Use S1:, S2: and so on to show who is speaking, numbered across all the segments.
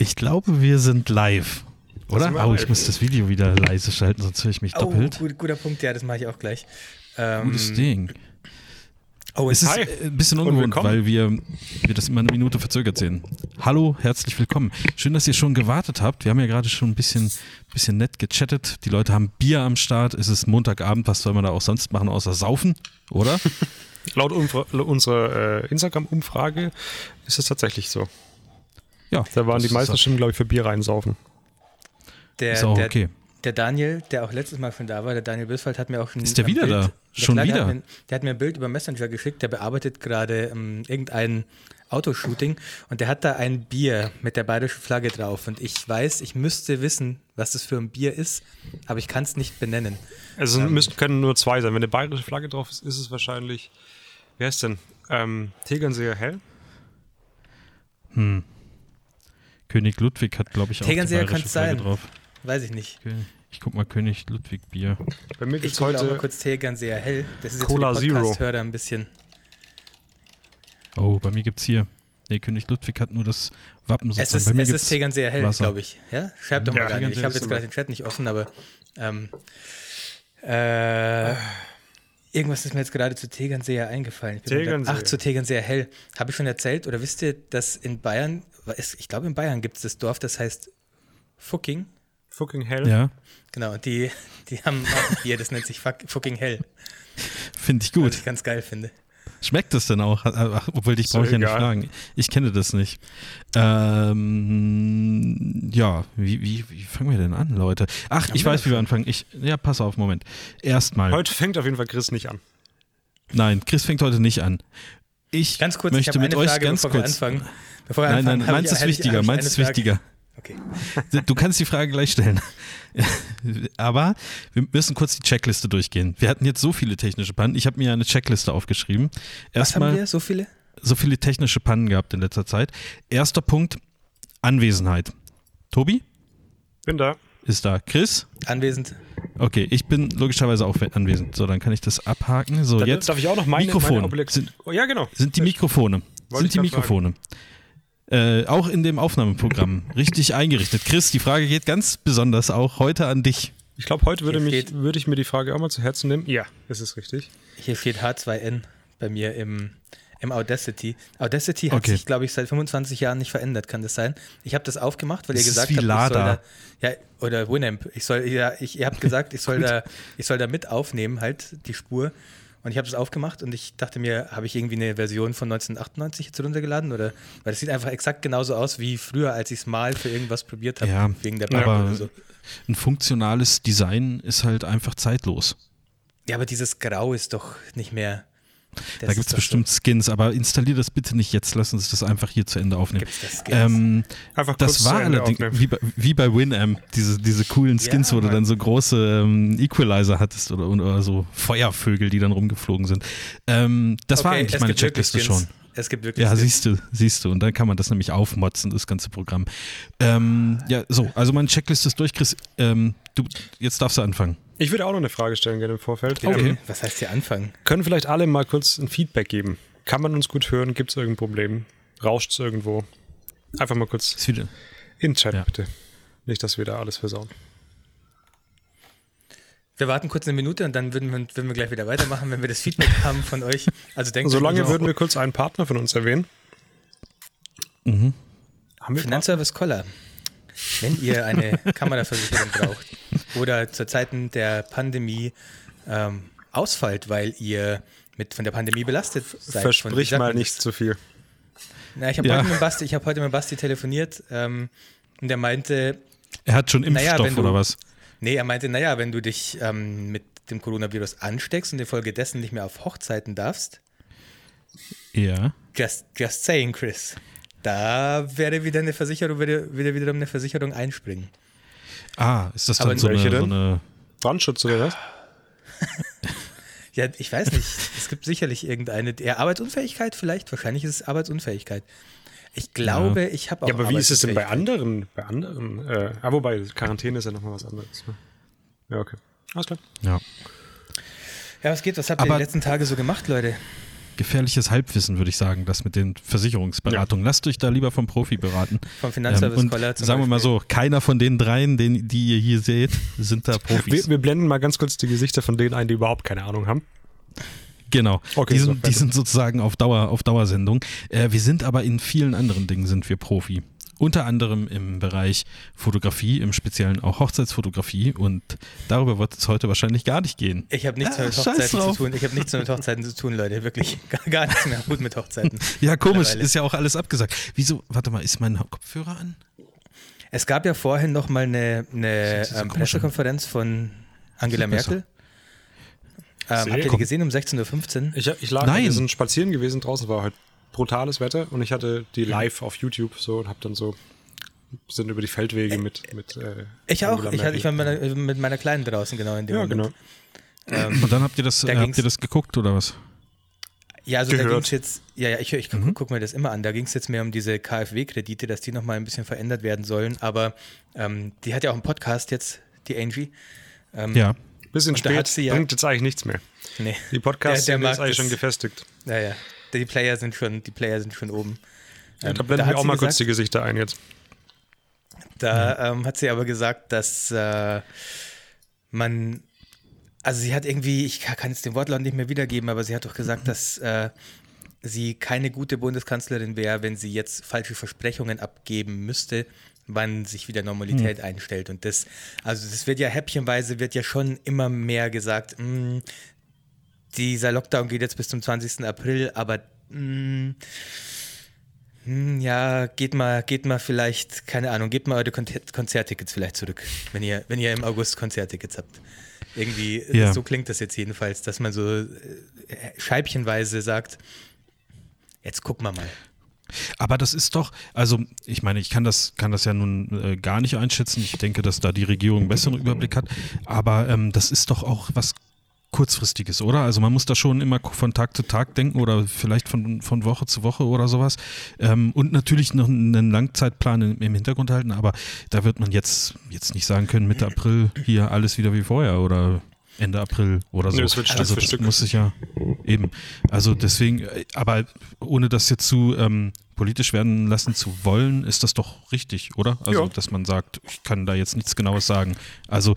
S1: Ich glaube, wir sind live. Oder? Oh, ich muss das Video wieder leise schalten, sonst höre ich mich doppelt.
S2: Oh, gut, guter Punkt, ja, das mache ich auch gleich. Ähm,
S1: Gutes Ding.
S2: Oh,
S1: Es ist
S3: Hi.
S1: äh, ein bisschen ungewohnt, weil wir, wir das immer eine Minute verzögert sehen. Hallo, herzlich willkommen. Schön, dass ihr schon gewartet habt. Wir haben ja gerade schon ein bisschen, bisschen nett gechattet. Die Leute haben Bier am Start. Es ist Montagabend. Was soll man da auch sonst machen, außer saufen? Oder?
S3: Laut unserer äh, Instagram-Umfrage ist es tatsächlich so.
S1: Ja.
S3: Da waren die
S1: ist
S3: meisten Stimmen, glaube ich, für Bier reinsaufen.
S2: der,
S1: Ist auch
S2: der,
S1: okay.
S2: der Daniel, der auch letztes Mal schon da war, der Daniel Biswald, hat mir auch ein
S1: Ist der
S2: ein
S1: wieder
S2: Bild,
S1: da? Schon
S2: klar,
S1: wieder?
S2: Der hat, mir, der hat mir ein Bild über Messenger geschickt, der bearbeitet gerade ähm, irgendein Autoshooting und der hat da ein Bier mit der bayerischen Flagge drauf und ich weiß, ich müsste wissen, was das für ein Bier ist, aber ich kann es nicht benennen.
S3: Also es müssen, können nur zwei sein. Wenn eine bayerische Flagge drauf ist, ist es wahrscheinlich. Wer ist denn? Ähm, Tegernseer Hell?
S1: König Ludwig hat, glaube ich, auch
S2: kann's
S1: Flagge
S2: sein.
S1: drauf.
S2: Weiß ich nicht.
S1: Okay. Ich guck mal König Ludwig Bier.
S3: Bei mir
S2: Ich
S3: es
S2: auch mal
S3: heute.
S2: kurz Tegernseer hell. Das ist jetzt
S3: Cola
S2: für die
S3: Zero.
S2: Podcast-Hörer ein bisschen.
S1: Oh, bei mir gibt's hier. Nee, König Ludwig hat nur das Wappen
S2: Es
S1: sozusagen.
S2: ist,
S1: bei mir
S2: es
S1: gibt's
S2: ist Tegernseer hell,
S1: Wasser.
S2: glaube ich. Ja? Schreibt doch mal
S3: Ja,
S2: nicht. Ich habe jetzt gerade den Chat nicht offen, aber ähm, äh, irgendwas ist mir jetzt gerade zu Tegernseer eingefallen. Ich bin
S3: Tegernseer.
S2: Ach, zu Tegernseer hell. Habe ich schon erzählt oder wisst ihr, dass in Bayern, es- ich glaube in Bayern gibt es das Dorf, das heißt Fucking.
S3: Fucking Hell.
S1: Ja,
S2: Genau, die, die haben auch ein Bier, das nennt sich Fuck, Fucking Hell,
S1: finde ich
S2: was
S1: gut.
S2: ich ganz geil finde.
S1: Schmeckt es denn auch? Ach, obwohl dich
S3: Ist
S1: brauche ich ja nicht fragen. Ich kenne das nicht. Ähm, ja, wie, wie, wie fangen wir denn an, Leute? Ach, ich weiß,
S2: das
S1: wie wir anfangen. Ich, ja, pass auf, Moment. Erstmal.
S3: Heute fängt auf jeden Fall Chris nicht an.
S1: Nein, Chris fängt heute nicht an. Ich
S2: Ganz kurz,
S1: möchte
S2: ich
S1: mit
S2: eine
S1: euch
S2: Frage,
S1: ganz
S2: bevor wir
S1: kurz.
S2: anfangen. Bevor wir
S1: Nein,
S2: anfangen,
S1: nein, meins ist wichtiger, meins ist
S2: Frage.
S1: wichtiger.
S2: Okay.
S1: Du kannst die Frage gleich stellen. Aber wir müssen kurz die Checkliste durchgehen. Wir hatten jetzt so viele technische Pannen. Ich habe mir eine Checkliste aufgeschrieben.
S2: Was haben
S1: Erstmal
S2: wir? So viele?
S1: so viele technische Pannen gehabt in letzter Zeit. Erster Punkt, Anwesenheit. Tobi
S3: Bin da.
S1: Ist da. Chris?
S2: Anwesend.
S1: Okay, ich bin logischerweise auch anwesend. So, dann kann ich das abhaken. So,
S3: Dann
S1: jetzt
S3: darf ich auch noch meine,
S1: Mikrofon.
S3: meine
S1: Sind-
S3: oh, Ja, genau.
S1: sind die Mikrofone.
S3: Wollte
S1: sind die Mikrofone. Äh, auch in dem Aufnahmeprogramm richtig eingerichtet. Chris, die Frage geht ganz besonders auch heute an dich.
S3: Ich glaube, heute würde, mich, würde ich mir die Frage auch mal zu Herzen nehmen. Ja, das ist richtig.
S2: Hier steht H2N bei mir im, im Audacity. Audacity hat
S1: Okay.
S2: sich, glaube ich, seit 25 Jahren nicht verändert, kann das sein? Ich habe das aufgemacht, weil
S1: Das
S2: ihr gesagt habt, ich
S1: Lada.
S2: soll da, ja, oder Winamp. Ich soll, ja, ich, ihr habt gesagt, ich soll da, ich soll da mit aufnehmen, halt, die Spur. Und ich habe das aufgemacht und ich dachte mir, habe ich irgendwie eine Version von 1998 jetzt runtergeladen? Oder? Weil das sieht einfach exakt genauso aus wie früher, als ich es mal für irgendwas probiert habe,
S1: Ja,
S2: wegen der
S1: aber-
S2: Bank oder so.
S1: Ein funktionales Design ist halt einfach zeitlos.
S2: Ja, aber dieses Grau ist doch nicht mehr. Das
S1: da gibt es bestimmt Skins, aber installier das bitte nicht jetzt. Lass uns das einfach hier zu Ende
S2: So,
S1: aufnehmen.
S2: gibt's das Skins?
S1: Ähm,
S3: Einfach kurz
S1: das war allerdings wie bei, wie bei Winamp, diese, diese coolen Skins,
S2: Ja,
S1: wo du dann so große ähm, Equalizer hattest oder, oder so Feuervögel, die dann rumgeflogen sind. Ähm, das war
S2: Okay,
S1: eigentlich
S2: es
S1: meine Checkliste schon.
S2: Es gibt wirklich
S1: Ja,
S2: Skins.
S1: siehst du, siehst du. Und dann kann man das nämlich aufmotzen, das ganze Programm. Ähm, ja, so, also meine Checkliste ist durch, Chris. Ähm, du, jetzt darfst du anfangen.
S3: Ich würde auch noch eine Frage stellen, gerne im Vorfeld.
S1: Okay.
S2: Was heißt hier anfangen?
S3: können vielleicht alle mal kurz ein Feedback geben? Kann man uns gut hören? Gibt es irgendein Problem? Rauscht es irgendwo? Einfach mal kurz
S1: Ist wieder.
S3: in den Chat,
S1: Ja.
S3: bitte. Nicht, dass wir da alles versauen.
S2: Wir warten kurz eine Minute und dann würden wir, würden wir gleich wieder weitermachen, wenn wir das Feedback haben von euch. Also denkt
S3: Solange
S2: noch-
S3: würden wir kurz einen Partner von uns erwähnen.
S1: Mhm.
S3: Haben wir
S2: Finanzservice Collar. Wenn ihr eine Kameraversicherung braucht oder zu Zeiten der Pandemie ähm, ausfallt, weil ihr mit von der Pandemie belastet seid.
S3: Versprich mal nicht zu viel.
S2: Na, ich habe
S1: Ja.
S2: heute, mit Basti- ich hab heute mit Basti telefoniert ähm, und der meinte,
S1: Er hat schon
S2: Naja,
S1: Impfstoff
S2: wenn du-
S1: oder was?
S2: Nee, er meinte, naja, wenn du dich ähm, mit dem Coronavirus ansteckst und infolgedessen nicht mehr auf Hochzeiten darfst,
S1: Ja.
S2: just, just saying, Chris, da wäre wieder eine Versicherung, würde, würde wiederum eine Versicherung einspringen.
S1: Ah, ist das
S2: Aber
S1: dann so eine, so eine.
S3: Brandschutz oder was?
S2: Ja, ich weiß nicht, es gibt sicherlich irgendeine, ja, Arbeitsunfähigkeit vielleicht, wahrscheinlich ist es Arbeitsunfähigkeit. Ich glaube, ich habe auch
S3: Ja, aber wie ist es denn bei anderen? Bei anderen? Äh, ah, wobei, Quarantäne ist ja nochmal was anderes. ne? Ja, okay. Alles klar.
S1: Ja.
S2: Ja, was geht, was habt ihr
S1: Aber-
S2: die letzten Tage so gemacht, Leute?
S1: Gefährliches Halbwissen, würde ich sagen, das mit den Versicherungsberatungen. Lasst euch da lieber vom Profi beraten.
S2: Vom Finanzservice
S1: Ähm, sagen wir mal so, keiner von den dreien, den, die ihr hier seht, sind da Profis.
S3: Wir, wir blenden mal ganz kurz die Gesichter von denen ein, die überhaupt keine Ahnung haben.
S1: Genau.
S3: Okay,
S1: die,
S3: so,
S1: sind, die
S3: weiter.
S1: sind sozusagen auf Dauer, auf Dauersendung. Äh, wir sind aber in vielen anderen Dingen sind wir Profi. Unter anderem im Bereich Fotografie, im Speziellen auch Hochzeitsfotografie und darüber wird es heute wahrscheinlich gar nicht gehen.
S2: Ich habe nichts
S1: Ah,
S2: mehr mit Hochzeiten zu tun. Ich habe nichts mehr mit Hochzeiten zu tun, Leute. Wirklich gar, gar nichts mehr gut mit Hochzeiten.
S1: Ja, komisch, ist ja auch alles abgesagt. Wieso, warte mal, ist mein Kopfhörer an?
S2: Es gab ja vorhin noch mal eine, eine
S1: so
S2: ähm, Pressekonferenz von Angela. Merkel. Ähm, habt ihr die gesehen um 16.15 Uhr?
S3: Ich, ich lag,
S1: Nein.
S3: wir sind spazieren gewesen, draußen war halt brutales Wetter und ich hatte die live auf YouTube so und hab dann so sind über die Feldwege mit mit äh,
S2: Ich auch. Ich, hatte, ich war mit meiner, mit meiner Kleinen draußen genau in dem
S3: ja
S2: Moment.
S3: genau
S2: Ähm,
S1: Und dann habt ihr das,
S2: Da
S1: habt ihr das geguckt oder was?
S2: Ja, also da
S3: Gehört.
S2: ging es jetzt, ja, ja, ich, ich
S1: Mhm.
S2: gucke mir das immer an. Da ging es jetzt mehr um diese KfW-Kredite, dass die nochmal ein bisschen verändert werden sollen. Aber ähm, die hat ja auch einen Podcast jetzt, die Angie. Ähm,
S1: Ja.
S3: bisschen
S2: da
S3: spät
S2: ja-
S3: bringt jetzt eigentlich nichts mehr
S2: Nee.
S3: die Podcasts
S2: Der- der
S3: sind jetzt eigentlich
S2: das-
S3: schon gefestigt
S2: Naja, die Player sind schon, die Player sind schon oben. Ähm,
S3: da blenden
S2: hat
S3: wir auch mal
S2: gesagt,
S3: kurz die Gesichter ein jetzt
S2: Da ähm, hat sie aber gesagt, dass äh, man, also sie hat irgendwie, ich kann jetzt den Wortlaut nicht mehr wiedergeben, aber sie hat doch gesagt, dass äh, sie keine gute Bundeskanzlerin wäre, wenn sie jetzt falsche Versprechungen abgeben müsste, wann sich wieder Normalität einstellt. Und das, also das wird ja häppchenweise, wird ja schon immer mehr gesagt, mh, dieser Lockdown geht jetzt bis zum 20. April, aber mh, hm, Ja, geht mal, geht mal vielleicht, keine Ahnung, gebt mal eure Konzer Konzerttickets vielleicht zurück, wenn ihr, wenn ihr im August Konzerttickets habt. Irgendwie,
S1: Ja.
S2: so klingt das jetzt jedenfalls, dass man so äh, scheibchenweise sagt, jetzt gucken wir mal.
S1: Aber das ist doch, also ich meine, ich kann das, kann das ja nun äh, gar nicht einschätzen. Ich denke, dass da die Regierung einen besseren Überblick hat. Aber ähm, das ist doch auch was kurzfristiges, oder? Also man muss da schon immer von Tag zu Tag denken oder vielleicht von, von Woche zu Woche oder sowas. Ähm, und natürlich noch einen Langzeitplan im, im Hintergrund halten. Aber da wird man jetzt, jetzt nicht sagen können, Mitte April hier alles wieder wie vorher oder Ende April oder so.
S3: Nö, es wird Stück
S1: also das
S3: Stück.
S1: muss sich ja eben. Also deswegen, aber ohne das jetzt zu ähm, politisch werden lassen zu wollen, ist das doch richtig, oder? Also,
S3: Ja.
S1: dass man sagt, ich kann da jetzt nichts Genaues sagen. Also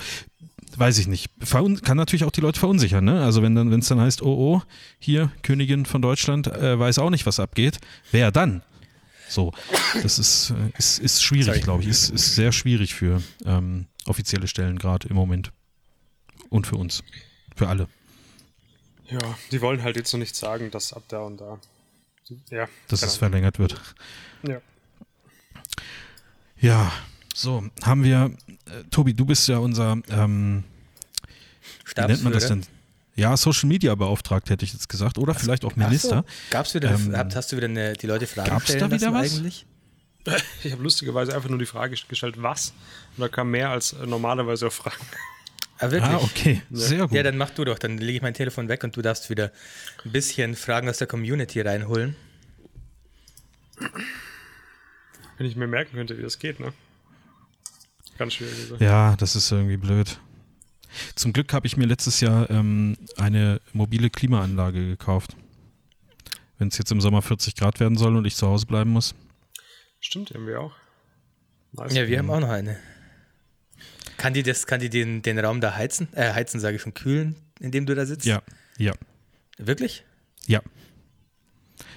S1: weiß ich nicht. Kann natürlich auch die Leute verunsichern, ne? Also wenn dann, wenn es dann heißt, oh oh, hier Königin von Deutschland äh, weiß auch nicht, was abgeht, wer dann? So, das ist, äh, ist, ist schwierig, glaube ich. Ist, ist sehr schwierig für ähm, offizielle Stellen gerade im Moment. Und für uns. Für alle.
S3: ja die wollen halt jetzt noch nicht sagen dass ab da und da ja
S1: dass es verlängert wird.
S3: Ja
S1: Ja, so, haben wir, äh, Tobi, du bist ja unser, ähm, wie nennt man das denn? Ja, Social Media Beauftragter hätte ich jetzt gesagt. Oder vielleicht auch Minister.
S2: So, gab's wieder,
S1: Ähm,
S2: hast du wieder eine, die Leute Fragen
S1: gab's da
S2: stellen
S1: wieder
S2: lassen
S1: was?
S2: eigentlich?
S3: ich habe lustigerweise einfach nur die Frage gestellt was und da kam mehr als äh, normalerweise auf Fragen
S2: Ah, wirklich?
S1: Ah, okay, sehr gut.
S2: Ja, dann mach du doch, dann lege ich mein Telefon weg und du darfst wieder ein bisschen Fragen aus der Community reinholen.
S3: wenn ich mir merken könnte wie das geht ne ganz schwierig also.
S1: Ja, das ist irgendwie blöd. Zum Glück habe ich mir letztes Jahr ähm, eine mobile Klimaanlage gekauft. Wenn es jetzt im Sommer 40 Grad werden soll und ich zu Hause bleiben muss.
S3: stimmt haben wir auch nice.
S2: Ja, wir haben auch noch eine. Kann die, das, kann die den, den Raum da heizen? Äh, heizen sage ich schon, kühlen, in dem du da sitzt?
S1: Ja, ja,
S2: Wirklich?
S1: ja.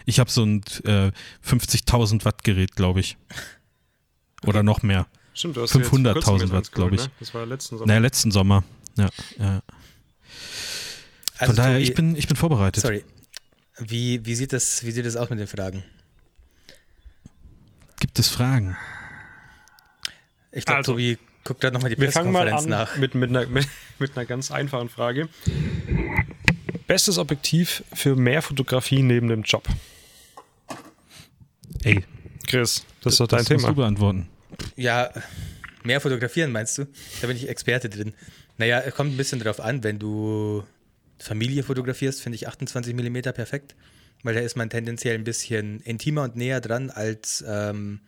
S1: Ich habe so ein äh, 50.000 Watt Gerät, glaube ich. Oder noch mehr.
S3: Stimmt du hast ja jetzt vor
S1: 500.000
S3: kurzem erst
S1: Watt,
S3: eins
S1: glaub
S3: geholt,
S1: ich.
S3: ne? das war letzten Sommer
S1: Naja, letzten Sommer. Ja, ja.
S2: Also,
S1: Von daher,
S2: Tobi,
S1: ich bin, ich bin vorbereitet.
S2: Sorry. Wie, wie, sieht das, wie sieht das aus mit den Fragen?
S1: Gibt es Fragen?
S2: Ich glaube,
S3: Also,
S2: Tobi guckt gerade nochmal die
S3: Wir fangen mal
S2: Pressekonferenz
S3: an
S2: nach.
S3: mit, mit, einer, mit, mit einer ganz einfachen Frage. Bestes Objektiv für mehr Fotografie neben dem Job.
S1: Ey,
S3: Chris, das ist doch dein
S1: das musst
S3: Thema.
S1: du beantworten.
S2: Ja, mehr fotografieren meinst du? Da bin ich Experte drin. Naja, es kommt ein bisschen drauf an, wenn du Familie fotografierst, finde ich 28 mm perfekt, weil da ist man tendenziell ein bisschen intimer und näher dran als, ähm,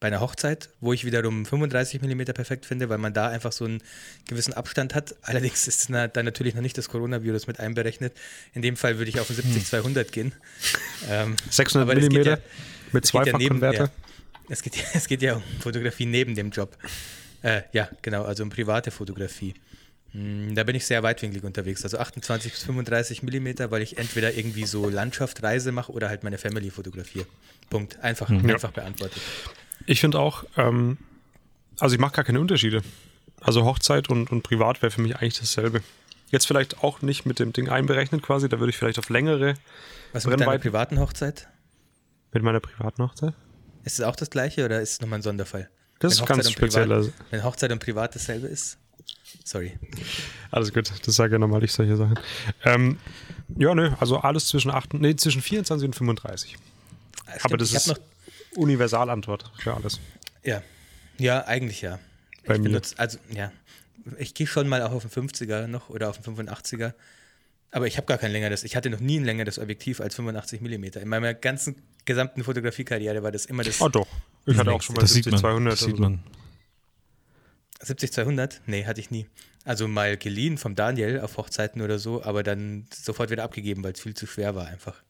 S2: bei einer Hochzeit, wo ich wiederum 35 mm perfekt finde, weil man da einfach so einen gewissen Abstand hat. Allerdings ist da natürlich noch nicht das Coronavirus mit einberechnet. In dem Fall würde ich auf ein 70-200 gehen.
S3: Ähm, 600 mm ja, mit Zweifachkonverter.
S2: Ja, es, geht, es geht ja um Fotografie neben dem Job. Äh, ja, genau, also um private Fotografie. Hm, da bin ich sehr weitwinklig unterwegs, also 28 bis 35 Millimeter, weil ich entweder irgendwie so Landschaft, Reise mache oder halt meine Family fotografiere. Punkt. Einfach, mhm. einfach beantwortet.
S3: Ich finde auch, ähm, also ich mache gar keine Unterschiede. Also Hochzeit und, und Privat wäre für mich eigentlich dasselbe. Jetzt vielleicht auch nicht mit dem Ding einberechnet quasi, da würde ich vielleicht auf längere.
S2: Was mit deiner privaten Hochzeit?
S3: Mit meiner privaten Hochzeit?
S2: Ist es auch das gleiche oder ist es nochmal ein Sonderfall?
S3: Das ist ganz speziell.
S2: Privat, wenn Hochzeit und Privat dasselbe ist? Sorry.
S3: Alles gut, das sage ja normal ich solche Sachen. Ähm, ja, nö, also alles zwischen, 8, nee, zwischen 24 und 35. Stimmt, Aber das ist Universalantwort für alles.
S2: Ja, ja, eigentlich ja.
S3: Bei ich mir. Benutze,
S2: also, ja. Ich gehe schon mal auch auf den 50er noch oder auf den 85er. Aber ich habe gar kein längeres, ich hatte noch nie ein längeres Objektiv als 85 mm. In meiner ganzen gesamten Fotografiekarriere war das immer das.
S3: Oh doch. Ich hatte auch schon mal 70-200. Das sieht man.
S2: 70-200? Nee, hatte ich nie. Also mal geliehen vom Daniel auf Hochzeiten oder so, aber dann sofort wieder abgegeben, weil es viel zu schwer war einfach.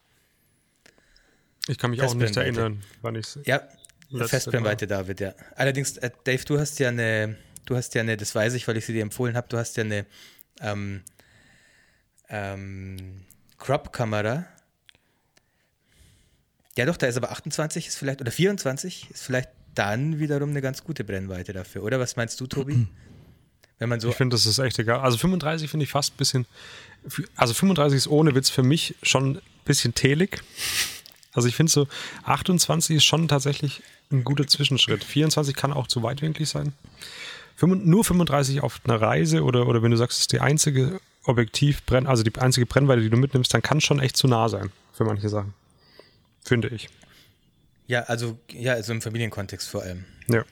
S3: Ich kann mich auch nicht erinnern, wann ich
S2: Ja, Festbrennweite, David, ja. Allerdings, äh, Dave, du hast ja eine, du hast ja eine, das weiß ich, weil ich sie dir empfohlen habe, du hast ja eine ähm, ähm, Crop-Kamera. Ja, doch, da ist aber 28 ist vielleicht, oder 24 ist vielleicht dann wiederum eine ganz gute Brennweite dafür, oder? Was meinst du, Tobi?
S3: Wenn man so ich finde, das ist echt egal. Also 35 finde ich fast ein bisschen. Also 35 ist ohne Witz für mich schon ein bisschen telig. Also ich finde so 28 ist schon tatsächlich ein guter Zwischenschritt. 24 kann auch zu weitwinklig sein. Nur 35 auf einer Reise oder, oder wenn du sagst, es ist die einzige Objektivbrenn, also die einzige Brennweite, die du mitnimmst, dann kann es schon echt zu nah sein für manche Sachen. Finde ich.
S2: Ja, also, ja, also im Familienkontext vor allem.
S3: Ja.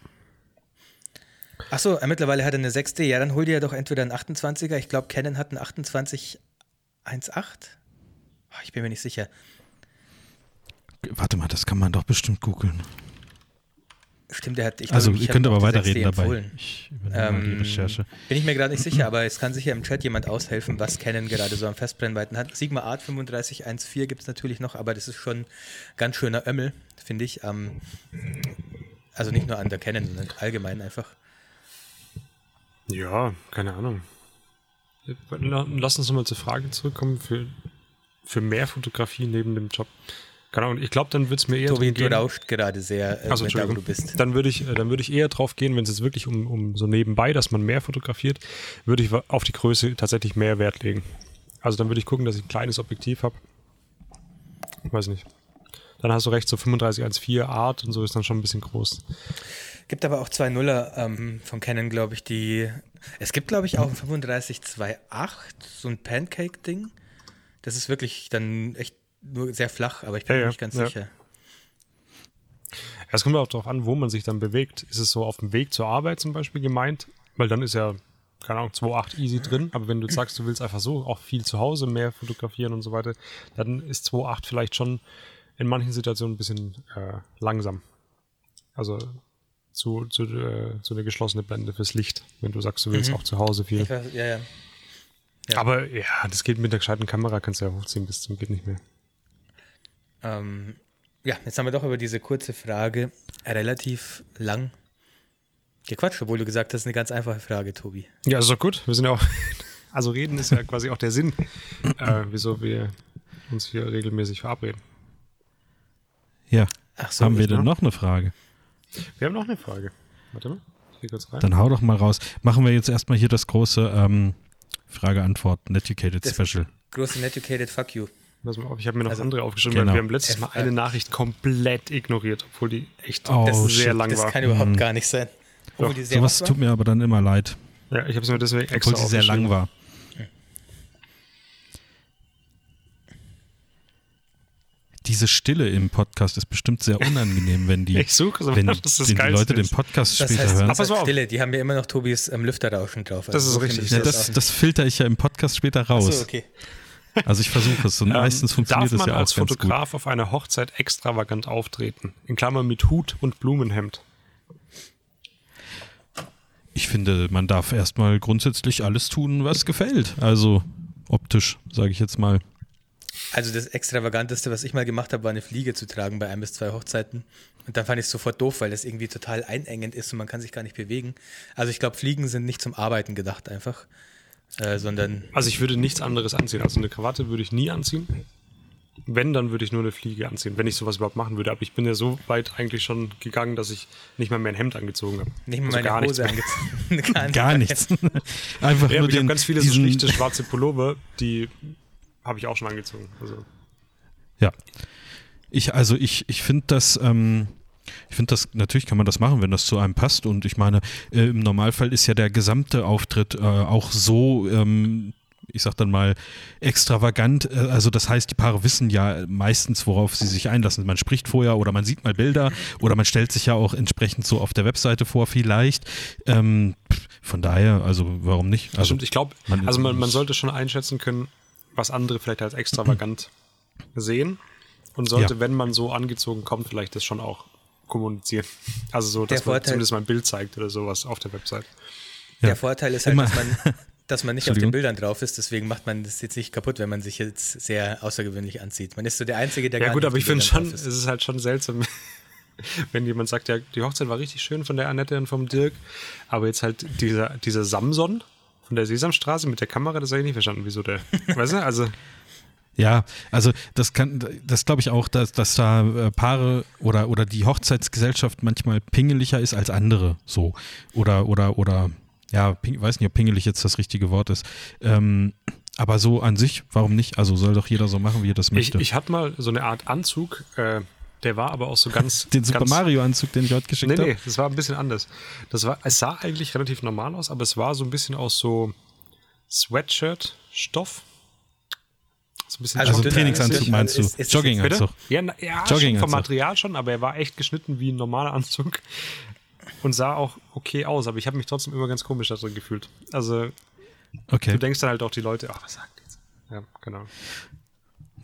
S2: Achso, mittlerweile hat er eine 6D. Ja, dann hol dir ja doch entweder einen 28er. Ich glaube, Canon hat einen 28 1.8. Ich bin mir nicht sicher.
S1: Warte mal, das kann man doch bestimmt googeln.
S2: Stimmt, er hat. Ich
S1: also, ihr könnt aber weiterreden dabei.
S2: Ich ähm, die Recherche. Bin ich mir gerade nicht sicher, aber es kann sicher im Chat jemand aushelfen, was Canon gerade so am Festbrennweiten hat. Sigma Art 3514 gibt es natürlich noch, aber das ist schon ganz schöner Ömmel, finde ich. Ähm, also nicht nur an der Canon, sondern allgemein einfach.
S3: Ja, keine Ahnung. Lass uns nochmal zur Frage zurückkommen für, für mehr Fotografie neben dem Job. Keine Ahnung, ich glaube, dann wird es mir eher.
S2: Tobi, du rauscht gerade sehr,
S3: äh, also, da, wo du bist. Dann würde ich, äh, dann ich eher drauf gehen, wenn es jetzt wirklich um, um so nebenbei, dass man mehr fotografiert, würde ich auf die Größe tatsächlich mehr Wert legen. Also dann würde ich gucken, dass ich ein kleines Objektiv habe. Weiß nicht. Dann hast du recht, so 35-1.4 Art und so ist dann schon ein bisschen groß.
S2: Gibt aber auch zwei Nuller ähm, von Canon, glaube ich, die. Es gibt, glaube ich, auch ein 35-2.8, so ein Pancake-Ding. Das ist wirklich dann echt nur sehr flach, aber ich bin ja, mir nicht ganz ja. sicher.
S3: Es kommt auch darauf an, wo man sich dann bewegt. Ist es so auf dem Weg zur Arbeit zum Beispiel gemeint? Weil dann ist ja, keine Ahnung, 2.8 easy drin. Aber wenn du sagst, du willst einfach so auch viel zu Hause mehr fotografieren und so weiter, dann ist 2.8 vielleicht schon in manchen Situationen ein bisschen äh, langsam. Also zu, zu, äh, zu eine geschlossene Blende fürs Licht, wenn du sagst, du willst mhm. auch zu Hause viel.
S2: Weiß, ja, ja.
S3: ja. Aber ja, das geht mit der gescheiten Kamera, kannst du ja hochziehen bis zum geht nicht mehr.
S2: Ähm, ja, jetzt haben wir doch über diese kurze Frage relativ lang gequatscht, obwohl du gesagt hast, eine ganz einfache Frage, Tobi.
S3: Ja, ist doch gut. Wir sind ja auch, also reden ist ja quasi auch der Sinn, äh, wieso wir uns hier regelmäßig verabreden.
S1: Ja. So, haben wir denn noch eine Frage?
S3: Wir haben noch eine Frage. Warte mal. Ich kurz
S1: rein. Dann hau doch mal raus. Machen wir jetzt erstmal hier das große ähm, Frage-Antwort, Netucated Special.
S2: Große Netucated Fuck You.
S3: Pass mal auf, ich habe mir noch also, andere aufgeschrieben, genau. weil wir haben letztes Mal eine Nachricht komplett ignoriert, obwohl die echt
S1: oh, sehr
S2: shit.
S1: lang war.
S2: Das kann überhaupt mhm. gar nicht sein.
S1: Obwohl die sehr Sowas tut mir aber dann immer leid.
S3: Ja, ich habe es mir deswegen extra
S1: Obwohl sie sehr lang war. Diese Stille im Podcast ist bestimmt sehr unangenehm, wenn die,
S3: ich suche,
S1: wenn, wenn die Leute den Podcast das später heißt, hören.
S2: Aber so Stille, die haben ja immer noch Tobis ähm, Lüfterrauschen drauf.
S3: Also das ist so richtig.
S1: Ja, das, das filter ich ja im Podcast später raus. Ach so, okay. Also ich versuche es und ähm, meistens funktioniert es ja auch
S3: als Fotograf auf einer Hochzeit extravagant auftreten? In Klammern mit Hut und Blumenhemd.
S1: Ich finde, man darf erstmal grundsätzlich alles tun, was gefällt. Also optisch, sage ich jetzt mal.
S2: Also das Extravaganteste, was ich mal gemacht habe, war eine Fliege zu tragen bei ein bis zwei Hochzeiten. Und dann fand ich es sofort doof, weil das irgendwie total einengend ist und man kann sich gar nicht bewegen. Also ich glaube, Fliegen sind nicht zum Arbeiten gedacht einfach, äh, sondern...
S3: Also ich würde nichts anderes anziehen. Also eine Krawatte würde ich nie anziehen. Wenn, dann würde ich nur eine Fliege anziehen, wenn ich sowas überhaupt machen würde. Aber ich bin ja so weit eigentlich schon gegangen, dass ich nicht mal mehr ein Hemd angezogen habe.
S2: Nicht mal also meine Hose
S1: angezogen. gar, gar nichts. Einfach
S3: ja, nur den, ich ganz viele so schlichte schwarze Pullover, die habe ich auch schon angezogen. Also.
S1: Ja. Ich, also ich, ich finde das, ähm, ich finde das, natürlich kann man das machen, wenn das zu einem passt. Und ich meine, äh, im Normalfall ist ja der gesamte Auftritt äh, auch so, ähm, ich sag dann mal, extravagant. Äh, also das heißt, die Paare wissen ja meistens, worauf sie sich einlassen. Man spricht vorher oder man sieht mal Bilder oder man stellt sich ja auch entsprechend so auf der Webseite vor, vielleicht. Ähm, von daher, also warum nicht? Also,
S3: Stimmt, ich glaube, also man, man sollte schon einschätzen können, was andere vielleicht als extravagant sehen und sollte, ja. wenn man so angezogen kommt, vielleicht das schon auch kommunizieren. Also so, dass der man Vorteil, zumindest mal ein Bild zeigt oder sowas auf der Website.
S2: Der ja. Vorteil ist halt, dass man, dass man nicht auf den Bildern drauf ist, deswegen macht man das jetzt nicht kaputt, wenn man sich jetzt sehr außergewöhnlich anzieht. Man ist so der Einzige, der
S3: ja,
S2: gar
S3: gut, aber ich finde schon, ist. es ist halt schon seltsam, wenn jemand sagt, ja, die Hochzeit war richtig schön von der Annette und vom Dirk, aber jetzt halt dieser, dieser Samson, von der Sesamstraße mit der Kamera, das habe ich nicht verstanden, wieso der. weißt du, also.
S1: Ja, also das kann, das glaube ich auch, dass, dass da äh, Paare oder, oder die Hochzeitsgesellschaft manchmal pingeliger ist als andere, so. Oder, oder, oder, ja, ping, weiß nicht, ob pingelig jetzt das richtige Wort ist. Ähm, aber so an sich, warum nicht? Also soll doch jeder so machen, wie er das möchte.
S3: Ich, ich hatte mal so eine Art Anzug, äh, der war aber auch so ganz.
S1: Den Super Mario-Anzug, den ich heute geschickt habe? Nee, nee,
S3: das war ein bisschen anders. Das war, es sah eigentlich relativ normal aus, aber es war so ein bisschen aus so Sweatshirt-Stoff.
S1: So ein bisschen also Trainingsanzug meinst du? Ist, ist Jogginganzug.
S3: Ja, na, ja Jogging vom Material schon, aber er war echt geschnitten wie ein normaler Anzug und sah auch okay aus, aber ich habe mich trotzdem immer ganz komisch da drin gefühlt. Also okay. du denkst dann halt auch die Leute, ach, was sagt jetzt? Ja, genau.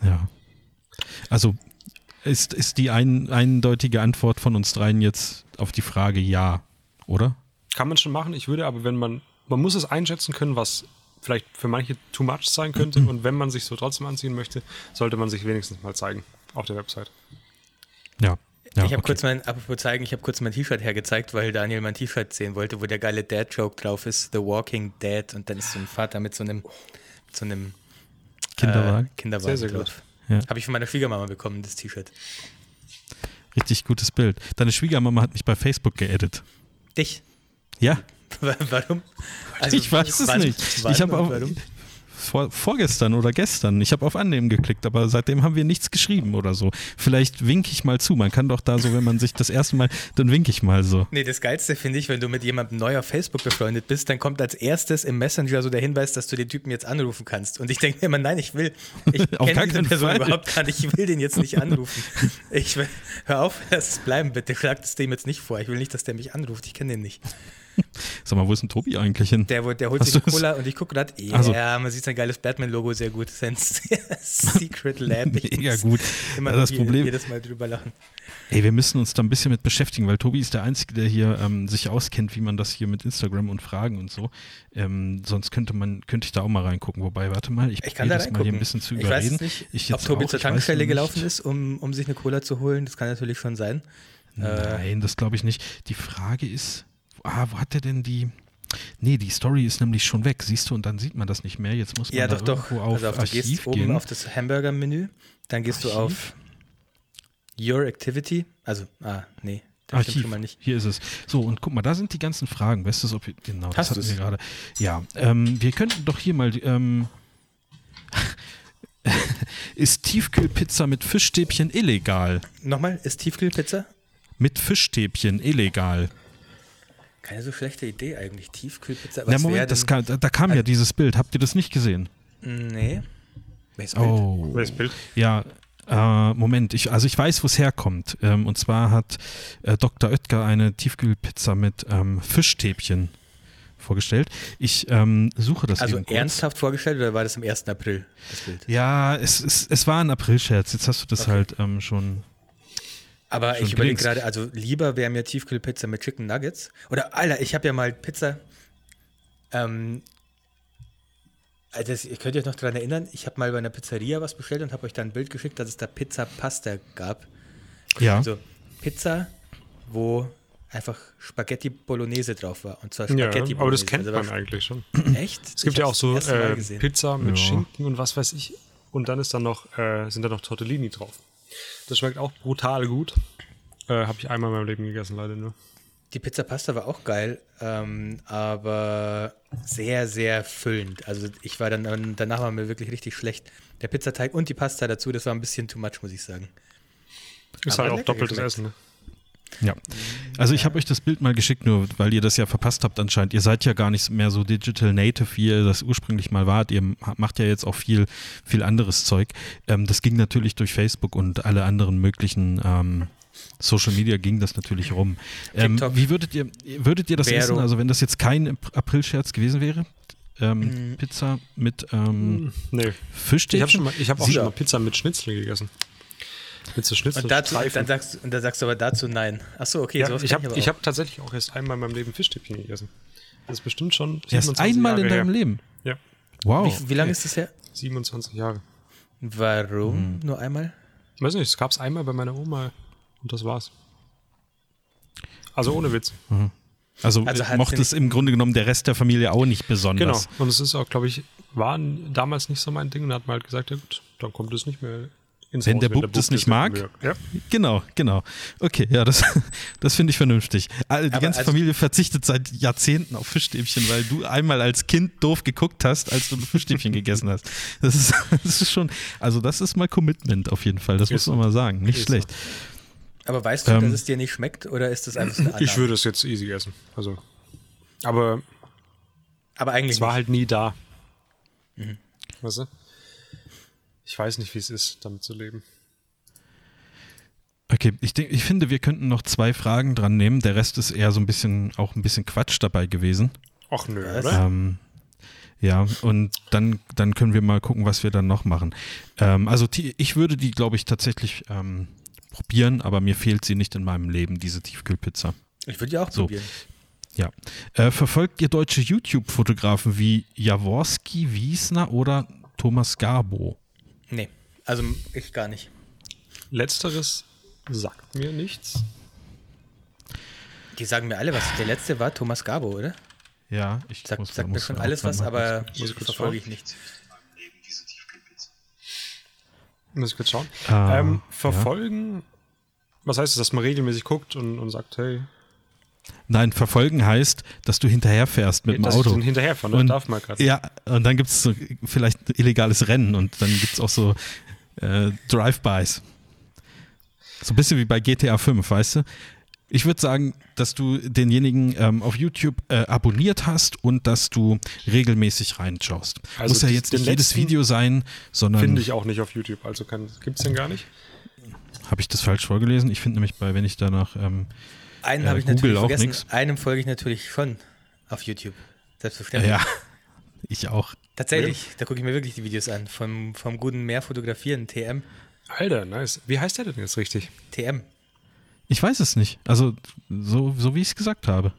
S1: Ja. Also ist, ist die ein, eindeutige Antwort von uns dreien jetzt auf die Frage ja, oder?
S3: Kann man schon machen. Ich würde aber, wenn man, man muss es einschätzen können, was vielleicht für manche too much sein könnte. Und wenn man sich so trotzdem anziehen möchte, sollte man sich wenigstens mal zeigen auf der Website.
S1: Ja.
S2: Ja, ich habe okay. kurz mein, apropos zeigen, ich habe kurz mein T-Shirt hergezeigt, weil Daniel mein T-Shirt sehen wollte, wo der geile Dad-Joke drauf ist, The Walking Dead, und dann ist so ein Vater mit so einem, mit so einem
S1: Kinderwagen,
S2: äh, Kinderwagen sehr, sehr drauf. Gut. Ja. Habe ich von meiner Schwiegermama bekommen, das T-Shirt.
S1: Richtig gutes Bild. Deine Schwiegermama hat mich bei Facebook geedit.
S2: Dich?
S1: Ja.
S2: Warum?
S1: Also, ich weiß es wann, nicht. Wann ich habe auch. Vor, vorgestern oder gestern. Ich habe auf Annehmen geklickt, aber seitdem haben wir nichts geschrieben oder so. Vielleicht winke ich mal zu. Man kann doch da so, wenn man sich das erste Mal, dann winke ich mal so.
S2: Nee, das Geilste finde ich, wenn du mit jemandem neu auf Facebook befreundet bist, dann kommt als erstes im Messenger so der Hinweis, dass du den Typen jetzt anrufen kannst. Und ich denke mir immer, nein, ich will, ich kenne diese Person Fall. überhaupt gar nicht, ich will den jetzt nicht anrufen. Ich will, hör auf, lass es bleiben, bitte. Schlag es dem jetzt nicht vor. Ich will nicht, dass der mich anruft. Ich kenne den nicht.
S1: Sag mal, wo ist denn Tobi eigentlich hin?
S2: Der, der holt Hast sich eine Cola und ich gucke gerade, ja, also. man sieht sein geiles Batman-Logo sehr gut. Sein Secret Lab.
S1: Mega gut.
S2: Immer das Problem. jedes Mal drüber lachen.
S1: Ey, wir müssen uns da ein bisschen mit beschäftigen, weil Tobi ist der Einzige, der hier ähm, sich auskennt, wie man das hier mit Instagram und Fragen und so. Ähm, sonst könnte man, könnte ich da auch mal reingucken. Wobei, warte mal, ich,
S2: ich kann da
S1: das mal hier ein bisschen zu
S2: ich
S1: überreden.
S2: Weiß nicht, ich ob Tobi auch, zur Tankstelle gelaufen ist, um, um sich eine Cola zu holen. Das kann natürlich schon sein.
S1: Nein, äh, das glaube ich nicht. Die Frage ist, ah, wo hat der denn die? Nee, die Story ist nämlich schon weg, siehst du, und dann sieht man das nicht mehr. Jetzt muss man
S2: ja, doch, doch.
S1: auf also auf,
S2: Archiv
S1: du gehst
S2: gehen.
S1: oben
S2: auf das Hamburger-Menü, dann gehst Archiv? du auf Your Activity, also, ah, nee,
S1: Archiv. schon mal nicht. Hier ist es. So, und guck mal, da sind die ganzen Fragen. Weißt du, ob wir, genau,
S2: Hast
S1: das hatten wir gerade. Ja, ähm, wir könnten doch hier mal, ähm, ist Tiefkühlpizza mit Fischstäbchen illegal?
S2: Nochmal, ist Tiefkühlpizza?
S1: Mit Fischstäbchen illegal.
S2: Keine so schlechte Idee eigentlich. Tiefkühlpizza.
S1: Na, Moment, das kam, da, da, kam ja dieses Bild. Habt ihr das nicht gesehen?
S2: Nee.
S1: Welches Bild? Oh. Welches Bild? Ja, äh, Moment, ich, also ich weiß, wo es herkommt. Ähm, und zwar hat äh, Dr. Oetker eine Tiefkühlpizza mit ähm, Fischstäbchen vorgestellt. Ich ähm, suche das
S2: Also ernsthaft vorgestellt oder war das am 1. April, das Bild?
S1: Ja, es, es, es war ein April-Scherz. Jetzt hast du das okay. halt ähm, schon
S2: Aber ich überlege gerade, also lieber wäre mir Tiefkühlpizza mit Chicken Nuggets. Oder, Alter, ich habe ja mal Pizza. Ähm, also das, ihr könnt euch noch daran erinnern, ich habe mal bei einer Pizzeria was bestellt und habe euch dann ein Bild geschickt, dass es da Pizza Pasta gab.
S1: Ja.
S2: Also Pizza, wo einfach Spaghetti Bolognese drauf war. Und zwar Spaghetti
S3: ja, aber das kennt also man eigentlich schon.
S2: Echt?
S3: Es gibt
S2: ich
S3: ja auch so äh, Pizza mit ja. Schinken und was weiß ich. Und dann ist dann noch, äh, sind da noch Tortellini drauf. Das schmeckt auch brutal gut. Äh, habe ich einmal in meinem Leben gegessen, leider nur.
S2: Die Pizza Pasta war auch geil, ähm, aber sehr, sehr füllend. Also ich war dann, danach war mir wirklich richtig schlecht. Der Pizzateig und die Pasta dazu, das war ein bisschen too much, muss ich sagen.
S3: Ist aber halt auch doppeltes Essen, ne?
S1: Ja, also ich habe euch das Bild mal geschickt, nur weil ihr das ja verpasst habt anscheinend. Ihr seid ja gar nicht mehr so digital native, wie ihr das ursprünglich mal wart. Ihr macht ja jetzt auch viel, viel anderes Zeug. Ähm, das ging natürlich durch Facebook und alle anderen möglichen ähm, Social Media ging das natürlich rum. Ähm, wie würdet ihr, würdet ihr das Vero. essen? Also wenn das jetzt kein Aprilscherz gewesen wäre? Ähm, mm. Pizza mit ähm,
S3: nee.
S1: Fischstäbchen?
S3: Ich habe hab auch schon mal Pizza mit Schnitzel gegessen.
S2: Mit so Schnitzel und, dazu, dann sagst, und dann sagst du aber dazu nein. Achso, okay.
S3: Ja, ich habe hab tatsächlich auch erst einmal in meinem Leben Fischstäbchen gegessen. Das ist bestimmt schon
S1: Erst einmal Jahre in deinem her. Leben?
S3: Ja.
S2: Wow. Wie, wie lange ist das her?
S3: 27 Jahre.
S2: Warum hm. nur einmal?
S3: Weiß nicht, es gab es einmal bei meiner Oma und das war's. Also ohne Witz.
S1: Mhm. Also, also mochte es im Grunde genommen der Rest der Familie auch nicht besonders.
S3: Genau. Und es ist auch, glaube ich, war damals nicht so mein Ding. Und hat man halt gesagt, ja gut, dann kommt es nicht mehr
S1: ins Wenn Haus, der Bub, wenn der Bub das nicht mag.
S3: Ja.
S1: Genau, genau. Okay, ja, das, das finde ich vernünftig. Also die Aber ganze also Familie verzichtet seit Jahrzehnten auf Fischstäbchen, weil du einmal als Kind doof geguckt hast, als du ein Fischstäbchen gegessen hast. Das ist, das ist schon, also das ist mal Commitment auf jeden Fall. Das ist muss man mal sagen. Nicht schlecht. So.
S2: Aber weißt du, ähm, dass es dir nicht schmeckt oder ist das einfach
S3: eine Ich würde es jetzt easy essen. Also, aber,
S2: aber eigentlich
S3: es war nicht. halt nie da. Mhm. Weißt du? Ich weiß nicht, wie es ist, damit zu leben.
S1: Okay, ich, denk, ich finde, wir könnten noch zwei Fragen dran nehmen. Der Rest ist eher so ein bisschen, auch ein bisschen Quatsch dabei gewesen.
S3: Ach nö, oder?
S1: Ähm, ja, und dann, dann können wir mal gucken, was wir dann noch machen. Ähm, also ich würde die, glaube ich, tatsächlich ähm, probieren, aber mir fehlt sie nicht in meinem Leben, diese Tiefkühlpizza.
S2: Ich würde die auch so. probieren.
S1: Ja. Äh, verfolgt ihr deutsche YouTube-Fotografen wie Jaworski, Wiesner oder Thomas Garbo?
S2: Nee, also ich gar nicht.
S3: Letzteres sagt mir nichts.
S2: Die sagen mir alle was. Der letzte war Thomas Garbo, oder?
S1: Ja, ich
S2: Sag, sagt mir schon alles was, aber verfolge ich nicht.
S3: Muss ich kurz schauen. Ah, ähm, verfolgen, ja. was heißt das, dass man regelmäßig guckt und, und sagt, hey.
S1: Nein, verfolgen heißt, dass du hinterherfährst mit dass dem Auto.
S3: Ich hinterherfahren,
S1: und,
S3: darf man gerade.
S1: Ja, und dann gibt es so vielleicht illegales Rennen und dann gibt es auch so äh, Drive-Bys. So ein bisschen wie bei GTA 5, weißt du? Ich würde sagen, dass du denjenigen ähm, auf YouTube äh, abonniert hast und dass du regelmäßig reinschaust. Also Muss ja jetzt nicht jedes Video sein, sondern.
S3: Finde ich auch nicht auf YouTube. Also gibt es den gar nicht?
S1: Habe ich das falsch vorgelesen? Ich finde nämlich bei, wenn ich danach. Ähm,
S2: Einen habe ich natürlich vergessen. Nix. Einem folge ich natürlich schon auf YouTube. Selbstverständlich.
S1: Ja, ich auch.
S2: Tatsächlich, ja. da gucke ich mir wirklich die Videos an. Vom, vom guten Meerfotografieren, TM.
S3: Alter, nice. Wie heißt der denn jetzt richtig?
S2: TM.
S1: Ich weiß es nicht. Also, so, so wie ich es gesagt habe.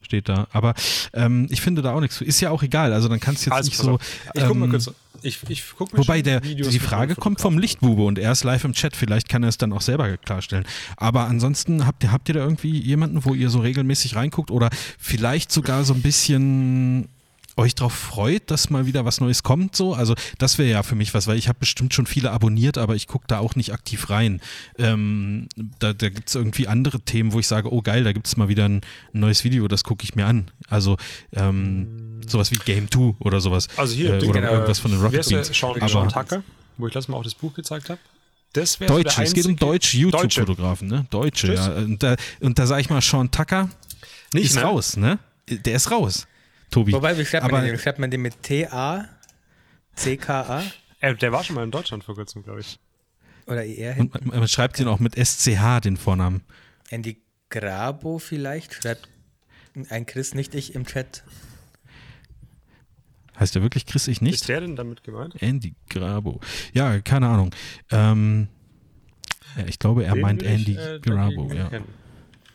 S1: Steht da. Aber ähm, ich finde da auch nichts. Ist ja auch egal. Also, dann kannst du jetzt also, nicht so.
S3: Ich ähm, guck mal ähm, kurz. Ich, ich guck
S1: mir wobei der, die Frage kommt vom Lichtbube und er ist live im Chat. Vielleicht kann er es dann auch selber klarstellen. Aber ansonsten habt ihr, habt ihr da irgendwie jemanden, wo ihr so regelmäßig reinguckt oder vielleicht sogar so ein bisschen euch darauf freut, dass mal wieder was Neues kommt, so. Also das wäre ja für mich was, weil ich habe bestimmt schon viele abonniert, aber ich gucke da auch nicht aktiv rein. Ähm, da da gibt es irgendwie andere Themen, wo ich sage, oh geil, da gibt es mal wieder ein, ein, neues Video, das gucke ich mir an. Also ähm, sowas wie Game 2 oder sowas.
S3: Also hier,
S1: äh, oder irgendwas von den Rocket
S3: Beans. Sean, aber, Sean Tucker, wo ich letztes Mal auch das Buch gezeigt habe. Das
S1: Deutsche, es geht um deutsche YouTube-Fotografen, ne? Deutsche, Tschüss. ja. Und da, und da sage ich mal, Sean Tucker nicht, ist ne? raus, ne? Der ist raus. Tobi.
S2: Wobei, wie schreibt, man, den? Schreibt man den mit T-A? C-K-A?
S3: Äh, der war schon mal in Deutschland vor kurzem, glaube ich.
S2: Oder eher
S1: Und man, man schreibt ihn auch mit SCH, den Vornamen.
S2: Andy Grabo vielleicht? Schreibt ein Chris, nicht ich im Chat.
S1: Heißt der wirklich Chris, ich nicht?
S3: Ist der denn damit gemeint?
S1: Andy Grabo. Ja, keine Ahnung. Ähm, Ja, ich glaube, er
S3: Den
S1: meint
S3: will ich,
S1: Andy
S3: äh,
S1: Grabo, ja.
S3: erkennen.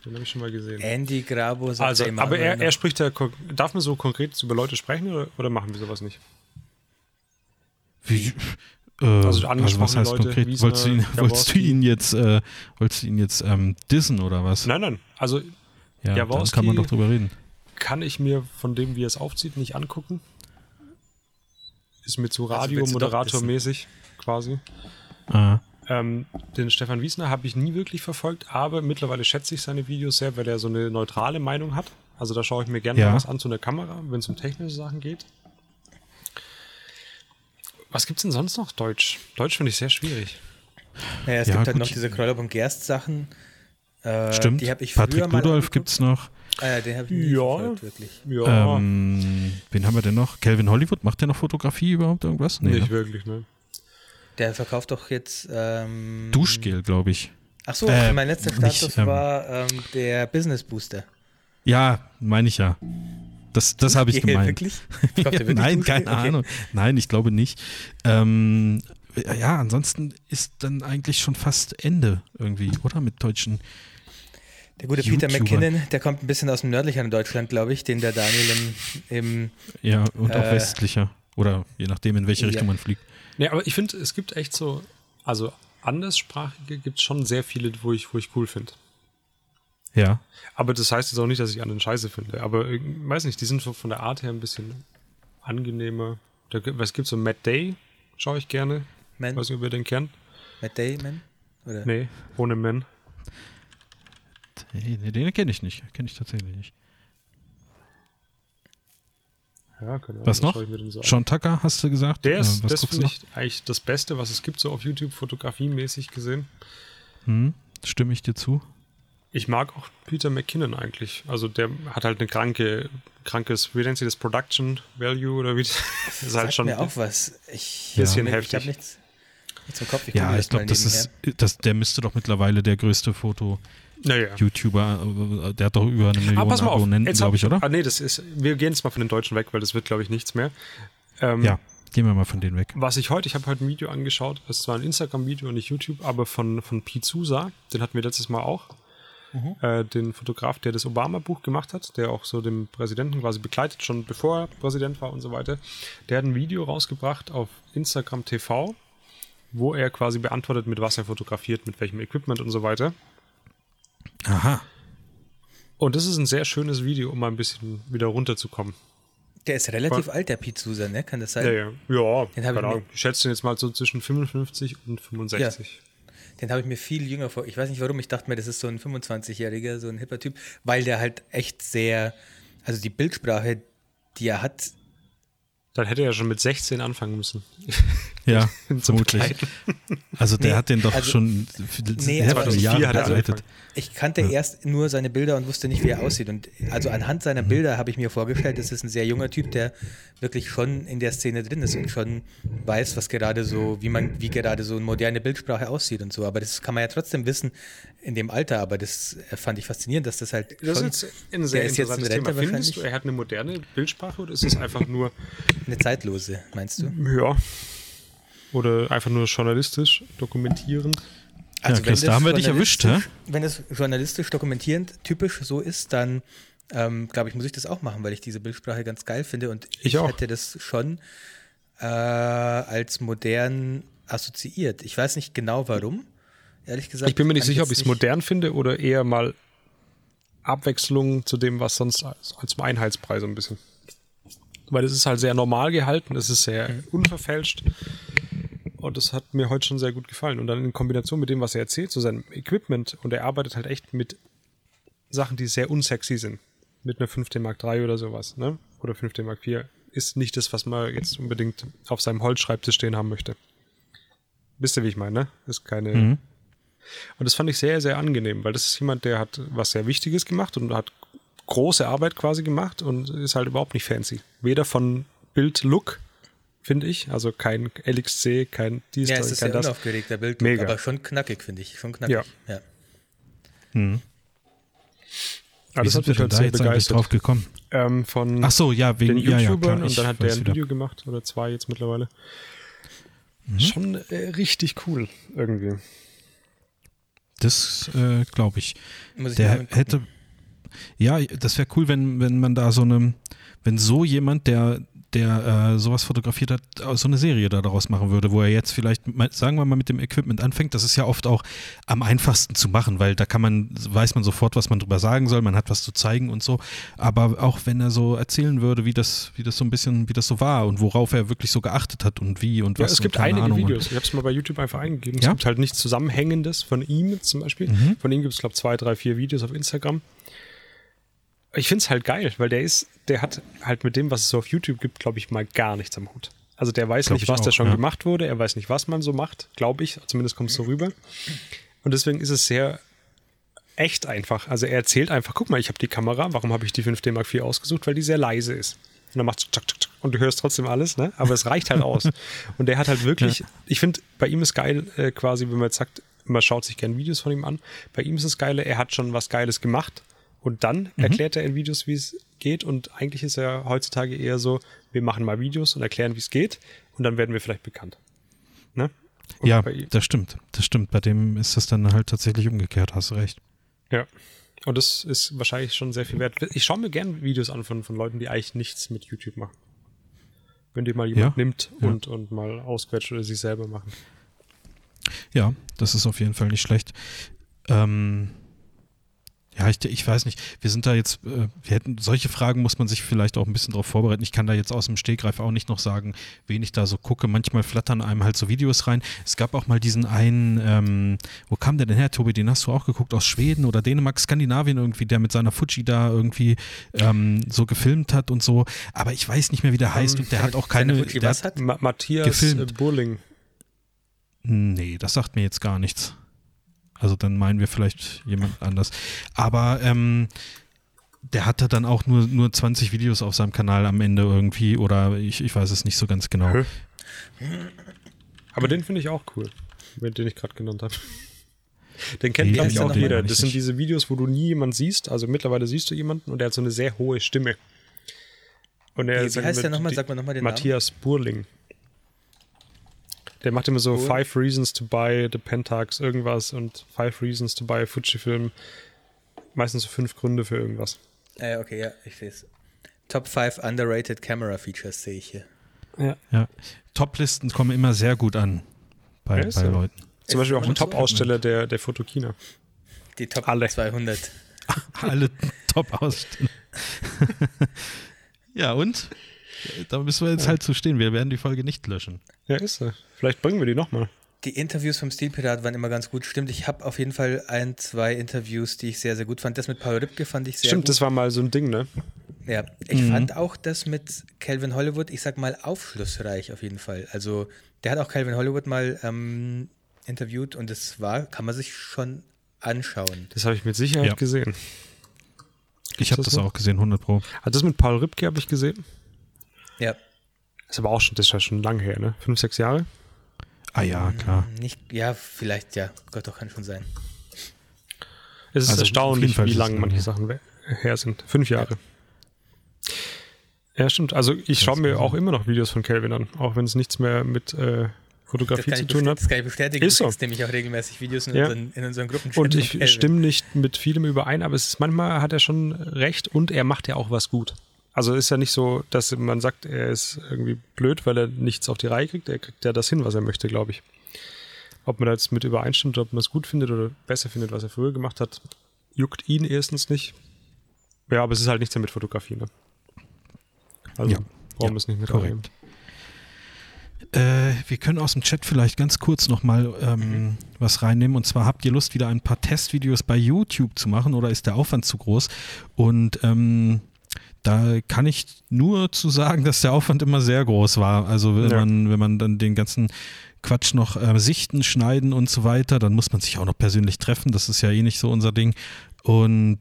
S3: Den habe ich schon mal gesehen.
S2: Andy Grabo sagt
S3: Also, aber er, er spricht ja, darf man so konkret über Leute sprechen oder, oder machen wir sowas nicht?
S1: Wie, äh,
S3: Also
S1: also, was heißt
S3: Leute,
S1: konkret?
S3: Wiesner,
S1: Wolltest du ihn, wolltest du ihn jetzt, äh, wolltest du ihn jetzt ähm, dissen oder was?
S3: Nein, nein. Also
S1: ja, dann
S3: Jaworski-
S1: kann man doch drüber reden.
S3: kann ich mir von dem, wie er es aufzieht, nicht angucken. Ist mir zu
S2: Also
S3: Radio-Moderator-mäßig quasi.
S1: Ah,
S3: Ähm, den Stefan Wiesner habe ich nie wirklich verfolgt, aber mittlerweile schätze ich seine Videos sehr, weil er so eine neutrale Meinung hat. Also da schaue ich mir gerne
S1: Ja.
S3: mal was an zu einer Kamera, wenn es um technische Sachen geht. Was gibt's denn sonst noch Deutsch? Deutsch finde ich sehr schwierig.
S2: Naja, es
S1: Ja,
S2: gibt halt
S1: gut.
S2: noch diese Krollop und Gerst Sachen. Äh,
S1: stimmt.
S2: Die habe ich früher
S1: Patrick Rudolph
S2: angeguckt.
S1: gibt's noch.
S2: Ah, ja, den habe ich nie
S3: Ja.
S2: verfolgt, wirklich.
S3: Ja,
S1: Ähm, wen haben wir denn noch? Calvin Hollywood, macht der noch Fotografie überhaupt irgendwas? Nee,
S3: nicht
S1: ne?
S3: wirklich, ne?
S2: Der verkauft doch jetzt. Ähm,
S1: Duschgel, glaube ich.
S2: Ach so,
S1: Äh,
S2: mein letzter
S1: nicht,
S2: Status
S1: ähm,
S2: war ähm, der Business Booster.
S1: Ja, meine ich ja. Das, das habe ich gemeint.
S2: Wirklich? Wirklich
S1: Nein,
S2: Duschgel?
S1: keine
S2: Okay.
S1: Ahnung. Nein, ich glaube nicht. Ähm, ja, ansonsten ist dann eigentlich schon fast Ende irgendwie, oder? Mit deutschen.
S2: Der gute Peter
S1: YouTuber.
S2: McKinnon, der kommt ein bisschen aus dem nördlicheren Deutschland, glaube ich, den der Daniel im, im
S1: Ja, und auch
S2: Äh,
S1: westlicher. Oder je nachdem, in welche
S2: ja.
S1: Richtung man fliegt.
S3: Nee, aber ich finde, es gibt echt so, also anderssprachige gibt es schon sehr viele, wo ich, wo ich cool finde.
S1: Ja.
S3: Aber das heißt jetzt auch nicht, dass ich anderen scheiße finde. Aber ich weiß nicht, die sind so von der Art her ein bisschen angenehmer. Da, gibt- was gibt's so? Matt Day schaue ich gerne.
S2: Man,
S3: Weiß nicht, ob ihr den kennt.
S2: Matt Damon? Oder?
S3: Nee, ohne Man.
S1: Nee, nee, den kenne ich nicht. Kenne ich tatsächlich nicht.
S3: Ja,
S1: Was
S3: das
S1: noch?
S3: so.
S1: John Tucker, hast du gesagt?
S3: Der
S1: Äh,
S3: ist,
S1: was
S3: das finde ich eigentlich das Beste, was es gibt, so auf YouTube, fotografiemäßig gesehen.
S1: Hm, stimme ich dir zu.
S3: Ich mag auch Peter McKinnon eigentlich. Also der hat halt eine kranke, krankes, wie nennt sie das, Production Value oder wie? Das ist halt
S2: Sagt
S3: schon.
S2: mir auch was. Ich,
S3: Bisschen
S2: ich,
S3: heftig.
S2: Ich habe nichts, nichts im Kopf. Ich
S1: Ja, ich glaube, das ist, das, der müsste doch mittlerweile der größte Foto-YouTuber,
S3: Naja.
S1: äh, der hat doch über eine Million
S3: Ah, pass mal auf.
S1: Abonnenten, glaube ich, oder?
S3: Ah, nee, das ist. Wir gehen jetzt mal von den Deutschen weg, weil das wird, glaube ich, nichts mehr. Ähm,
S1: Ja, gehen wir mal von denen weg.
S3: Was ich heute, ich habe heute ein Video angeschaut, das ist zwar ein Instagram-Video und nicht YouTube, aber von, von Sousa, den hatten wir letztes Mal auch. Äh, den Fotograf, der das Obama-Buch gemacht hat, der auch so den Präsidenten quasi begleitet, schon bevor er Präsident war und so weiter. Der hat ein Video rausgebracht auf Instagram TV, wo er quasi beantwortet, mit was er fotografiert, mit welchem Equipment und so weiter.
S1: Aha.
S3: Und das ist ein sehr schönes Video, um mal ein bisschen wieder runterzukommen.
S2: Der ist relativ alt, der Pete Sousa, ne? Kann das sein?
S3: Ja, ja. Ja,
S2: Den
S3: keine
S2: ich
S3: Ahnung. Ich schätze den jetzt mal so zwischen 55 und 65.
S2: Den habe ich mir viel jünger vor. Ich weiß nicht warum, ich dachte mir, das ist so ein 25-Jähriger, so ein hipper Typ, weil der halt echt sehr, also die Bildsprache, die er hat,
S3: Dann hätte er schon mit 16 anfangen müssen.
S1: Ja, vermutlich. Also der
S2: Nee,
S1: hat den doch
S2: also-
S1: schon
S2: Nee,
S1: sehr viele Jahre
S3: 2004 hat
S1: begleitet.
S3: angefangen.
S2: ich kannte erst nur seine Bilder und wusste nicht, wie er aussieht. Und also anhand seiner Bilder habe ich mir vorgestellt, das ist ein sehr junger Typ, der wirklich schon in der Szene drin ist und schon weiß, was gerade so, wie man, wie gerade so eine moderne Bildsprache aussieht und so. Aber das kann man ja trotzdem wissen in dem Alter. Aber das fand ich faszinierend, dass das halt
S3: Das
S2: schon,
S3: ist jetzt ein sehr
S2: der ist jetzt ein
S3: interessantes
S2: Rentner
S3: Thema. Findest du, er hat eine moderne Bildsprache oder ist es einfach nur,
S2: eine zeitlose, meinst du?
S3: ja, oder einfach nur journalistisch, dokumentierend?
S1: Ja, Chris,
S2: wenn
S1: da
S2: das
S1: haben wir dich erwischt, hä?
S2: journalistisch- Wenn es journalistisch dokumentierend typisch so ist, dann ähm, glaube ich, muss ich das auch machen, weil ich diese Bildsprache ganz geil finde und ich,
S3: Ich auch.
S2: hätte das schon äh, als modern assoziiert. Ich weiß nicht genau warum, ehrlich gesagt.
S3: Ich bin mir nicht sicher, ob ich es modern finde oder eher mal Abwechslung zu dem, was sonst als, als Einheitsbrei so ein bisschen. Weil es ist halt sehr normal gehalten, es ist sehr
S2: Mhm.
S3: unverfälscht. Und das hat mir heute schon sehr gut gefallen. Und dann in Kombination mit dem, was er erzählt, zu seinem Equipment, und er arbeitet halt echt mit Sachen, die sehr unsexy sind. Mit einer 5D Mark III oder sowas, ne? Oder 5D Mark IV. Ist nicht das, was man jetzt unbedingt auf seinem Holzschreibtisch stehen haben möchte. Wisst ihr, wie ich meine, ne? Ist keine.
S1: Mhm.
S3: Und das fand ich sehr, sehr angenehm, weil das ist jemand, der hat was sehr Wichtiges gemacht und hat große Arbeit quasi gemacht und ist halt überhaupt nicht fancy. Weder von Bild-Look, finde ich, also kein LXC, kein dies,
S2: Ja, es ist
S3: kein
S2: sehr
S3: das.
S2: unaufgeregter Bild,
S3: Mega.
S2: aber schon knackig, finde ich. Schon knackig.
S3: Ja.
S2: ja.
S3: Ah,
S1: Wie
S3: das
S1: sind
S3: hat
S1: wir
S3: mich halt
S1: da
S3: sehr begeistert.
S1: drauf gekommen?
S3: Ähm, von
S1: Ach so, ja, wegen
S3: den
S1: ja, ja,
S3: YouTubern
S1: klar,
S3: und dann hat der ein
S1: wieder.
S3: Video gemacht oder zwei jetzt mittlerweile.
S1: Mhm.
S3: Schon äh, richtig cool irgendwie.
S1: Das äh, glaube ich. Muss ich der hätte. Ja, das wäre cool, wenn, wenn man da so eine, wenn so jemand, der der äh, sowas fotografiert hat, so eine Serie da daraus machen würde, wo er jetzt vielleicht, sagen wir mal, mit dem Equipment anfängt. Das ist ja oft auch am einfachsten zu machen, weil da kann man, weiß man sofort, was man drüber sagen soll, man hat was zu zeigen und so. Aber auch wenn er so erzählen würde, wie das, wie das so ein bisschen, wie das so war und worauf er wirklich so geachtet hat und wie und was.
S3: Ja, es gibt einige Ahnung. Videos. Ich habe es mal bei YouTube einfach eingegeben. Ja? Es gibt halt nichts Zusammenhängendes von ihm zum Beispiel. Mhm. Von ihm gibt es, glaube ich, zwei, drei, vier Videos auf Instagram ich finde es halt geil, weil der ist, der hat halt mit dem, was es so auf YouTube gibt, glaube ich, mal gar nichts am Hut. Also der weiß glaub nicht, was auch, da schon ja. gemacht wurde, er weiß nicht, was man so macht, glaube ich, zumindest kommt es so rüber. Und deswegen ist es sehr echt einfach. Also er erzählt einfach, guck mal, ich habe die Kamera, warum habe ich die 5D Mark IV ausgesucht? Weil die sehr leise ist. Und dann macht es und du hörst trotzdem alles, ne? Aber es reicht halt aus. Und der hat halt wirklich, ja. ich finde, bei ihm ist geil, äh, quasi, wenn man jetzt sagt, man schaut sich gerne Videos von ihm an. Bei ihm ist es geil, er hat schon was Geiles gemacht und dann mhm. erklärt er in Videos, wie es geht. Und eigentlich ist er heutzutage eher so, wir machen mal Videos und erklären, wie es geht. Und dann werden wir vielleicht bekannt.
S1: Ne? ja, das stimmt. Das stimmt. Bei dem ist das dann halt tatsächlich umgekehrt, hast du recht.
S3: Ja. Und das ist wahrscheinlich schon sehr viel wert. Ich schaue mir gerne Videos an von, von Leuten, die eigentlich nichts mit YouTube machen. Wenn die mal jemand ja, nimmt und, ja. und mal ausquetscht oder sich selber machen.
S1: Ja, das ist auf jeden Fall nicht schlecht. Ähm, ja, ich, ich weiß nicht. Wir sind da jetzt, äh, wir hätten, solche Fragen muss man sich vielleicht auch ein bisschen darauf vorbereiten. Ich kann da jetzt aus dem Stegreif auch nicht noch sagen, wen ich da so gucke. Manchmal flattern einem halt so Videos rein. Es gab auch mal diesen einen, ähm, wo kam der denn her, Tobi? Den hast du auch geguckt, aus Schweden oder Dänemark, Skandinavien irgendwie, der mit seiner Fuji da irgendwie ähm, so gefilmt hat und so. Aber ich weiß nicht mehr, wie der heißt und der hat auch keine. Fuji,
S3: der was hat? Ma Matthias gefilmt. Burling.
S1: Nee, das sagt mir jetzt gar nichts. Also dann meinen wir vielleicht jemand anders. Aber ähm, der hatte dann auch nur, nur 20 Videos auf seinem Kanal am Ende irgendwie oder ich, ich weiß es nicht so ganz genau.
S3: Aber den finde ich auch cool, den ich gerade genannt habe. Den kennt, glaube ich, auch jeder. Das sind diese Videos, wo du nie jemanden siehst. Also mittlerweile siehst du jemanden und der hat so eine sehr hohe Stimme.
S2: Und er wie, wie heißt der nochmal? Sag mal nochmal den
S3: Matthias Namen. Burling. Der macht immer so cool. Five Reasons to Buy the Pentax irgendwas und Five Reasons to Buy Fujifilm. Meistens so fünf Gründe für irgendwas.
S2: Äh, okay, ja, ich sehe es. Top 5 underrated Camera Features sehe ich hier.
S1: Ja. ja. Top-Listen kommen immer sehr gut an bei, ja, bei so. Leuten.
S3: Zum Beispiel auch ein Top-Aussteller der, der Fotokina.
S2: Die Top Alle. 200.
S1: Alle Top-Aussteller. ja, und? Da müssen wir jetzt halt zu stehen. Wir werden die Folge nicht löschen.
S3: Ja, ist so. Vielleicht bringen wir die nochmal.
S2: Die Interviews vom Stilpirat waren immer ganz gut. Stimmt, ich habe auf jeden Fall ein, zwei Interviews, die ich sehr, sehr gut fand. Das mit Paul Ripke fand ich sehr
S3: Stimmt,
S2: gut.
S3: das war mal so ein Ding, ne?
S2: Ja, ich mhm. fand auch das mit Calvin Hollywood, ich sag mal, aufschlussreich auf jeden Fall. Also, der hat auch Calvin Hollywood mal ähm, interviewt und das war, kann man sich schon anschauen.
S3: Das habe ich mit Sicherheit ja. gesehen.
S1: Ich habe das, das auch gesehen, 100 Pro.
S3: Also das mit Paul Ripke habe ich gesehen.
S2: Ja.
S3: Ist aber auch schon, das ist ja schon lange her, ne? Fünf, sechs Jahre?
S1: Ah ja, klar.
S2: Nicht, ja, vielleicht, ja. Gott, doch kann schon sein.
S3: Es ist also erstaunlich, wie lange manche her. Sachen her sind. Fünf Jahre. Ja, ja stimmt. Also ich schaue mir auch immer noch Videos von Calvin an, auch wenn es nichts mehr mit äh, Fotografie zu tun hat.
S2: Das kann ich bestätigen. Ist so. nämlich auch regelmäßig Videos in, ja. unseren, in unseren Gruppen.
S3: Und ich stimme nicht mit vielem überein, aber es ist, manchmal hat er schon recht und er macht ja auch was gut. Also ist ja nicht so, dass man sagt, er ist irgendwie blöd, weil er nichts auf die Reihe kriegt. Er kriegt ja das hin, was er möchte, glaube ich. Ob man da jetzt mit übereinstimmt, ob man es gut findet oder besser findet, was er früher gemacht hat, juckt ihn erstens nicht. Ja, aber es ist halt nichts mehr mit Fotografie, ne? Also ja. brauchen wir es nicht mit korrekt.
S1: Äh, wir können aus dem Chat vielleicht ganz kurz nochmal ähm, mhm. was reinnehmen. Und zwar habt ihr Lust, wieder ein paar Testvideos bei YouTube zu machen oder ist der Aufwand zu groß? Und ähm, da kann ich nur zu sagen, dass der Aufwand immer sehr groß war. Also wenn ja. man, wenn man dann den ganzen Quatsch noch äh, sichten, schneiden und so weiter, dann muss man sich auch noch persönlich treffen. Das ist ja eh nicht so unser Ding. Und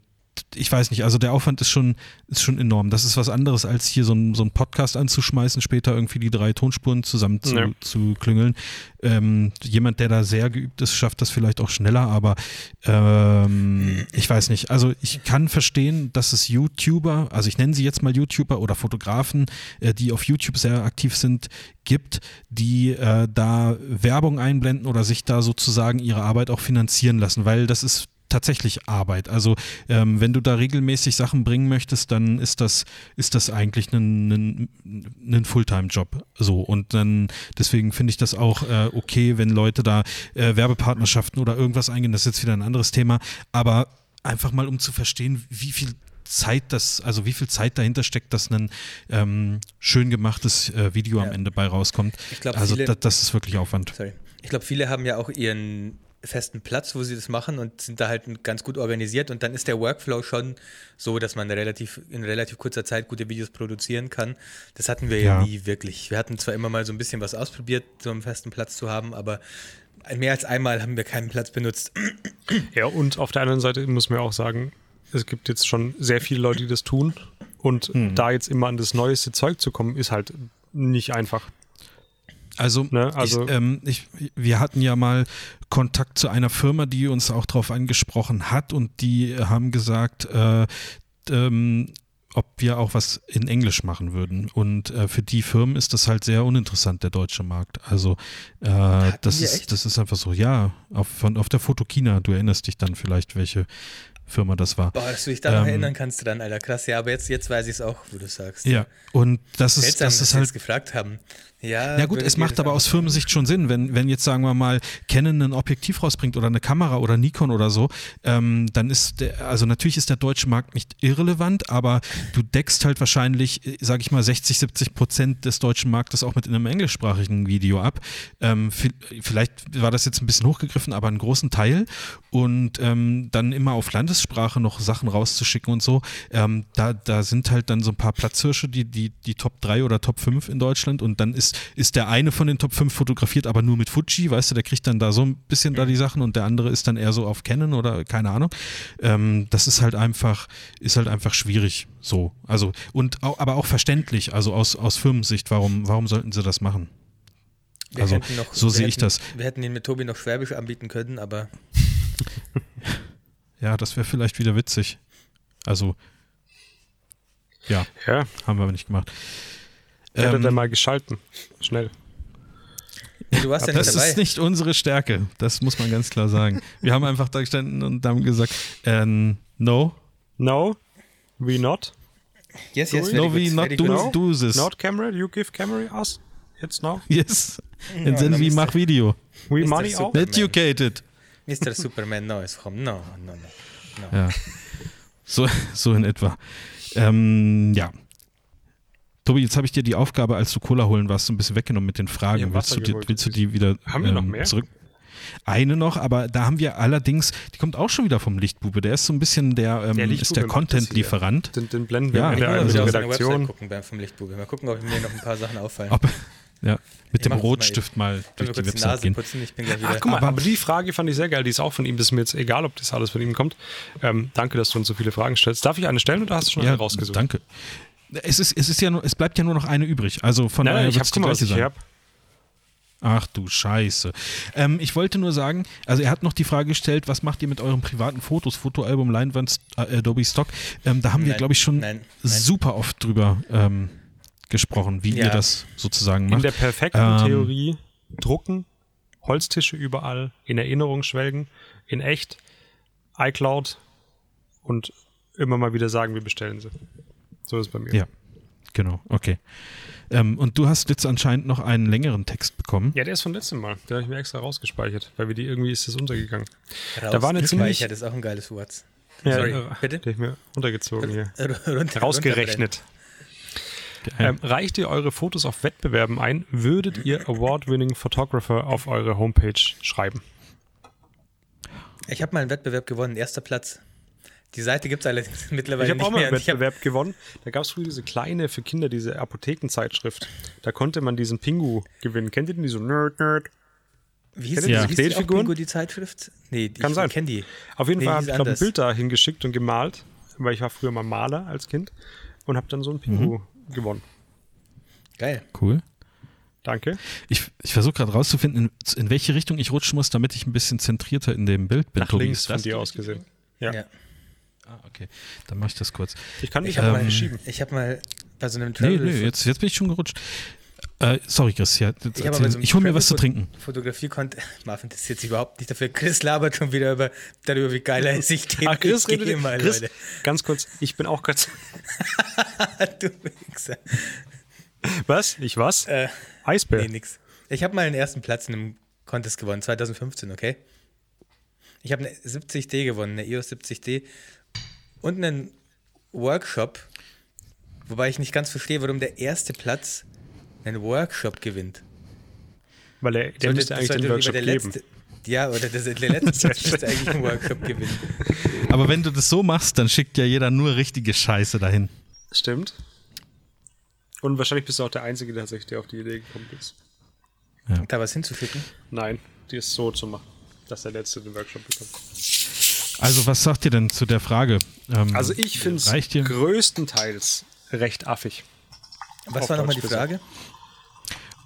S1: ich weiß nicht, also der Aufwand ist schon, ist schon enorm. Das ist was anderes, als hier so einen so Podcast anzuschmeißen, später irgendwie die drei Tonspuren zusammen zu, ja. zu klüngeln. Ähm, jemand, der da sehr geübt ist, schafft das vielleicht auch schneller, aber ähm, ich weiß nicht. Also ich kann verstehen, dass es YouTuber, also ich nenne sie jetzt mal YouTuber oder Fotografen, äh, die auf YouTube sehr aktiv sind, gibt, die äh, da Werbung einblenden oder sich da sozusagen ihre Arbeit auch finanzieren lassen, weil das ist tatsächlich Arbeit. Also ähm, wenn du da regelmäßig Sachen bringen möchtest, dann ist das, ist das eigentlich ein, ein, ein Fulltime-Job. So. Und dann deswegen finde ich das auch äh, okay, wenn Leute da äh, Werbepartnerschaften oder irgendwas eingehen. Das ist jetzt wieder ein anderes Thema. Aber einfach mal um zu verstehen, wie viel Zeit das, also wie viel Zeit dahinter steckt, dass ein ähm, schön gemachtes äh, Video ja. am Ende bei rauskommt.
S2: Glaub,
S1: also
S2: viele,
S1: da, das ist wirklich Aufwand.
S2: Sorry. Ich glaube, viele haben ja auch ihren festen Platz, wo sie das machen und sind da halt ganz gut organisiert und dann ist der Workflow schon so, dass man relativ in relativ kurzer Zeit gute Videos produzieren kann. Das hatten wir ja, ja nie wirklich. Wir hatten zwar immer mal so ein bisschen was ausprobiert, so einen festen Platz zu haben, aber mehr als einmal haben wir keinen Platz benutzt.
S3: Ja, und auf der anderen Seite muss man auch sagen, es gibt jetzt schon sehr viele Leute, die das tun und mhm. da jetzt immer an das neueste Zeug zu kommen, ist halt nicht einfach.
S1: Also, ne? also ich, ähm, ich, wir hatten ja mal Kontakt zu einer Firma, die uns auch darauf angesprochen hat und die haben gesagt, äh, ähm, ob wir auch was in Englisch machen würden. Und äh, für die Firmen ist das halt sehr uninteressant, der deutsche Markt. Also äh, das, ist, das ist einfach so, ja, auf, von, auf der Fotokina, du erinnerst dich dann vielleicht, welche Firma das war.
S2: Boah, dass du dich daran ähm, erinnern kannst du dann, Alter, krass. Ja, aber jetzt, jetzt weiß ich es auch, wo du sagst.
S1: Ja, und das ist, Seltsam, das ist halt.
S2: gefragt haben. Ja,
S1: ja gut, es macht aber aus Firmensicht schon Sinn, wenn, wenn jetzt sagen wir mal Canon ein Objektiv rausbringt oder eine Kamera oder Nikon oder so, ähm, dann ist der, also natürlich ist der deutsche Markt nicht irrelevant, aber du deckst halt wahrscheinlich, äh, sage ich mal, 60, 70 Prozent des deutschen Marktes auch mit einem englischsprachigen Video ab. Ähm, vielleicht war das jetzt ein bisschen hochgegriffen, aber einen großen Teil und ähm, dann immer auf Landessprache noch Sachen rauszuschicken und so, ähm, da, da sind halt dann so ein paar Platzhirsche, die, die, die Top 3 oder Top 5 in Deutschland und dann ist ist, der eine von den Top 5 fotografiert, aber nur mit Fuji, weißt du, der kriegt dann da so ein bisschen da die Sachen und der andere ist dann eher so auf Canon oder keine Ahnung. Ähm, das ist halt einfach, ist halt einfach schwierig so. Also, und auch, aber auch verständlich, also aus, aus Firmensicht, warum, warum sollten sie das machen? Wir also, noch, so sehe ich das.
S2: Wir hätten ihn mit Tobi noch Schwäbisch anbieten können, aber.
S1: ja, das wäre vielleicht wieder witzig. Also, ja, ja, haben wir aber nicht gemacht.
S3: Hätte ähm, der mal geschalten. Schnell.
S2: Du warst ja
S1: nicht das dabei. ist nicht unsere Stärke, das muss man ganz klar sagen. Wir haben einfach da gestanden und haben gesagt, äh, no.
S3: No, we not.
S2: Yes, yes,
S1: no, we not do, no, do this.
S3: Not camera, you give camera us. It's now.
S1: Yes. And then no, we make video.
S3: We Mr. money Superman.
S1: Educated.
S2: Mr. Superman, no, it's from no, no, no. no.
S1: Ja. So, so in etwa. Ähm, ja, Tobi, jetzt habe ich dir die Aufgabe, als du Cola holen warst, so ein bisschen weggenommen mit den Fragen. Willst du, die, willst du die wieder
S3: haben wir noch ähm, mehr? zurück?
S1: Eine noch, aber da haben wir allerdings, die kommt auch schon wieder vom Lichtbube. Der ist so ein bisschen der, ähm, der ist der Content-Lieferant.
S3: Den, den, blenden wir
S2: ja, in der also Redaktion. Gucken vom Lichtbube. Mal gucken, ob mir noch ein paar Sachen auffallen. Ob,
S1: ja, mit ich dem Rotstift mal, mal durch die Website die gehen.
S2: Putzen, ich bin gleich wieder.
S3: Ach, guck mal, aber die Frage fand ich sehr geil. Die ist auch von ihm. Das ist mir jetzt egal, ob das alles von ihm kommt. Ähm, danke, dass du uns so viele Fragen stellst. Darf ich eine stellen oder hast du schon
S1: ja,
S3: eine rausgesucht?
S1: Danke. Es, ist, es, ist ja nur, es bleibt ja nur noch eine übrig. Also von
S3: daher wird es die gleiche sein. Hab.
S1: Ach du Scheiße. Ähm, ich wollte nur sagen, also er hat noch die Frage gestellt, was macht ihr mit euren privaten Fotos, Fotoalbum, Leinwand, äh, Adobe Stock? Ähm, da haben wir, glaube ich, schon nein, nein. super oft drüber ähm, gesprochen, wie ja. ihr das sozusagen macht.
S3: In der perfekten ähm, Theorie drucken, Holztische überall, in Erinnerung schwelgen, in echt, iCloud und immer mal wieder sagen, wir bestellen sie. So ist es bei mir.
S1: Ja, genau, okay. Ähm, und du hast jetzt anscheinend noch einen längeren Text bekommen.
S3: Ja, der ist von letztem Mal. Den habe ich mir extra rausgespeichert, weil wir die irgendwie ist das untergegangen.
S2: da war eine ziemlich. ist auch ein geiles Wort.
S3: Ja, Sorry, äh, bitte? Den habe ich mir untergezogen hier. Rausgerechnet. Ähm, reicht ihr eure Fotos auf Wettbewerben ein, würdet ihr Award-Winning Photographer auf eure Homepage schreiben?
S2: Ich habe mal einen Wettbewerb gewonnen, erster Platz. Die Seite gibt es allerdings mittlerweile
S3: ich nicht auch mal einen Wettbewerb hab... gewonnen. Da gab es früher diese kleine für Kinder, diese Apothekenzeitschrift. Da konnte man diesen Pingu gewinnen. Kennt ihr den? Die so Nerd, Nerd.
S2: Wie hieß, ja. die, die Pingu, die Zeitschrift?
S3: Nee, Kann ich sein.
S2: kenne die.
S3: Auf jeden nee, Fall habe ich, glaube ein Bild da hingeschickt und gemalt. weil ich war früher mal Maler als Kind und habe dann so ein Pingu mhm. gewonnen.
S2: Geil.
S1: Cool.
S3: Danke.
S1: Ich, ich versuche gerade rauszufinden, in, in, welche Richtung ich rutschen muss, damit ich ein bisschen zentrierter in dem Bild bin.
S3: Nach Tobi, links von dir aus gesehen.
S1: Ja. ja. Ah, okay. Dann mache ich das kurz.
S3: Ich kann dich
S2: ähm,
S3: mal schieben.
S2: Ich habe mal bei so einem
S1: Travel Nee, nee, jetzt, jetzt bin ich schon gerutscht. Äh, sorry, Chris. Ja,
S2: ich, so
S1: ich hole mir was zu trinken.
S2: Fotografie konnte. Marvin das ist jetzt überhaupt nicht dafür. Chris labert schon wieder über, darüber, wie geil er sich
S3: dem ah, Chris, redet, mal, Chris, Ganz kurz, ich bin auch kurz. du Wichser. Was? Ich was? Äh, Eisbär. Nee,
S2: nix. Ich habe mal den ersten Platz in einem Contest gewonnen, 2015, okay? Ich habe eine 70D gewonnen, eine EOS 70D und einen Workshop, wobei ich nicht ganz verstehe, warum der erste Platz einen Workshop gewinnt.
S3: Weil er, der so, müsste eigentlich den Workshop
S2: der
S3: geben.
S2: Letzte, ja, oder das, der letzte Platz müsste eigentlich einen Workshop gewinnen.
S1: Aber wenn du das so machst, dann schickt ja jeder nur richtige Scheiße dahin.
S3: Stimmt. Und wahrscheinlich bist du auch der Einzige, der sich auf die Idee gekommen ist.
S2: Ja. Da was hinzuschicken?
S3: Nein, die ist so zu machen, dass der Letzte den Workshop bekommt.
S1: Also, was sagt ihr denn zu der Frage?
S3: Ähm, also, ich finde es größtenteils recht affig.
S2: Was war nochmal die Frage?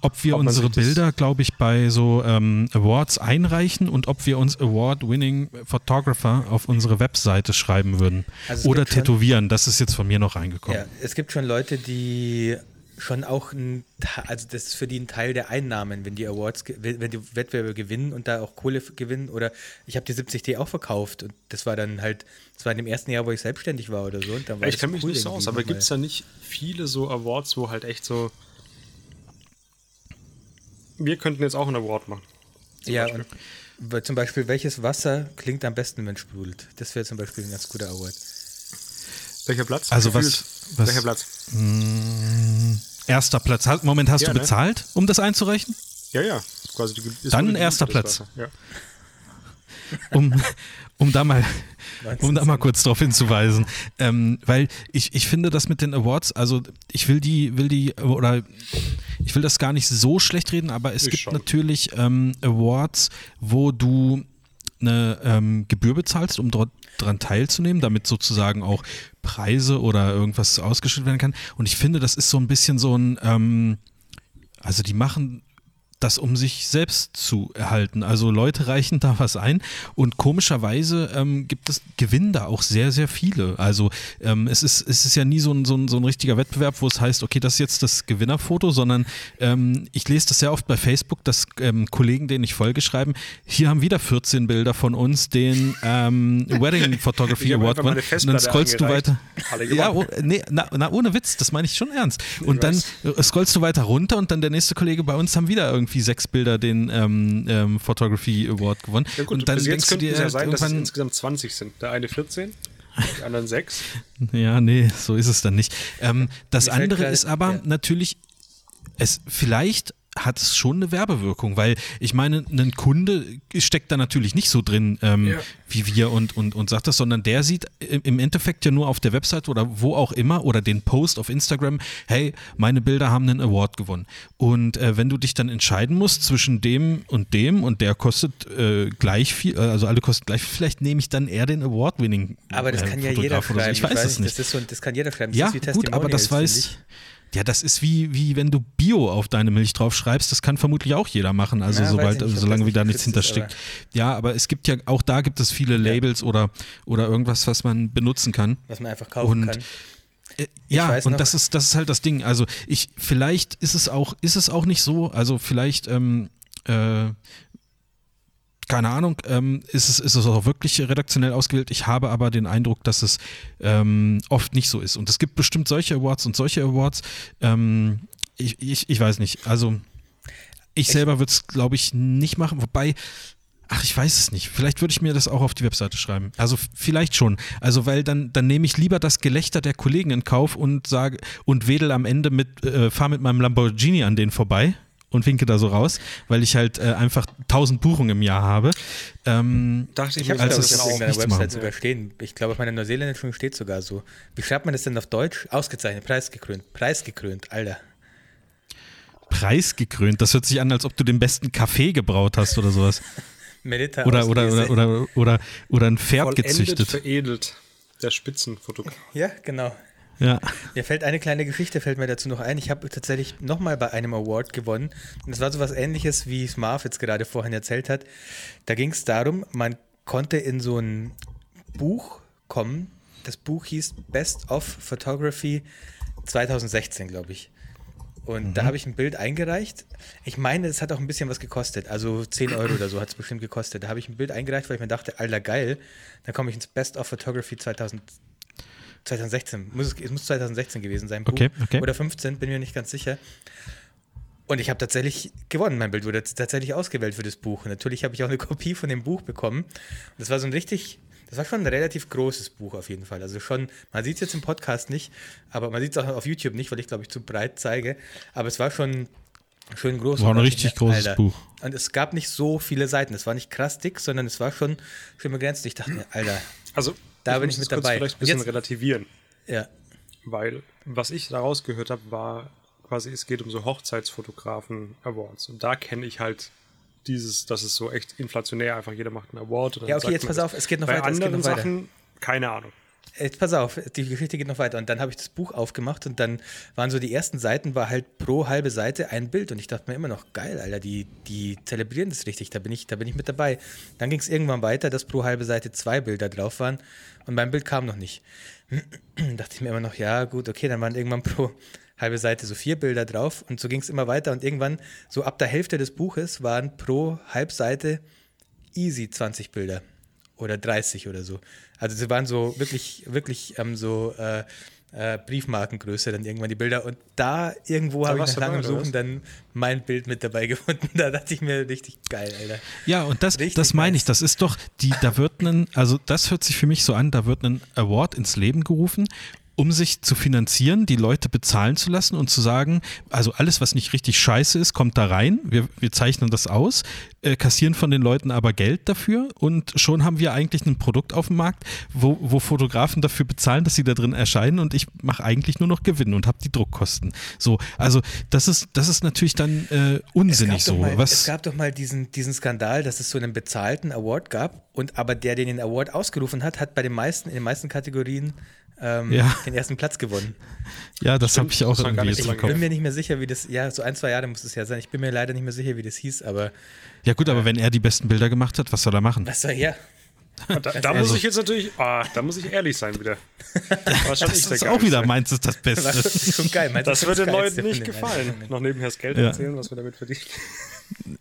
S1: Ob wir ob unsere Bilder, glaube ich, bei so ähm, Awards einreichen und ob wir uns Award-Winning Photographer auf unsere Webseite schreiben würden. Also Oder tätowieren. Schon, das ist jetzt von mir noch reingekommen. Ja,
S2: es gibt schon Leute, die schon auch ein, also das ist für die ein Teil der Einnahmen, wenn die Awards, wenn die Wettbewerbe gewinnen und da auch Kohle gewinnen oder ich habe die 70D auch verkauft und das war dann halt, das war in dem ersten Jahr, wo ich selbstständig war oder so. Und dann war
S3: ich kenne mich cool nicht so aus, aber gibt es da nicht viele so Awards, wo halt echt so wir könnten jetzt auch einen Award machen.
S2: Ja, Beispiel. und zum Beispiel, welches Wasser klingt am besten, wenn es sprudelt? Das wäre zum Beispiel ein ganz guter Award.
S3: Welcher Platz?
S1: Also was, was,
S3: Welcher Platz? Mh,
S1: hm, erster Platz. Moment, hast ja, du ne? bezahlt, um das einzureichen?
S3: Ja, ja. Quasi
S1: die, Dann erster Platz. Ja. Um, um da mal, um da mal kurz darauf hinzuweisen, ähm, weil ich, ich finde das mit den Awards, also ich will die, will die, oder ich will das gar nicht so schlecht reden, aber es ich gibt schon. natürlich ähm, Awards, wo du eine ähm, Gebühr bezahlst, um dort dran teilzunehmen, damit sozusagen auch Preise oder irgendwas ausgeschüttet werden kann. Und ich finde, das ist so ein bisschen so ein, ähm, also die machen das um sich selbst zu erhalten. Also Leute reichen da was ein und komischerweise ähm, gibt es gewinnen da auch sehr, sehr viele. Also ähm, es, ist, es ist ja nie so ein, so, ein, so ein richtiger Wettbewerb, wo es heißt, okay, das ist jetzt das Gewinnerfoto, sondern ähm, ich lese das sehr oft bei Facebook, dass ähm, Kollegen, denen ich Folge schreiben, hier haben wieder 14 Bilder von uns, den ähm, Wedding Photography Award gewonnen. Und dann scrollst du weiter. Ja, oh, nee, na, na, ohne Witz, das meine ich schon ernst. Und dann scrollst du weiter runter und dann der nächste Kollege bei uns haben wieder irgendwie irgendwie sechs Bilder den ähm, ähm, Photography Award gewonnen.
S3: Ja gut, und dann bis jetzt könnte es ja sein, dass es insgesamt 20 sind. Der eine 14, die anderen sechs.
S1: ja, nee, so ist es dann nicht. Ähm, das andere ist aber ja. natürlich, es vielleicht hat es schon eine Werbewirkung, weil ich meine, ein Kunde steckt da natürlich nicht so drin ähm, ja. wie wir und, und, und sagt das, sondern der sieht im Endeffekt ja nur auf der Website oder wo auch immer oder den Post auf Instagram, hey, meine Bilder haben einen Award gewonnen. Und äh, wenn du dich dann entscheiden musst zwischen dem und dem und der kostet äh, gleich viel, also alle kosten gleich viel, vielleicht nehme ich dann eher den Award-Winning.
S2: Aber das äh, kann ja jeder schreiben.
S1: So. Ich, weiß es nicht.
S2: Das, so, das, kann jeder schreiben. Das
S1: ja, gut, aber das weiß ja, das ist wie, wie wenn du Bio auf deine Milch draufschreibst. Das kann vermutlich auch jeder machen, also ja, sobald, nicht, solange wie da nichts hintersteckt. Ja, aber es gibt ja, auch da gibt es viele Labels ja. oder, oder irgendwas, was man benutzen kann.
S2: Was man einfach kaufen und, kann.
S1: Äh, ja, und das ist, das ist halt das Ding. Also ich, vielleicht ist es auch, ist es auch nicht so, also vielleicht ähm, äh, keine Ahnung, ähm, ist, es, ist es auch wirklich redaktionell ausgewählt. Ich habe aber den Eindruck, dass es ähm, oft nicht so ist. Und es gibt bestimmt solche Awards und solche Awards. Ähm, ich, ich, ich weiß nicht. Also ich selber würde es, glaube ich, nicht machen. Wobei, ach, ich weiß es nicht. Vielleicht würde ich mir das auch auf die Webseite schreiben. Also vielleicht schon. Also weil dann, dann nehme ich lieber das Gelächter der Kollegen in Kauf und sage und wedel am Ende mit, äh, fahre mit meinem Lamborghini an denen vorbei und winke da so raus, weil ich halt äh, einfach 1000 Buchungen im Jahr habe. Ähm,
S2: Dachte ich, ich habe es auf irgendeiner Website sogar stehen. Ich glaube, auf meiner Neuseeländischen steht sogar so. Wie schreibt man das denn auf Deutsch? Ausgezeichnet, preisgekrönt. Preisgekrönt, Alter.
S1: Preisgekrönt? Das hört sich an, als ob du den besten Kaffee gebraut hast oder sowas.
S2: Medita
S1: oder, oder, oder, oder, oder, oder ein Pferd
S3: Vollendet
S1: gezüchtet.
S3: veredelt. der Spitzenfotograf.
S2: Ja, genau.
S1: Ja.
S2: Mir fällt eine kleine Geschichte, fällt mir dazu noch ein. Ich habe tatsächlich nochmal bei einem Award gewonnen. Und es war so was ähnliches, wie es Marv jetzt gerade vorhin erzählt hat. Da ging es darum, man konnte in so ein Buch kommen. Das Buch hieß Best of Photography 2016, glaube ich. Und mhm. da habe ich ein Bild eingereicht. Ich meine, es hat auch ein bisschen was gekostet. Also 10 Euro oder so hat es bestimmt gekostet. Da habe ich ein Bild eingereicht, weil ich mir dachte, alter geil, dann komme ich ins Best of Photography 2016. 2016, muss es, es muss 2016 gewesen sein,
S1: okay, okay.
S2: oder 15, bin mir nicht ganz sicher. Und ich habe tatsächlich gewonnen. Mein Bild wurde tatsächlich ausgewählt für das Buch. Und natürlich habe ich auch eine Kopie von dem Buch bekommen. Und das war so ein richtig, das war schon ein relativ großes Buch auf jeden Fall. Also schon, man sieht es jetzt im Podcast nicht, aber man sieht es auch auf YouTube nicht, weil ich glaube ich zu breit zeige. Aber es war schon schön groß.
S1: War ein richtig großes
S2: Alter.
S1: Buch.
S2: Und es gab nicht so viele Seiten. Es war nicht krass dick, sondern es war schon schön begrenzt. Ich dachte mir, Alter.
S3: Also da bin ich mit dabei. Vielleicht ein bisschen jetzt, relativieren.
S2: Ja.
S3: Weil, was ich daraus gehört habe, war quasi, es geht um so Hochzeitsfotografen-Awards. Und da kenne ich halt dieses, das ist so echt inflationär, einfach jeder macht einen Award.
S2: ja, okay, jetzt pass auf, es geht noch
S3: bei
S2: weiter.
S3: Bei anderen Sachen, keine Ahnung.
S2: Jetzt pass auf, die Geschichte geht noch weiter. Und dann habe ich das Buch aufgemacht und dann waren so die ersten Seiten, war halt pro halbe Seite ein Bild. Und ich dachte mir immer noch, geil, Alter, die, die zelebrieren das richtig, da bin ich, da bin ich mit dabei. Dann ging es irgendwann weiter, dass pro halbe Seite zwei Bilder drauf waren und mein Bild kam noch nicht. dachte ich mir immer noch, ja, gut, okay, dann waren irgendwann pro halbe Seite so vier Bilder drauf und so ging es immer weiter und irgendwann, so ab der Hälfte des Buches, waren pro Halbseite easy 20 Bilder oder 30 oder so. Also sie waren so wirklich, wirklich ähm, so äh, äh, Briefmarkengröße dann irgendwann die Bilder. Und da irgendwo habe ich nach langem Suchen dann mein Bild mit dabei gefunden. Da dachte ich mir richtig geil, Alter.
S1: Ja, und das, das meine ich, das ist doch, die, da wird ein, also das hört sich für mich so an, da wird ein Award ins Leben gerufen um sich zu finanzieren, die Leute bezahlen zu lassen und zu sagen, also alles, was nicht richtig scheiße ist, kommt da rein. Wir, wir zeichnen das aus, äh, kassieren von den Leuten aber Geld dafür und schon haben wir eigentlich ein Produkt auf dem Markt, wo, wo Fotografen dafür bezahlen, dass sie da drin erscheinen und ich mache eigentlich nur noch Gewinn und habe die Druckkosten. So, also das ist, das ist natürlich dann äh, unsinnig so.
S2: Mal,
S1: Was,
S2: es gab doch mal diesen, diesen Skandal, dass es so einen bezahlten Award gab und aber der, der den Award ausgerufen hat, hat bei den meisten, in den meisten Kategorien ähm, ja. den ersten Platz gewonnen.
S1: Ja, das habe ich auch irgendwie
S2: jetzt Ich bin mir nicht mehr sicher, wie das, ja, so ein, zwei Jahre muss es ja sein. Ich bin mir leider nicht mehr sicher, wie das hieß, aber.
S1: Ja, gut, aber äh, wenn er die besten Bilder gemacht hat, was soll er machen?
S2: Was soll er?
S3: Da, da muss ich jetzt natürlich, oh, da muss ich ehrlich sein wieder.
S1: Das, das ist auch wieder meins ist das Beste. Das
S2: geil.
S3: Meinst das wird den Leuten nicht gefallen. Noch nebenher das Geld ja. erzählen, was wir damit verdienen.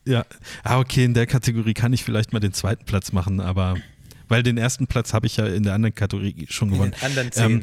S1: Ja, ah, okay, in der Kategorie kann ich vielleicht mal den zweiten Platz machen, aber weil den ersten Platz habe ich ja in der anderen Kategorie schon gewonnen.
S2: In den anderen zehn. Ähm,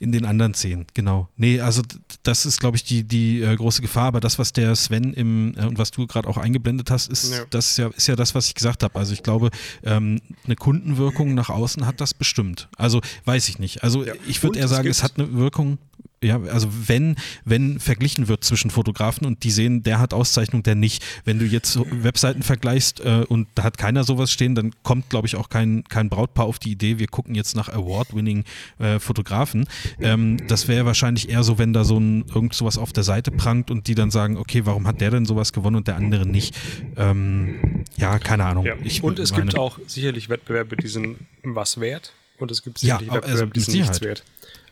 S1: in den anderen zehn, genau. Nee, also das ist, glaube ich, die, die äh, große Gefahr. Aber das, was der Sven im äh, und was du gerade auch eingeblendet hast, ist, ja. das ist ja, ist ja das, was ich gesagt habe. Also ich glaube, ähm, eine Kundenwirkung nach außen hat das bestimmt. Also weiß ich nicht. Also ja. ich würde eher sagen, es hat eine Wirkung ja, also wenn, wenn verglichen wird zwischen Fotografen und die sehen, der hat Auszeichnung, der nicht. Wenn du jetzt Webseiten vergleichst äh, und da hat keiner sowas stehen, dann kommt, glaube ich, auch kein, kein Brautpaar auf die Idee, wir gucken jetzt nach Award-winning äh, Fotografen. Ähm, das wäre wahrscheinlich eher so, wenn da so ein irgend sowas auf der Seite prangt und die dann sagen, okay, warum hat der denn sowas gewonnen und der andere nicht? Ähm, ja, keine Ahnung. Ja.
S3: Ich, und es meine, gibt auch sicherlich Wettbewerbe, die sind was wert und es gibt sicherlich ja, Wettbewerbe, also die sind nichts wert.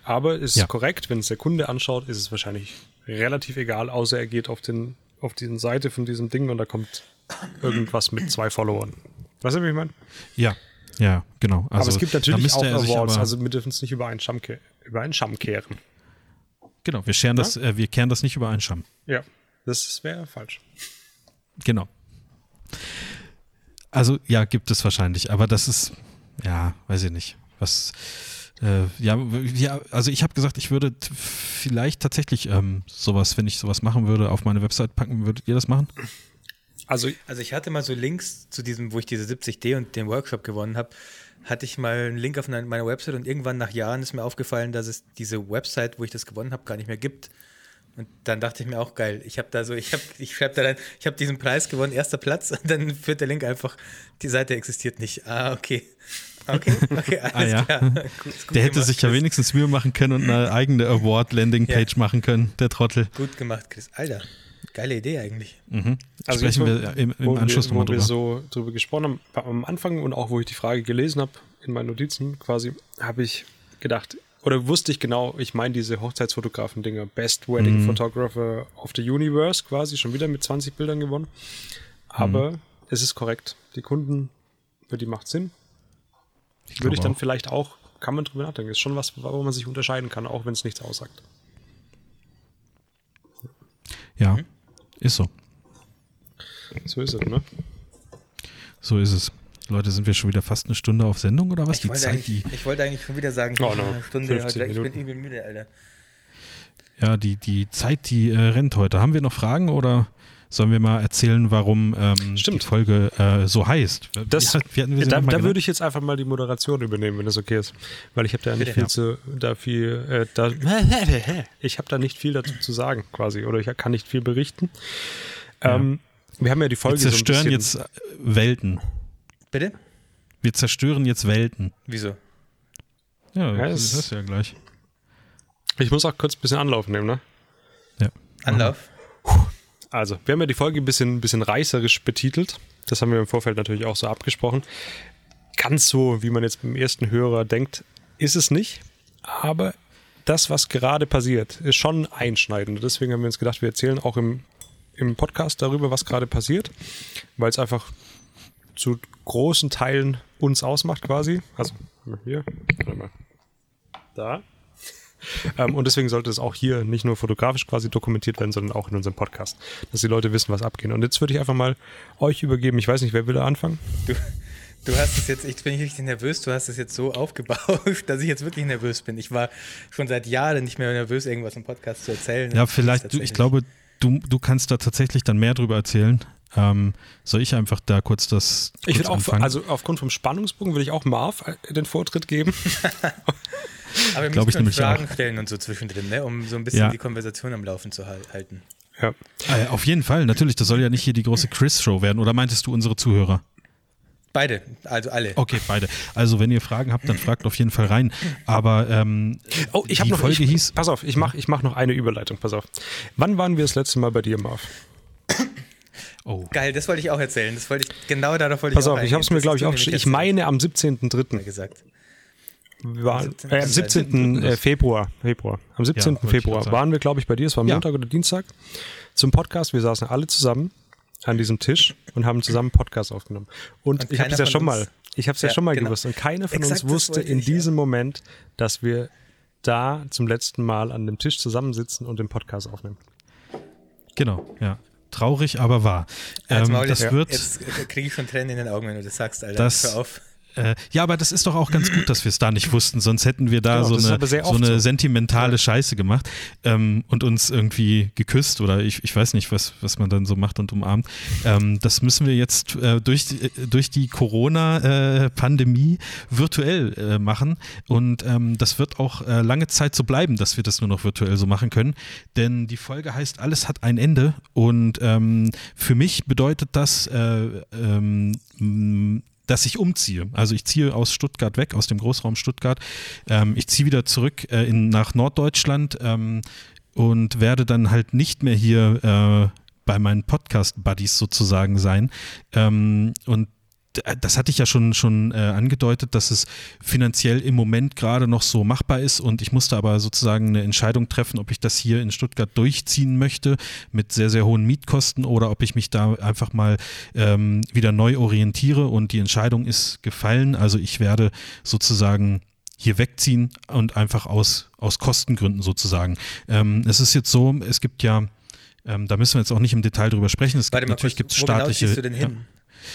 S3: Aber es ist ja. korrekt, wenn es der Kunde anschaut, ist es wahrscheinlich relativ egal, außer er geht auf, den, auf die Seite von diesem Ding und da kommt irgendwas mit zwei Followern. Weißt du, wie ich meine?
S1: Ja, ja, genau.
S3: Also, aber es gibt natürlich auch Awards, also wir dürfen es nicht über einen, Scham über einen Scham kehren.
S1: Genau, wir, scheren ja? das, äh, wir kehren das nicht über einen Scham.
S3: Ja, das wäre falsch.
S1: Genau. Also ja, gibt es wahrscheinlich, aber das ist, ja, weiß ich nicht. Was, äh, ja, ja, also ich habe gesagt, ich würde vielleicht tatsächlich ähm, sowas, wenn ich sowas machen würde, auf meine Website packen. Würdet ihr das machen?
S2: Also, also ich hatte mal so Links zu diesem, wo ich diese 70D und den Workshop gewonnen habe, hatte ich mal einen Link auf meiner Website und irgendwann nach Jahren ist mir aufgefallen, dass es diese Website, wo ich das gewonnen habe, gar nicht mehr gibt. Und dann dachte ich mir auch geil. Ich habe da so, ich habe, ich schreibe da dann, ich habe diesen Preis gewonnen, erster Platz, und dann führt der Link einfach, die Seite existiert nicht. Ah, okay. Okay, okay, alles ah, ja. klar. Gut,
S1: gut der hätte gemacht, sich ja Chris. wenigstens Mühe machen können und eine eigene Award-Landing-Page ja. machen können, der Trottel.
S2: Gut gemacht, Chris. Alter, geile Idee eigentlich.
S1: Mhm. Also Sprechen wir im, im Anschluss nochmal drüber.
S3: Wo wir so drüber gesprochen haben, am Anfang und auch wo ich die Frage gelesen habe, in meinen Notizen quasi, habe ich gedacht, oder wusste ich genau, ich meine diese Hochzeitsfotografen-Dinger, Best Wedding mhm. Photographer of the Universe quasi, schon wieder mit 20 Bildern gewonnen. Aber mhm. es ist korrekt. Die Kunden, für die macht Sinn. Ich Würde ich dann auch. vielleicht auch, kann man drüber nachdenken. Ist schon was, wo man sich unterscheiden kann, auch wenn es nichts aussagt.
S1: Ja, mhm. ist so.
S3: So ist es, ne?
S1: So ist es. Leute, sind wir schon wieder fast eine Stunde auf Sendung oder was?
S2: Ich, die wollte, Zeit, eigentlich, die ich wollte eigentlich schon wieder sagen,
S3: oh, no.
S2: eine Stunde. Heute, ich bin übel müde, Alter.
S1: Ja, die, die Zeit, die äh, rennt heute. Haben wir noch Fragen oder sollen wir mal erzählen, warum ähm, die Folge äh, so heißt?
S3: Das, ja, wir da, da würde ich jetzt einfach mal die Moderation übernehmen, wenn das okay ist. Weil ich habe da nicht Bitte, viel ja. zu, da viel, äh, da, ich habe da nicht viel dazu zu sagen, quasi. Oder ich kann nicht viel berichten. Ähm, wir haben ja die Folge.
S1: Wir zerstören so jetzt Welten.
S2: Bitte?
S1: Wir zerstören jetzt Welten.
S2: Wieso?
S1: Ja, ja das ist ja gleich.
S3: Ich muss auch kurz ein bisschen Anlauf nehmen, ne?
S1: Ja.
S2: Anlauf?
S3: Also, wir haben ja die Folge ein bisschen, bisschen reißerisch betitelt. Das haben wir im Vorfeld natürlich auch so abgesprochen. Ganz so, wie man jetzt beim ersten Hörer denkt, ist es nicht. Aber das, was gerade passiert, ist schon einschneidend. Deswegen haben wir uns gedacht, wir erzählen auch im, im Podcast darüber, was gerade passiert, weil es einfach zu großen Teilen uns ausmacht quasi. Also hier, warte mal. Da. Ähm, und deswegen sollte es auch hier nicht nur fotografisch quasi dokumentiert werden, sondern auch in unserem Podcast, dass die Leute wissen, was abgeht. Und jetzt würde ich einfach mal euch übergeben. Ich weiß nicht, wer will da anfangen?
S2: Du, du hast es jetzt, ich bin richtig nervös, du hast es jetzt so aufgebaut, dass ich jetzt wirklich nervös bin. Ich war schon seit Jahren nicht mehr nervös, irgendwas im Podcast zu erzählen.
S1: Ja, vielleicht, du, ich glaube, du, du kannst da tatsächlich dann mehr drüber erzählen. Ähm, soll ich einfach da kurz das.
S3: Kurz ich würde auch, also aufgrund vom Spannungsbogen würde ich auch Marv äh, den Vortritt geben.
S2: Aber wir müssen ich Fragen auch. stellen und so zwischendrin, ne? um so ein bisschen ja. die Konversation am Laufen zu halten.
S1: Ja. Äh, auf jeden Fall, natürlich. Das soll ja nicht hier die große Chris-Show werden. Oder meintest du unsere Zuhörer?
S2: Beide, also alle.
S1: Okay, beide. Also wenn ihr Fragen habt, dann fragt auf jeden Fall rein. Aber ähm,
S3: oh, ich habe noch Folge ich, hieß. Pass auf, ich mache ich mach noch eine Überleitung. Pass auf. Wann waren wir das letzte Mal bei dir, Marv?
S2: Oh. Geil, das wollte ich auch erzählen. Das wollte ich genau darauf wollte
S3: Pass ich auf, ich habe es mir glaube ich auch. Ich meine am 17.3.
S2: gesagt.
S3: War, äh, am 17. Äh, Februar, Februar. Am 17. Ja, Februar waren wir, glaube ich, bei dir. Es war Montag ja. oder Dienstag zum Podcast. Wir saßen alle zusammen an diesem Tisch und haben zusammen einen Podcast aufgenommen. Und, und ich habe es ja schon mal, ich habe es ja, ja, schon mal genau. gewusst. Und keiner von Exakt uns wusste in diesem Moment, dass wir da zum letzten Mal an dem Tisch zusammensitzen und den Podcast aufnehmen.
S1: Genau, ja. Traurig, aber wahr.
S2: Ähm, das wird, jetzt kriege ich schon Tränen in den Augen, wenn du das sagst, Alter.
S1: Das, Hör auf. Äh, ja, aber das ist doch auch ganz gut, dass wir es da nicht wussten, sonst hätten wir da genau, so, eine, so eine so. sentimentale Scheiße gemacht ähm, und uns irgendwie geküsst oder ich, ich weiß nicht, was, was man dann so macht und umarmt. Ähm, das müssen wir jetzt äh, durch, durch die Corona-Pandemie äh, virtuell äh, machen. Und ähm, das wird auch äh, lange Zeit so bleiben, dass wir das nur noch virtuell so machen können, denn die Folge heißt Alles hat ein Ende. Und ähm, für mich bedeutet das äh, ähm, dass ich umziehe. Also ich ziehe aus Stuttgart weg, aus dem Großraum Stuttgart. Ähm, ich ziehe wieder zurück äh, in, nach Norddeutschland ähm, und werde dann halt nicht mehr hier äh, bei meinen Podcast-Buddies sozusagen sein. Ähm, und das hatte ich ja schon, schon äh, angedeutet, dass es finanziell im Moment gerade noch so machbar ist und ich musste aber sozusagen eine Entscheidung treffen, ob ich das hier in Stuttgart durchziehen möchte mit sehr, sehr hohen Mietkosten oder ob ich mich da einfach mal ähm, wieder neu orientiere und die Entscheidung ist gefallen. Also ich werde sozusagen hier wegziehen und einfach aus, aus Kostengründen sozusagen. Ähm, es ist jetzt so, es gibt ja, ähm, da müssen wir jetzt auch nicht im Detail drüber sprechen. Es gibt, natürlich gibt es staatliche. Wo genau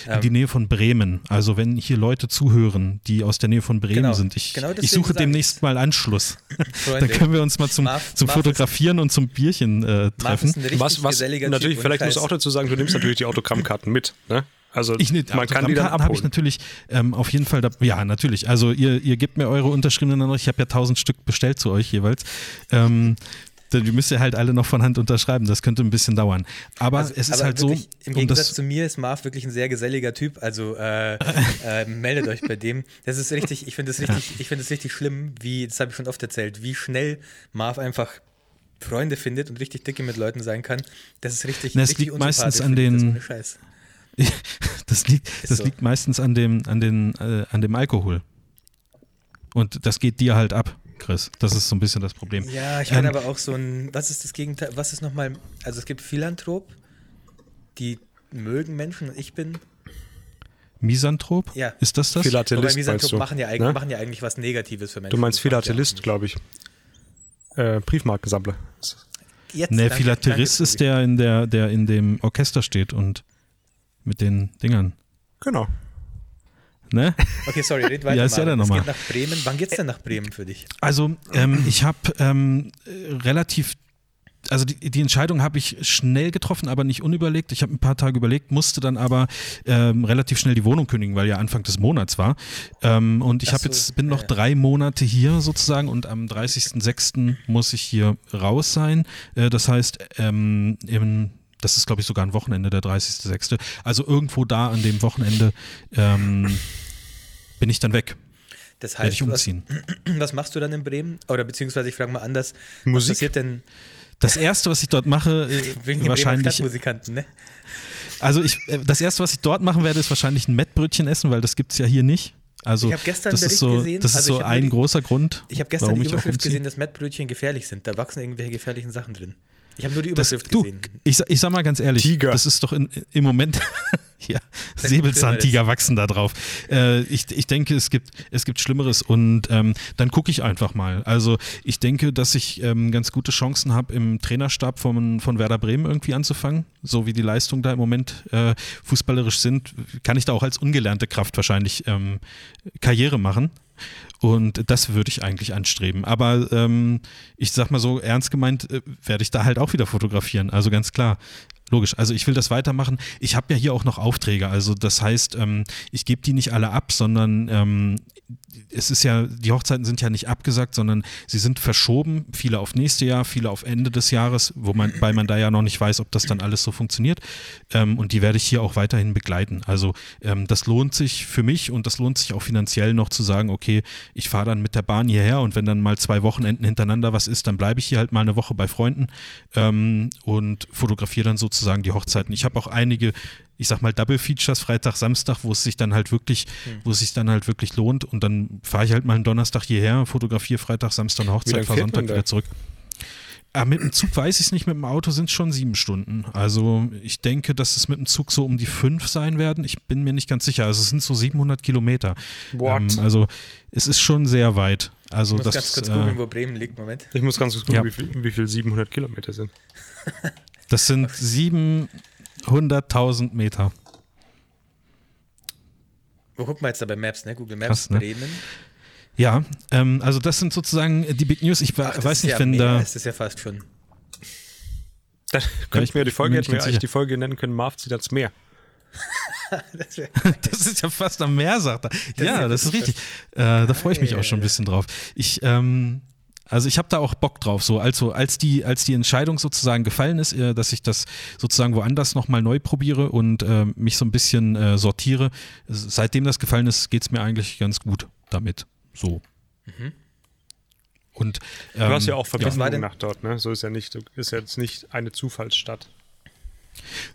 S1: du? Ja, in die Nähe von Bremen. Also wenn hier Leute zuhören, die aus der Nähe von Bremen genau, sind, ich, genau ich suche demnächst mal Anschluss. Dann können wir uns mal zum, Marv, zum Marv Fotografieren und zum Bierchen äh, treffen.
S3: Was, was natürlich, vielleicht muss auch dazu sagen, du nimmst natürlich die Autogrammkarten mit. Ne? Also
S1: ich, ne, man kann die dann habe ich natürlich ähm, auf jeden Fall, da, ja natürlich, also ihr, ihr gebt mir eure unterschriebenen noch, ich habe ja tausend Stück bestellt zu euch jeweils. Ähm, die müsst ihr halt alle noch von Hand unterschreiben. Das könnte ein bisschen dauern. Aber also, es ist halt so.
S2: Im Gegensatz zu mir ist Marv wirklich ein sehr geselliger Typ. Also äh, äh, meldet euch bei dem. Das ist richtig, ich finde es richtig, ich finde es richtig schlimm, wie, das habe ich schon oft erzählt, wie schnell Marv einfach Freunde findet und richtig dicke mit Leuten sein kann. Das ist richtig.
S1: Das richtig liegt meistens an den. Das, das liegt, das so. liegt meistens an dem, an den, äh, an dem Alkohol. Und das geht dir halt ab, Chris. Das ist so ein bisschen das Problem.
S2: Ja, ich bin ähm, aber auch so ein, was ist das Gegenteil, was ist nochmal, also es gibt Philanthrop, die mögen Menschen und ich bin
S1: Misanthrop?
S2: Ja.
S1: Ist das das?
S3: Philatelist,
S2: Misanthrop machen ja, ne? machen ja eigentlich was Negatives für Menschen.
S3: Du meinst Philatelist, glaube ich. Äh, Briefmarkensammler.
S1: Jetzt, nee, danke, Philatelist danke, ist der, in der, der in dem Orchester steht und mit den Dingern.
S3: Genau.
S1: Ne?
S2: Okay, sorry, red weiter.
S1: ja, ist ja dann nochmal.
S2: geht nach Bremen. Wann geht's denn nach Bremen für dich?
S1: Also, ähm, ich habe ähm, relativ also die, die Entscheidung habe ich schnell getroffen, aber nicht unüberlegt. Ich habe ein paar Tage überlegt, musste dann aber ähm, relativ schnell die Wohnung kündigen, weil ja Anfang des Monats war. Ähm, und ich habe so, jetzt bin noch ja. drei Monate hier sozusagen und am 30.06. muss ich hier raus sein. Äh, das heißt, ähm, im das ist, glaube ich, sogar ein Wochenende, der 30.06. Also irgendwo da an dem Wochenende ähm, bin ich dann weg.
S2: Das heißt, Werde ich umziehen. Was, was, machst du dann in Bremen? Oder beziehungsweise ich frage mal anders,
S3: Musik?
S2: was passiert denn?
S1: Das erste, was ich dort mache, äh, Wegen wahrscheinlich.
S2: ne?
S1: Also ich, äh, das erste, was ich dort machen werde, ist wahrscheinlich ein Mettbrötchen essen, weil das gibt es ja hier nicht. Also
S2: ich gestern
S1: das ist so,
S2: gesehen,
S1: das ist
S2: also
S1: so ein
S2: die,
S1: großer Grund.
S2: Ich habe gestern die Überschrift gesehen, dass Mettbrötchen gefährlich sind. Da wachsen irgendwelche gefährlichen Sachen drin. Ich habe nur die Überschrift
S1: das, du,
S2: gesehen.
S1: Ich, ich sag mal ganz ehrlich,
S3: Tiger.
S1: das ist doch in, im Moment, ja, Säbelzahntiger wachsen da drauf. Äh, ich, ich denke, es gibt, es gibt Schlimmeres und ähm, dann gucke ich einfach mal. Also ich denke, dass ich ähm, ganz gute Chancen habe, im Trainerstab von, von Werder Bremen irgendwie anzufangen. So wie die Leistungen da im Moment äh, fußballerisch sind, kann ich da auch als ungelernte Kraft wahrscheinlich ähm, Karriere machen. Und das würde ich eigentlich anstreben. Aber ähm, ich sag mal so, ernst gemeint, äh, werde ich da halt auch wieder fotografieren. Also ganz klar. Logisch, also ich will das weitermachen. Ich habe ja hier auch noch Aufträge, also das heißt, ähm, ich gebe die nicht alle ab, sondern ähm, es ist ja, die Hochzeiten sind ja nicht abgesagt, sondern sie sind verschoben, viele auf nächste Jahr, viele auf Ende des Jahres, weil man da ja noch nicht weiß, ob das dann alles so funktioniert. Ähm, und die werde ich hier auch weiterhin begleiten. Also ähm, das lohnt sich für mich und das lohnt sich auch finanziell noch zu sagen, okay, ich fahre dann mit der Bahn hierher und wenn dann mal zwei Wochenenden hintereinander was ist, dann bleibe ich hier halt mal eine Woche bei Freunden ähm, und fotografiere dann sozusagen die Hochzeiten. Ich habe auch einige ich sag mal, Double Features, Freitag, Samstag, wo es sich dann halt wirklich, mhm. wo es sich dann halt wirklich lohnt. Und dann fahre ich halt mal einen Donnerstag hierher, fotografiere Freitag, Samstag eine Hochzeit, fahre Sonntag wieder zurück. Aber ah, mit dem Zug weiß ich es nicht, mit dem Auto sind es schon sieben Stunden. Also ich denke, dass es mit dem Zug so um die fünf sein werden. Ich bin mir nicht ganz sicher. Also es sind so 700 Kilometer. Ähm, also es ist schon sehr weit. Also ich muss das,
S2: ganz kurz gucken, äh, wo Bremen liegt. Moment.
S3: Ich muss ganz kurz gucken, ja. wie, viel, wie viel 700 Kilometer sind.
S1: Das sind sieben 100.000 Meter.
S2: Wo gucken wir jetzt da bei Maps, ne? Google Maps, Krass, ne? Bremen.
S1: Ja, ähm, also das sind sozusagen die Big News. Ich Ach, weiß nicht, ja wenn da.
S2: Das ist ja fast schon.
S3: Dann könnte ich mir die Folge, hätten wir eigentlich die Folge nennen können, Marv zieht ans Meer.
S1: das, das, ist ja fast am Meer, sagt er. Das ja, das ist richtig. Äh, da freue ich mich auch schon ein bisschen drauf. Ich, ähm, also ich habe da auch Bock drauf. So, also als die, als die Entscheidung sozusagen gefallen ist, äh, dass ich das sozusagen woanders nochmal neu probiere und äh, mich so ein bisschen äh, sortiere, seitdem das gefallen ist, geht es mir eigentlich ganz gut damit. So. Mhm. Und,
S3: ähm, du hast ja ähm, auch Verbindungen ja. nach dort, ne? So ist ja nicht, ist jetzt nicht eine Zufallsstadt.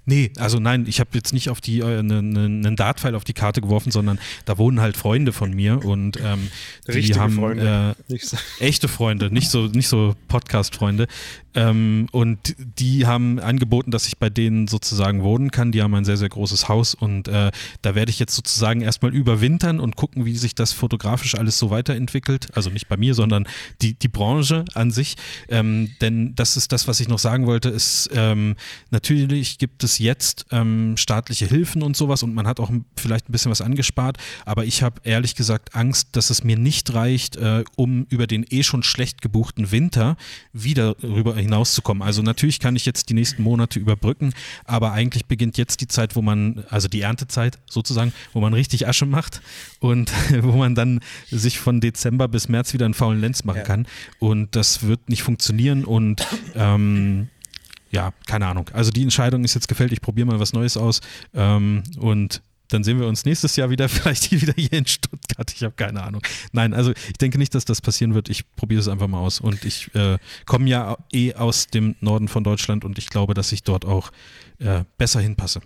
S1: Nee, also nein, ich habe jetzt nicht auf die äh, einen ne, ne Dartpfeil auf die Karte geworfen, sondern da wohnen halt Freunde von mir und ähm, die
S3: Richtige
S1: haben
S3: Freunde.
S1: Äh, so. echte Freunde, nicht so nicht so Podcast-Freunde. Ähm, und die haben angeboten, dass ich bei denen sozusagen wohnen kann. Die haben ein sehr, sehr großes Haus und äh, da werde ich jetzt sozusagen erstmal überwintern und gucken, wie sich das fotografisch alles so weiterentwickelt. Also nicht bei mir, sondern die, die Branche an sich. Ähm, denn das ist das, was ich noch sagen wollte, ist ähm, natürlich gibt es jetzt ähm, staatliche Hilfen und sowas und man hat auch vielleicht ein bisschen was angespart, aber ich habe ehrlich gesagt Angst, dass es mir nicht reicht, äh, um über den eh schon schlecht gebuchten Winter wieder rüber hinauszukommen. Also natürlich kann ich jetzt die nächsten Monate überbrücken, aber eigentlich beginnt jetzt die Zeit, wo man, also die Erntezeit sozusagen, wo man richtig Asche macht und wo man dann sich von Dezember bis März wieder einen faulen Lenz machen ja. kann. Und das wird nicht funktionieren und ähm, ja, keine Ahnung. Also die Entscheidung ist jetzt gefällt, ich probiere mal was Neues aus ähm, und dann sehen wir uns nächstes Jahr wieder, vielleicht wieder hier in Stuttgart. Ich habe keine Ahnung. Nein, also ich denke nicht, dass das passieren wird. Ich probiere es einfach mal aus. Und ich äh, komme ja eh aus dem Norden von Deutschland und ich glaube, dass ich dort auch äh, besser hinpasse.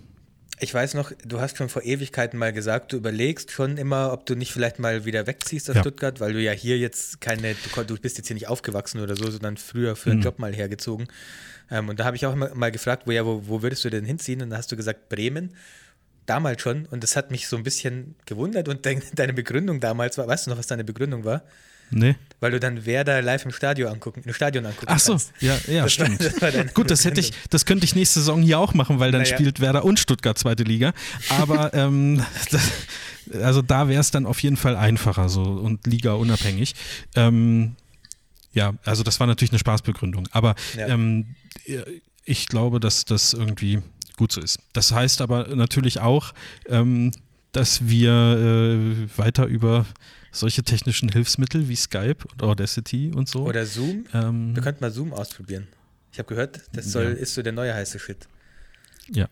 S2: Ich weiß noch, du hast schon vor Ewigkeiten mal gesagt, du überlegst schon immer, ob du nicht vielleicht mal wieder wegziehst aus
S1: Ja.
S2: Stuttgart, weil du ja hier jetzt keine, du, du bist jetzt hier nicht aufgewachsen oder so, sondern früher für einen
S1: Mhm.
S2: Job mal hergezogen. Ähm, und da habe ich auch immer mal gefragt, wo, ja, wo, wo würdest du denn hinziehen? Und da hast du gesagt, Bremen. Damals schon. Und das hat mich so ein bisschen gewundert. Und de deine Begründung damals war, weißt du noch, was deine Begründung war?
S1: Nee.
S2: Weil du dann Werder live im Stadion angucken, im Stadion angucken
S1: Ach so,
S2: kannst.
S1: ja, ja,
S2: Das
S1: stimmt.
S2: das war deine
S1: Gut, das hätte ich, das könnte ich nächste Saison hier auch machen, weil dann
S2: Naja.
S1: spielt Werder und Stuttgart zweite Liga. Aber ähm, das, also da wäre es dann auf jeden Fall einfacher so und Liga unabhängig. Ähm, ja, also das war natürlich eine Spaßbegründung. Aber
S2: Ja.
S1: ähm, ich glaube, dass das irgendwie gut so ist. Das heißt aber natürlich auch, ähm, dass wir äh, weiter über solche technischen Hilfsmittel wie Skype und Audacity und so.
S2: Oder Zoom.
S1: ähm,
S2: Wir könnten mal Zoom ausprobieren. Ich habe gehört, das soll,
S1: Ja.
S2: ist so der neue heiße Shit.
S1: Ja.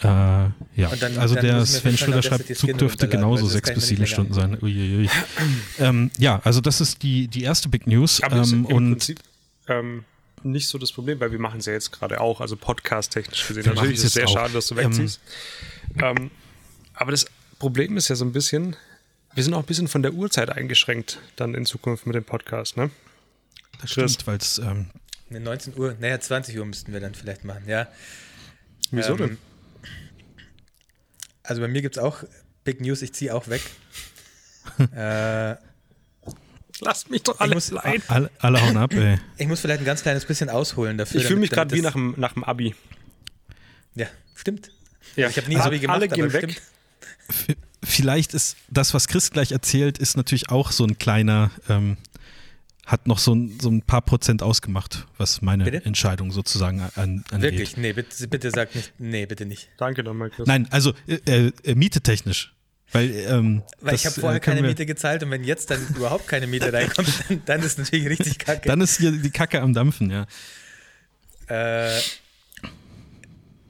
S1: Äh, ja,
S2: dann-
S1: also
S2: dann
S1: der Sven Schröder schreibt, Zug dürfte genauso sechs bis sieben Stunden sein. Uiuiui. ähm, ja, also das ist die, die erste Big News.
S3: Aber das ist
S1: Ähm,
S3: im
S1: und
S3: Prinzip ähm, nicht so das Problem, weil wir machen es ja jetzt gerade auch, also podcast-technisch gesehen.
S1: Wir
S3: Natürlich ist es sehr
S1: auch.
S3: schade, dass du
S1: Ähm,
S3: wegziehst. Ähm, aber das Problem ist ja so ein bisschen, wir sind auch ein bisschen von der Uhrzeit eingeschränkt dann in Zukunft mit dem Podcast, ne?
S1: das stimmt, weil es ähm,
S2: Ne, 19 Uhr, naja, 20 Uhr müssten wir dann vielleicht machen, ja.
S3: Wieso
S2: Ähm,
S3: denn?
S2: Also bei mir gibt es auch Big News, ich ziehe auch weg. äh,
S3: Lasst mich doch alle
S2: muss-
S3: leid.
S1: alle, alle hauen ab, ey.
S2: ich muss vielleicht ein ganz kleines bisschen ausholen dafür.
S3: Ich fühle mich gerade wie nach dem, nach dem Abi.
S2: Ja, stimmt.
S3: Ja,
S2: Ich habe nie
S3: also
S2: Abi gemacht,
S3: alle
S2: aber
S3: gehen weg.
S2: stimmt.
S1: Vielleicht ist das, was Chris gleich erzählt, ist natürlich auch so ein kleiner, ähm, hat noch so ein, so ein paar Prozent ausgemacht, was meine
S2: Bitte?
S1: Entscheidung sozusagen an, angeht.
S2: Wirklich, nee, bitte, bitte sag nicht, nee, bitte nicht.
S3: Danke nochmal, Chris.
S1: Nein, also äh, äh, mietetechnisch. Weil, ähm,
S2: Weil ich habe vorher
S1: äh, können
S2: keine Miete gezahlt und wenn jetzt dann überhaupt keine Miete reinkommt, dann, dann ist natürlich richtig kacke.
S1: Dann ist hier die Kacke am Dampfen, ja.
S2: Äh,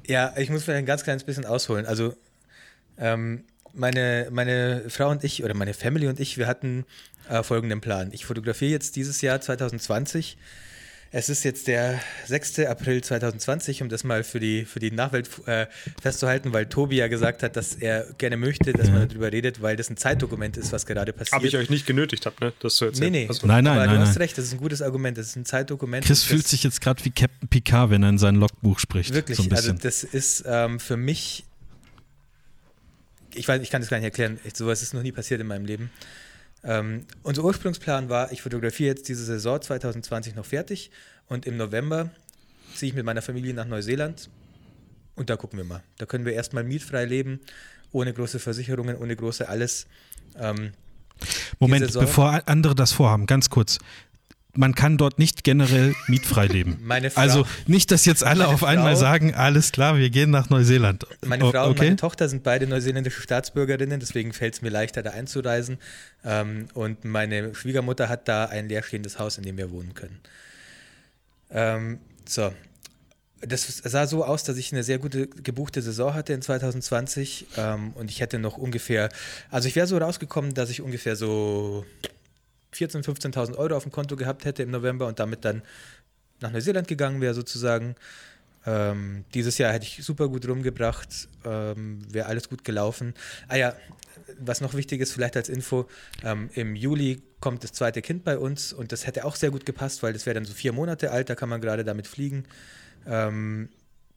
S2: ja, ich muss vielleicht ein ganz kleines bisschen ausholen. Also, ähm, meine, meine Frau und ich oder meine Family und ich, wir hatten äh, folgenden Plan. Ich fotografiere jetzt dieses Jahr 2020. Es ist jetzt der 6. April 2020, um das mal für die, für die Nachwelt äh, festzuhalten, weil Tobi ja gesagt hat, dass er gerne möchte, dass man darüber redet, weil das ein Zeitdokument ist, was gerade passiert.
S3: Habe ich euch nicht genötigt, hab, ne? Das zu
S2: Nee,
S3: erzählen.
S2: nee.
S3: Also,
S1: Nein, nein,
S2: Aber
S1: nein,
S2: du hast
S1: nein.
S2: recht, das ist ein gutes Argument. Das ist ein Zeitdokument.
S1: Chris
S2: das-
S1: fühlt sich jetzt gerade wie Captain Picard, wenn er in sein Logbuch spricht.
S2: Wirklich,
S1: so ein
S2: also das ist ähm, für mich, ich weiß, ich kann das gar nicht erklären, ich, sowas ist noch nie passiert in meinem Leben. Ähm, unser Ursprungsplan war, ich fotografiere jetzt diese Saison 2020 noch fertig und im November ziehe ich mit meiner Familie nach Neuseeland und da gucken wir mal. Da können wir erstmal mietfrei leben, ohne große Versicherungen, ohne große alles. Ähm,
S1: Moment, bevor andere das vorhaben, ganz kurz. Man kann dort nicht generell mietfrei leben.
S2: Meine Frau-
S1: also nicht, dass jetzt alle auf einmal
S2: Frau-
S1: sagen, alles klar, wir gehen nach Neuseeland.
S2: Meine Frau und
S1: okay?
S2: meine Tochter sind beide neuseeländische Staatsbürgerinnen, deswegen fällt es mir leichter, da einzureisen. Ähm, und meine Schwiegermutter hat da ein leerstehendes Haus, in dem wir wohnen können. Ähm, so. Das sah so aus, dass ich eine sehr gute gebuchte Saison hatte in 2020 ähm, und ich hätte noch ungefähr, also ich wäre so rausgekommen, dass ich ungefähr so 14.000, 15.000 Euro auf dem Konto gehabt hätte im November und damit dann nach Neuseeland gegangen wäre sozusagen. Ähm, dieses Jahr hätte ich super gut rumgebracht, ähm, wäre alles gut gelaufen. Ah ja, was noch wichtig ist, vielleicht als Info, ähm, im Juli kommt das zweite Kind bei uns und das hätte auch sehr gut gepasst, weil das wäre dann so vier Monate alt, da kann man gerade damit fliegen. Ähm,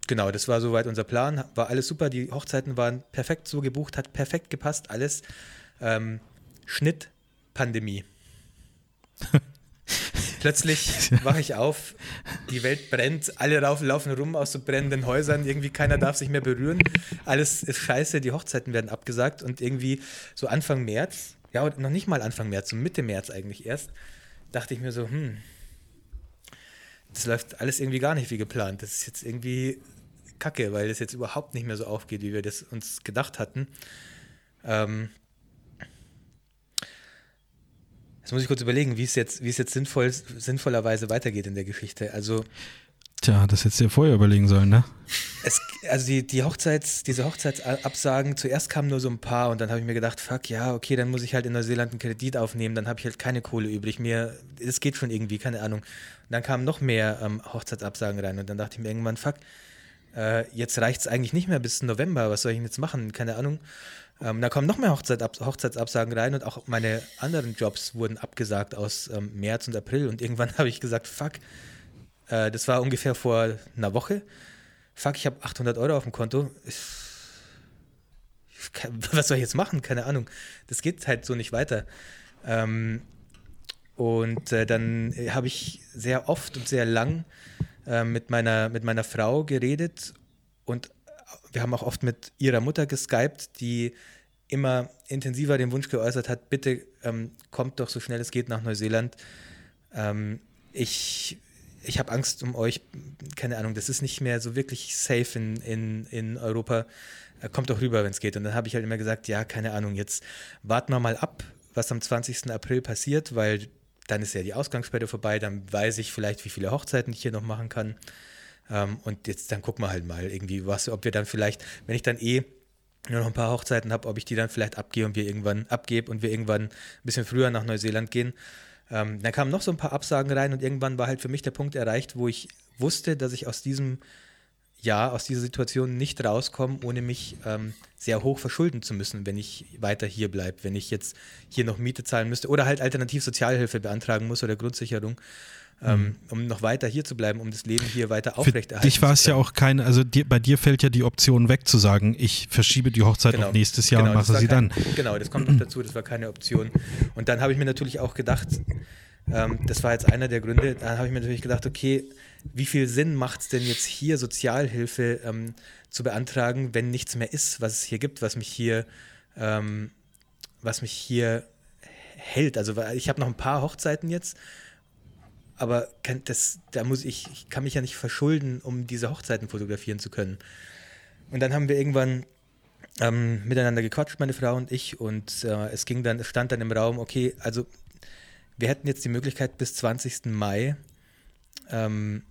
S2: genau, das war soweit unser Plan, war alles super, die Hochzeiten waren perfekt so gebucht, hat perfekt gepasst, alles. Ähm, Schnitt, Pandemie. Plötzlich wache ich auf, die Welt brennt, alle laufen, rum aus so brennenden Häusern, irgendwie keiner darf sich mehr berühren, alles ist scheiße, die Hochzeiten werden abgesagt und irgendwie so Anfang März, ja, noch nicht mal Anfang März, so Mitte März eigentlich erst, dachte ich mir so, hm, das läuft alles irgendwie gar nicht wie geplant. Das ist jetzt irgendwie kacke, weil das jetzt überhaupt nicht mehr so aufgeht, wie wir das uns gedacht hatten. Ähm, Jetzt muss ich kurz überlegen, wie es jetzt, wie es jetzt sinnvoll, sinnvollerweise weitergeht in der Geschichte. Also,
S1: Tja, das hättest du dir vorher überlegen sollen, ne?
S2: es, also die, die Hochzeits, diese Hochzeitsabsagen, zuerst kamen nur so ein paar und dann habe ich mir gedacht, fuck, ja, okay, dann muss ich halt in Neuseeland einen Kredit aufnehmen, dann habe ich halt keine Kohle übrig. Mir, es geht schon irgendwie, keine Ahnung. Und dann kamen noch mehr ähm, Hochzeitsabsagen rein und dann dachte ich mir irgendwann, fuck, äh, jetzt reicht es eigentlich nicht mehr bis November, was soll ich denn jetzt machen? Keine Ahnung. Ähm, da kommen noch mehr Hochzeit, Hochzeitsabsagen rein und auch meine anderen Jobs wurden abgesagt aus ähm, März und April und irgendwann habe ich gesagt, fuck, äh, das war ungefähr vor einer Woche. Fuck, ich habe 800 Euro auf dem Konto. Ich, was soll ich jetzt machen? Keine Ahnung. Das geht halt so nicht weiter. Ähm, und äh, dann habe ich sehr oft und sehr lang äh, mit, meiner, mit meiner Frau geredet und wir haben auch oft mit ihrer Mutter geskypt, die immer intensiver den Wunsch geäußert hat, bitte ähm, kommt doch so schnell es geht nach Neuseeland. Ähm, ich ich habe Angst um euch, keine Ahnung, das ist nicht mehr so wirklich safe in, in, in Europa. Äh, kommt doch rüber, wenn es geht. Und dann habe ich halt immer gesagt, ja, keine Ahnung, jetzt warten wir mal ab, was am 20. April passiert, weil dann ist ja die Ausgangssperre vorbei, dann weiß ich vielleicht, wie viele Hochzeiten ich hier noch machen kann. Ähm, und jetzt dann gucken wir halt mal irgendwie, was, ob wir dann vielleicht, wenn ich dann eh nur noch ein paar Hochzeiten habe, ob ich die dann vielleicht abgehe und wir irgendwann abgebe und wir irgendwann ein bisschen früher nach Neuseeland gehen. Ähm, dann kamen noch so ein paar Absagen rein und irgendwann war halt für mich der Punkt erreicht, wo ich wusste, dass ich aus diesem Jahr, aus dieser Situation nicht rauskomme, ohne mich ähm, sehr hoch verschulden zu müssen, wenn ich weiter hier bleibe, wenn ich jetzt hier noch Miete zahlen müsste oder halt alternativ Sozialhilfe beantragen muss oder Grundsicherung mhm. um noch weiter hier zu bleiben, um das Leben hier weiter aufrechterhalten
S1: Für dich war es ja auch kein, also dir, bei dir fällt ja die Option weg zu sagen, ich verschiebe die Hochzeit genau. auf nächstes Jahr genau, und mache sie
S2: kein,
S1: dann.
S2: Genau, das kommt noch dazu, das war keine Option. Und dann habe ich mir natürlich auch gedacht, ähm, das war jetzt einer der Gründe, da habe ich mir natürlich gedacht, okay, wie viel Sinn macht es denn jetzt hier Sozialhilfe ähm, zu beantragen, wenn nichts mehr ist, was es hier gibt, was mich hier, ähm, was mich hier hält. Also ich habe noch ein paar Hochzeiten jetzt aber kann, das, da muss ich, ich kann mich ja nicht verschulden, um diese Hochzeiten fotografieren zu können. Und dann haben wir irgendwann ähm, miteinander gequatscht, meine Frau und ich, und äh, es ging dann, stand dann im Raum, okay, also wir hätten jetzt die Möglichkeit bis 20. Mai ähm,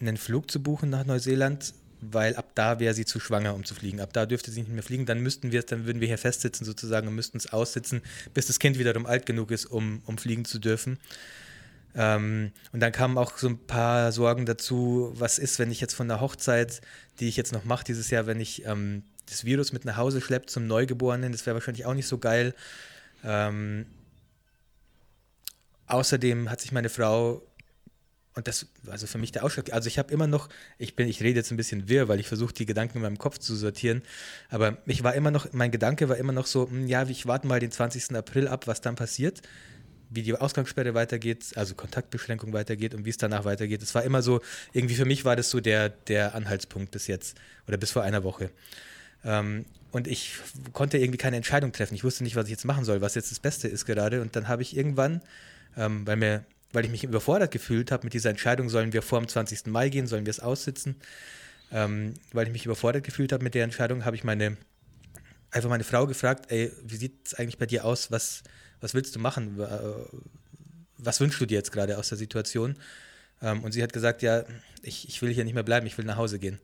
S2: einen Flug zu buchen nach Neuseeland, weil ab da wäre sie zu schwanger, um zu fliegen. Ab da dürfte sie nicht mehr fliegen. Dann müssten wir, dann würden wir hier festsitzen sozusagen und müssten es aussitzen, bis das Kind wiederum alt genug ist, um, um fliegen zu dürfen. Ähm, und dann kamen auch so ein paar Sorgen dazu, was ist, wenn ich jetzt von der Hochzeit, die ich jetzt noch mache dieses Jahr, wenn ich ähm, das Virus mit nach Hause schleppe zum Neugeborenen, das wäre wahrscheinlich auch nicht so geil. Ähm, außerdem hat sich meine Frau und das, also für mich der Ausschlag, also ich habe immer noch, ich bin, ich rede jetzt ein bisschen wirr, weil ich versuche, die Gedanken in meinem Kopf zu sortieren, aber ich war immer noch, mein Gedanke war immer noch so, hm, ja, ich warte mal den 20. April ab, was dann passiert wie die Ausgangssperre weitergeht, also Kontaktbeschränkung weitergeht und wie es danach weitergeht. Es war immer so, irgendwie für mich war das so der, der Anhaltspunkt bis jetzt oder bis vor einer Woche. Ähm, und ich konnte irgendwie keine Entscheidung treffen. Ich wusste nicht, was ich jetzt machen soll, was jetzt das Beste ist gerade. Und dann habe ich irgendwann, ähm, weil, mir, weil ich mich überfordert gefühlt habe mit dieser Entscheidung, sollen wir vor dem 20. Mai gehen, sollen wir es aussitzen, ähm, weil ich mich überfordert gefühlt habe mit der Entscheidung, habe ich meine einfach meine Frau gefragt, ey, wie sieht es eigentlich bei dir aus? Was, was willst du machen? Was wünschst du dir jetzt gerade aus der Situation? Ähm, und sie hat gesagt, ja, ich, ich will hier nicht mehr bleiben, ich will nach Hause gehen.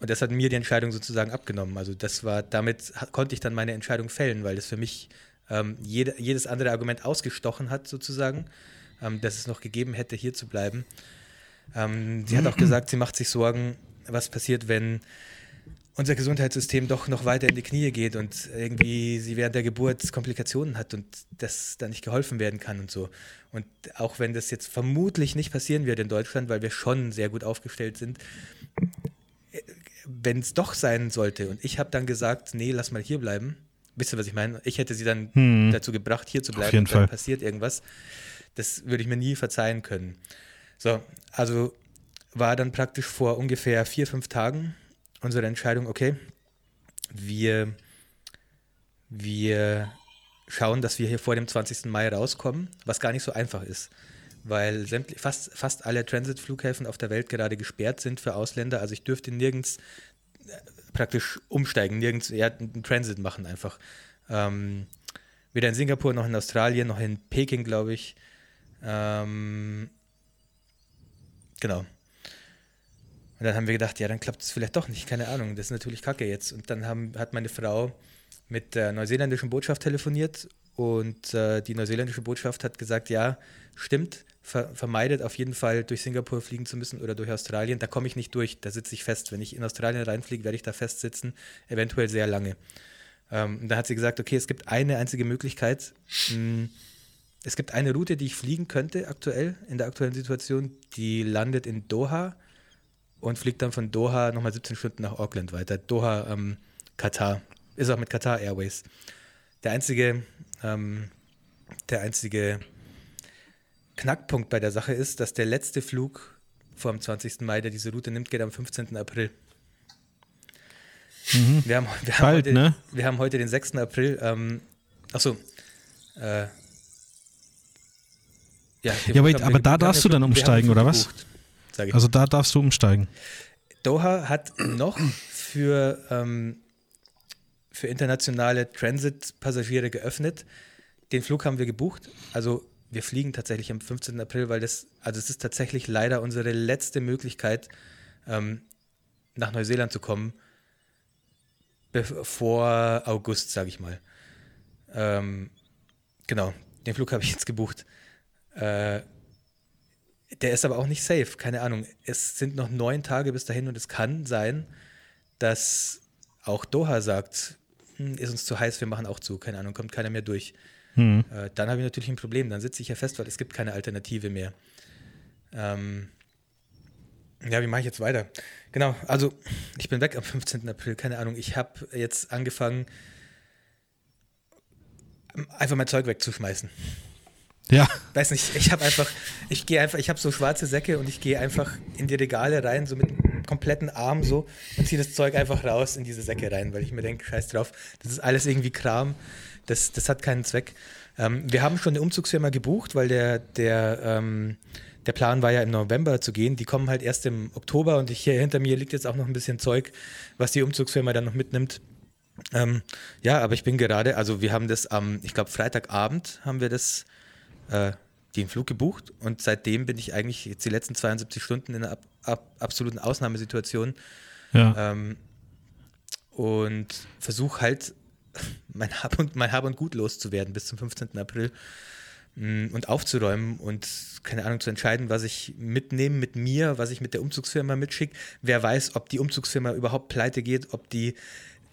S2: Und das hat mir die Entscheidung sozusagen abgenommen. Also das war, damit konnte ich dann meine Entscheidung fällen, weil das für mich ähm, jede, jedes andere Argument ausgestochen hat, sozusagen, ähm, dass es noch gegeben hätte, hier zu bleiben. Ähm, sie hat auch gesagt, sie macht sich Sorgen, was passiert, wenn unser Gesundheitssystem doch noch weiter in die Knie geht und irgendwie sie während der Geburt Komplikationen hat und das dann nicht geholfen werden kann und so. Und auch wenn das jetzt vermutlich nicht passieren wird in Deutschland, weil wir schon sehr gut aufgestellt sind, wenn es doch sein sollte und ich habe dann gesagt, nee, lass mal hier bleiben. Wisst ihr, was ich meine? Ich hätte sie dann hm. dazu gebracht, hier zu bleiben. Auf jeden und dann Fall. passiert irgendwas. Das würde ich mir nie verzeihen können. So, also war dann praktisch vor ungefähr vier, fünf Tagen unsere Entscheidung, okay, wir, wir schauen, dass wir hier vor dem 20. Mai rauskommen, was gar nicht so einfach ist, weil fast, fast alle Transitflughäfen auf der Welt gerade gesperrt sind für Ausländer. Also ich dürfte nirgends äh, praktisch umsteigen, nirgends ja, einen Transit machen einfach. Ähm, weder in Singapur noch in Australien noch in Peking, glaube ich. Ähm, genau. Und dann haben wir gedacht, ja, dann klappt es vielleicht doch nicht, keine Ahnung, das ist natürlich kacke jetzt. Und dann haben, hat meine Frau mit der neuseeländischen Botschaft telefoniert und äh, die neuseeländische Botschaft hat gesagt, ja, stimmt, ver vermeidet auf jeden Fall durch Singapur fliegen zu müssen oder durch Australien. Da komme ich nicht durch, da sitze ich fest. Wenn ich in Australien reinfliege, werde ich da festsitzen, eventuell sehr lange. Ähm, da hat sie gesagt, okay, es gibt eine einzige Möglichkeit. Hm, es gibt eine Route, die ich fliegen könnte aktuell, in der aktuellen Situation. Die landet in Doha und fliegt dann von Doha nochmal 17 Stunden nach Auckland weiter. Doha, ähm, Katar. Ist auch mit Qatar Airways. Der einzige, ähm, der einzige Knackpunkt bei der Sache ist, dass der letzte Flug vor dem 20. Mai, der diese Route nimmt, geht am 15. April. Mhm. Wir, haben, wir, Bald, haben heute, ne? wir haben heute den 6. April. Ähm, achso. Äh,
S1: ja, ja aber, aber da darfst du dann umsteigen, oder was? Gebucht, also da darfst du umsteigen.
S2: Doha hat noch für, ähm, für internationale Transit-Passagiere geöffnet. Den Flug haben wir gebucht. Also wir fliegen tatsächlich am 15. April, weil das, also es ist tatsächlich leider unsere letzte Möglichkeit, ähm, nach Neuseeland zu kommen, vor August, sage ich mal. Ähm, genau, den Flug habe ich jetzt gebucht. Äh, der ist aber auch nicht safe, keine Ahnung. Es sind noch neun Tage bis dahin und es kann sein, dass auch Doha sagt, hm, ist uns zu heiß, wir machen auch zu, keine Ahnung, kommt keiner mehr durch. Hm. Äh, dann habe ich natürlich ein Problem, dann sitze ich ja fest, weil es gibt keine Alternative mehr. Ähm, ja, wie mache ich jetzt weiter? Genau, also ich bin weg am 15. April, keine Ahnung. Ich habe jetzt angefangen, einfach mein Zeug wegzuschmeißen.
S1: Ja.
S2: Weiß nicht, ich habe einfach, ich gehe einfach, ich habe so schwarze Säcke und ich gehe einfach in die Regale rein, so mit kompletten Arm so und ziehe das Zeug einfach raus in diese Säcke rein, weil ich mir denke, scheiß drauf, das ist alles irgendwie Kram das, das hat keinen Zweck. Ähm, wir haben schon eine Umzugsfirma gebucht, weil der, der, ähm, der Plan war ja im November zu gehen. Die kommen halt erst im Oktober und ich, hier hinter mir liegt jetzt auch noch ein bisschen Zeug, was die Umzugsfirma dann noch mitnimmt. Ähm, ja, aber ich bin gerade, also wir haben das am, ich glaube, Freitagabend haben wir das, äh, den Flug gebucht und seitdem bin ich eigentlich jetzt die letzten 72 Stunden in einer ab, ab, absoluten Ausnahmesituation. Ja. Ähm, und versuche halt mein Hab und, mein Hab und Gut loszuwerden bis zum 15. April mm, und aufzuräumen und keine Ahnung zu entscheiden, was ich mitnehme mit mir, was ich mit der Umzugsfirma mitschicke. Wer weiß, ob die Umzugsfirma überhaupt pleite geht, ob die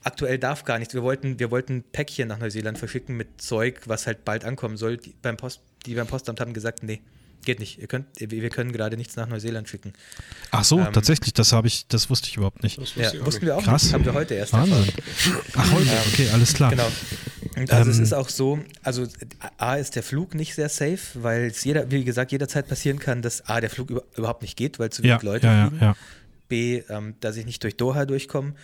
S2: aktuell darf gar nichts. Wir wollten, wir wollten Päckchen nach Neuseeland verschicken mit Zeug, was halt bald ankommen soll. Die beim, Post, die beim Postamt haben gesagt, nee, Geht nicht. Ihr könnt, wir können gerade nichts nach Neuseeland schicken.
S1: Ach so, ähm, tatsächlich, das habe ich, das wusste ich überhaupt nicht.
S2: Ja, wussten wir auch
S1: Krass.
S2: nicht. Haben wir heute erst
S1: Wahnsinn. Ach, heute, ähm, okay, alles klar.
S2: Genau. Also ähm, es ist auch so, also A ist der Flug nicht sehr safe, weil es jeder, wie gesagt, jederzeit passieren kann, dass A, der Flug über, überhaupt nicht geht, weil zu wenig ja, Leute ja, fliegen. Ja, B, ähm, dass ich nicht durch Doha durchkomme.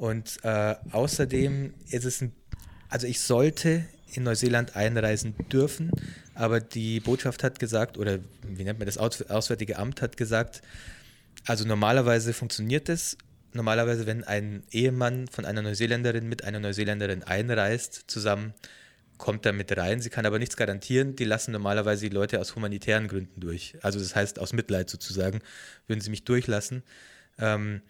S2: Und äh, außerdem ist es ein, also ich sollte in Neuseeland einreisen dürfen, aber die Botschaft hat gesagt, oder wie nennt man das, Auswärtige Amt hat gesagt, also normalerweise funktioniert es. Normalerweise, wenn ein Ehemann von einer Neuseeländerin mit einer Neuseeländerin einreist, zusammen kommt er mit rein. Sie kann aber nichts garantieren. Die lassen normalerweise die Leute aus humanitären Gründen durch. Also das heißt aus Mitleid sozusagen, würden sie mich durchlassen. Ähm,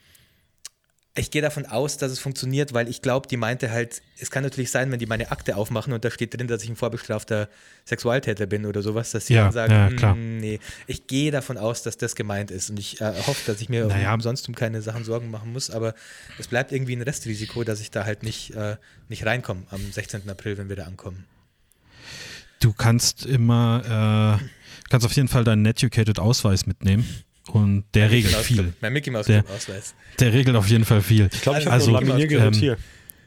S2: ich gehe davon aus, dass es funktioniert, weil ich glaube, die meinte halt, es kann natürlich sein, wenn die meine Akte aufmachen und da steht drin, dass ich ein vorbestrafter Sexualtäter bin oder sowas, dass sie ja, dann sagen, ja. Hm, nee, ich gehe davon aus, dass das gemeint ist und ich äh, hoffe, dass ich mir naja. umsonst um keine Sachen Sorgen machen muss, aber es bleibt irgendwie ein Restrisiko, dass ich da halt nicht, äh, nicht reinkomme am 16. April, wenn wir da ankommen.
S1: Du kannst immer, äh, kannst auf jeden Fall deinen Educated Ausweis mitnehmen. Und der mein regelt viel.
S2: Mein Mickey Mouse der, Ausweis.
S1: Der regelt auf jeden Fall viel.
S3: Ich glaube, ich habe also, ähm, hier,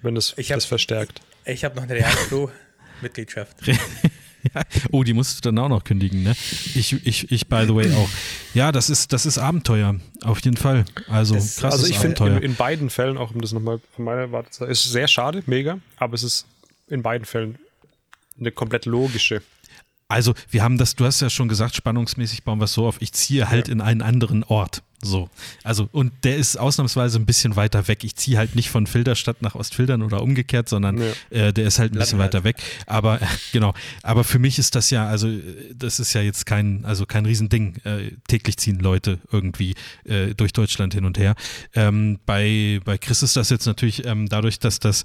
S3: wenn das, ich hab, das verstärkt.
S2: Ich habe noch eine Real Pro Mitgliedschaft.
S1: oh, die musst du dann auch noch kündigen, ne? Ich, ich, ich by the way auch. Ja, das ist, das ist Abenteuer, auf jeden Fall. Also das, krasses Also ich finde
S3: in, in, beiden Fällen, auch um das nochmal von meiner Warte zu sagen, ist sehr schade, mega, aber es ist in beiden Fällen eine komplett logische
S1: also, wir haben das, du hast ja schon gesagt, spannungsmäßig bauen wir es so auf, ich ziehe halt ja. in einen anderen Ort. So. Also, und der ist ausnahmsweise ein bisschen weiter weg. Ich ziehe halt nicht von Filderstadt nach Ostfildern oder umgekehrt, sondern ja. äh, der ist halt ein bisschen weiter weg. Aber äh, genau, aber für mich ist das ja, also das ist ja jetzt kein, also kein Riesending. Äh, täglich ziehen Leute irgendwie äh, durch Deutschland hin und her. Ähm, bei, bei Chris ist das jetzt natürlich ähm, dadurch, dass das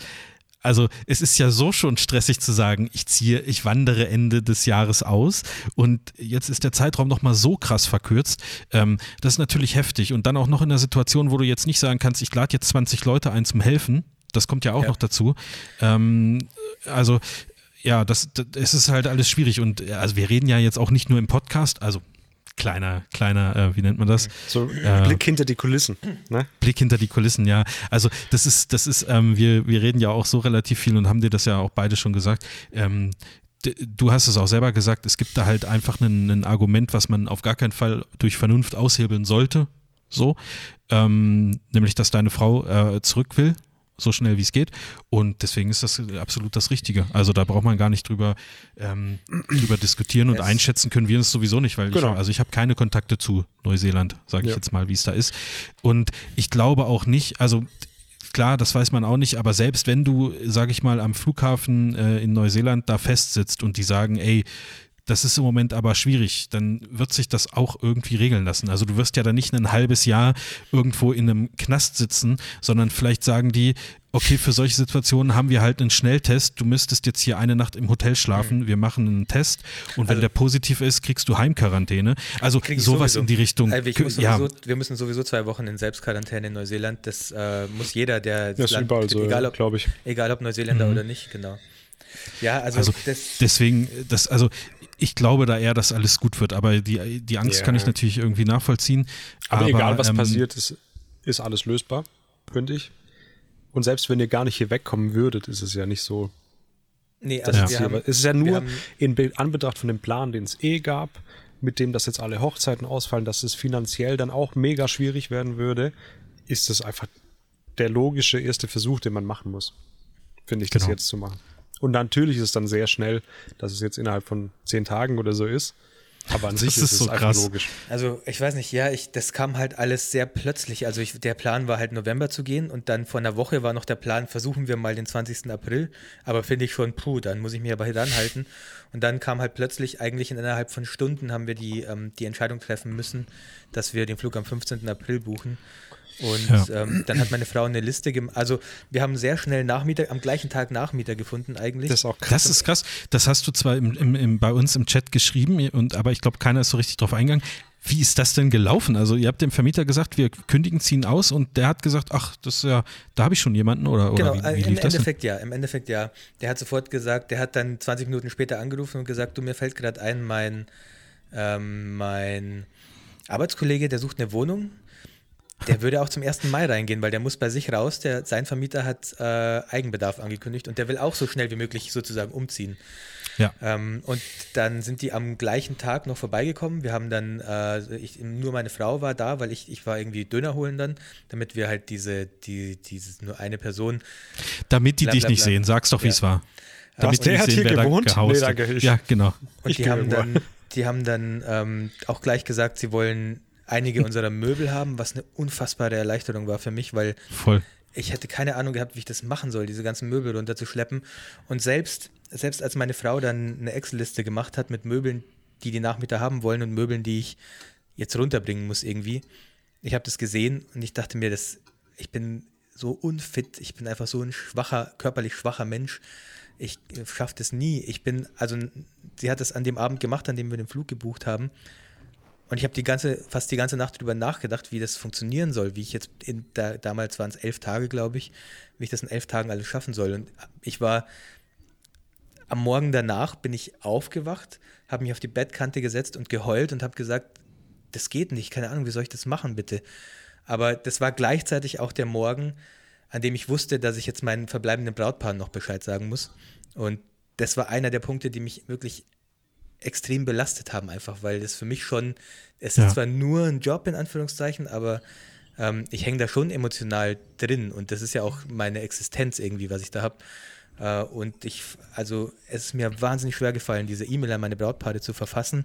S1: Also es ist ja so schon stressig zu sagen, ich ziehe, ich wandere Ende des Jahres aus und jetzt ist der Zeitraum nochmal so krass verkürzt. Ähm, das ist natürlich heftig und dann auch noch in einer Situation, wo du jetzt nicht sagen kannst, ich lade jetzt 20 Leute ein zum Helfen. Das kommt ja auch ja. noch dazu. Ähm, also ja, das, das, es ist halt alles schwierig und also wir reden ja jetzt auch nicht nur im Podcast, also kleiner, kleiner, äh, wie nennt man das?
S3: So äh, Blick hinter die Kulissen. Ne?
S1: Blick hinter die Kulissen, ja. Also das ist, das ist, ähm, wir, wir reden ja auch so relativ viel und haben dir das ja auch beide schon gesagt. Ähm, du hast es auch selber gesagt, es gibt da halt einfach ein, Argument, was man auf gar keinen Fall durch Vernunft aushebeln sollte. So, ähm, nämlich, dass deine Frau äh, zurück will so schnell wie es geht. Und deswegen ist das absolut das Richtige. Also da braucht man gar nicht drüber, ähm, drüber diskutieren und yes. einschätzen können wir es sowieso nicht, weil genau. ich, also ich habe keine Kontakte zu Neuseeland, sage ich ja. jetzt mal, wie es da ist. Und ich glaube auch nicht, also klar, das weiß man auch nicht, aber selbst wenn du, sage ich mal, am Flughafen äh, in Neuseeland da festsitzt und die sagen, ey, das ist im Moment aber schwierig. Dann wird sich das auch irgendwie regeln lassen. Also du wirst ja dann nicht ein halbes Jahr irgendwo in einem Knast sitzen, sondern vielleicht sagen die, okay, für solche Situationen haben wir halt einen Schnelltest. Du müsstest jetzt hier eine Nacht im Hotel schlafen. Mhm. Wir machen einen Test und also, wenn der positiv ist, kriegst du Heimquarantäne. Also sowas sowieso. in die Richtung.
S2: Äh, sowieso, ja. Wir müssen sowieso zwei Wochen in Selbstquarantäne in Neuseeland. Das äh, muss jeder, der
S3: das, das Land, überall so,
S2: egal ob,
S3: ich.
S2: egal ob Neuseeländer mhm. oder nicht, genau.
S1: Ja, also, also deswegen, das, also ich glaube da eher, dass alles gut wird, aber die, die Angst yeah. kann ich natürlich irgendwie nachvollziehen.
S3: Aber, aber egal, was ähm, passiert, ist, ist alles lösbar, finde ich. Und selbst wenn ihr gar nicht hier wegkommen würdet, ist es ja nicht so. Nee, also ja. haben, es ist ja nur in Anbetracht von dem Plan, den es eh gab, mit dem, dass jetzt alle Hochzeiten ausfallen, dass es finanziell dann auch mega schwierig werden würde, ist es einfach der logische erste Versuch, den man machen muss. Finde ich, genau. das jetzt zu machen. Und natürlich ist es dann sehr schnell, dass es jetzt innerhalb von zehn Tagen oder so ist. Aber an sich ist, ist es so einfach krass. logisch.
S2: Also ich weiß nicht, ja, ich, das kam halt alles sehr plötzlich. Also ich, der Plan war halt November zu gehen und dann vor einer Woche war noch der Plan, versuchen wir mal den 20. April. Aber finde ich schon, puh, dann muss ich mich aber dann halten. Und dann kam halt plötzlich, eigentlich innerhalb von Stunden haben wir die, ähm, die Entscheidung treffen müssen, dass wir den Flug am 15. April buchen. Und ja. ähm, dann hat meine Frau eine Liste gemacht. Also wir haben sehr schnell Nachmieter, am gleichen Tag Nachmieter gefunden eigentlich.
S1: Das ist auch krass. Das ist krass. Das hast du zwar im, im, im bei uns im Chat geschrieben, und, aber ich glaube, keiner ist so richtig drauf eingegangen. Wie ist das denn gelaufen? Also ihr habt dem Vermieter gesagt, wir kündigen, ziehen aus und der hat gesagt, ach, das ist ja, da habe ich schon jemanden oder,
S2: genau,
S1: oder
S2: wie, wie im Endeffekt ja, im Endeffekt ja. Der hat sofort gesagt, der hat dann 20 Minuten später angerufen und gesagt, du, mir fällt gerade ein, mein, ähm, mein Arbeitskollege, der sucht eine Wohnung der würde auch zum 1. Mai reingehen, weil der muss bei sich raus. Der, sein Vermieter hat äh, Eigenbedarf angekündigt und der will auch so schnell wie möglich sozusagen umziehen. Ja. Ähm, und dann sind die am gleichen Tag noch vorbeigekommen. Wir haben dann, äh, ich, nur meine Frau war da, weil ich, ich war irgendwie Döner holen dann, damit wir halt diese, die, dieses nur eine Person.
S1: Damit die bla, bla, dich nicht sehen, sag's doch, wie es war.
S3: Damit der hat sehen, hier gewohnt?
S1: Nee, danke, ich, ja, genau.
S2: Und die haben, dann, die haben dann ähm, auch gleich gesagt, sie wollen einige unserer Möbel haben, was eine unfassbare Erleichterung war für mich, weil
S1: Voll.
S2: ich hätte keine Ahnung gehabt, wie ich das machen soll, diese ganzen Möbel runterzuschleppen. Und selbst, selbst als meine Frau dann eine Excel-Liste gemacht hat mit Möbeln, die die Nachmieter haben wollen und Möbeln, die ich jetzt runterbringen muss irgendwie, ich habe das gesehen und ich dachte mir, das, ich bin so unfit, ich bin einfach so ein schwacher, körperlich schwacher Mensch. Ich schaffe das nie. Ich bin, also sie hat das an dem Abend gemacht, an dem wir den Flug gebucht haben. Und ich habe die ganze, fast die ganze Nacht darüber nachgedacht, wie das funktionieren soll, wie ich jetzt in, da, damals waren es elf Tage, glaube ich, wie ich das in elf Tagen alles schaffen soll. Und ich war am Morgen danach bin ich aufgewacht, habe mich auf die Bettkante gesetzt und geheult und habe gesagt, das geht nicht, keine Ahnung, wie soll ich das machen, bitte. Aber das war gleichzeitig auch der Morgen, an dem ich wusste, dass ich jetzt meinen verbleibenden Brautpaaren noch Bescheid sagen muss. Und das war einer der Punkte, die mich wirklich extrem belastet haben, einfach, weil das für mich schon, es ja. ist zwar nur ein Job in Anführungszeichen, aber ähm, ich hänge da schon emotional drin und das ist ja auch meine Existenz irgendwie, was ich da habe. Äh, und ich, also es ist mir wahnsinnig schwer gefallen, diese E-Mail an meine Brautpaare zu verfassen.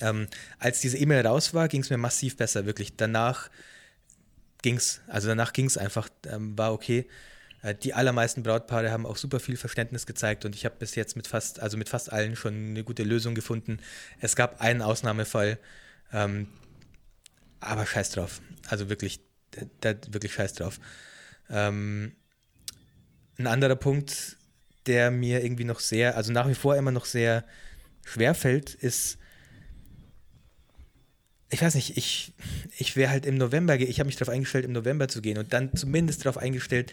S2: Ähm, als diese E-Mail raus war, ging es mir massiv besser, wirklich. Danach ging es, also danach ging es einfach, ähm, war okay. Äh, die allermeisten Brautpaare haben auch super viel Verständnis gezeigt und ich habe bis jetzt mit fast, also mit fast allen schon eine gute Lösung gefunden. Es gab einen Ausnahmefall, ähm, aber scheiß drauf. Also wirklich, da, wirklich scheiß drauf. Ähm, ein anderer Punkt, der mir irgendwie noch sehr, also nach wie vor immer noch sehr schwer fällt, ist, ich weiß nicht, ich, ich wäre halt im November, ich habe mich darauf eingestellt, im November zu gehen und dann zumindest darauf eingestellt,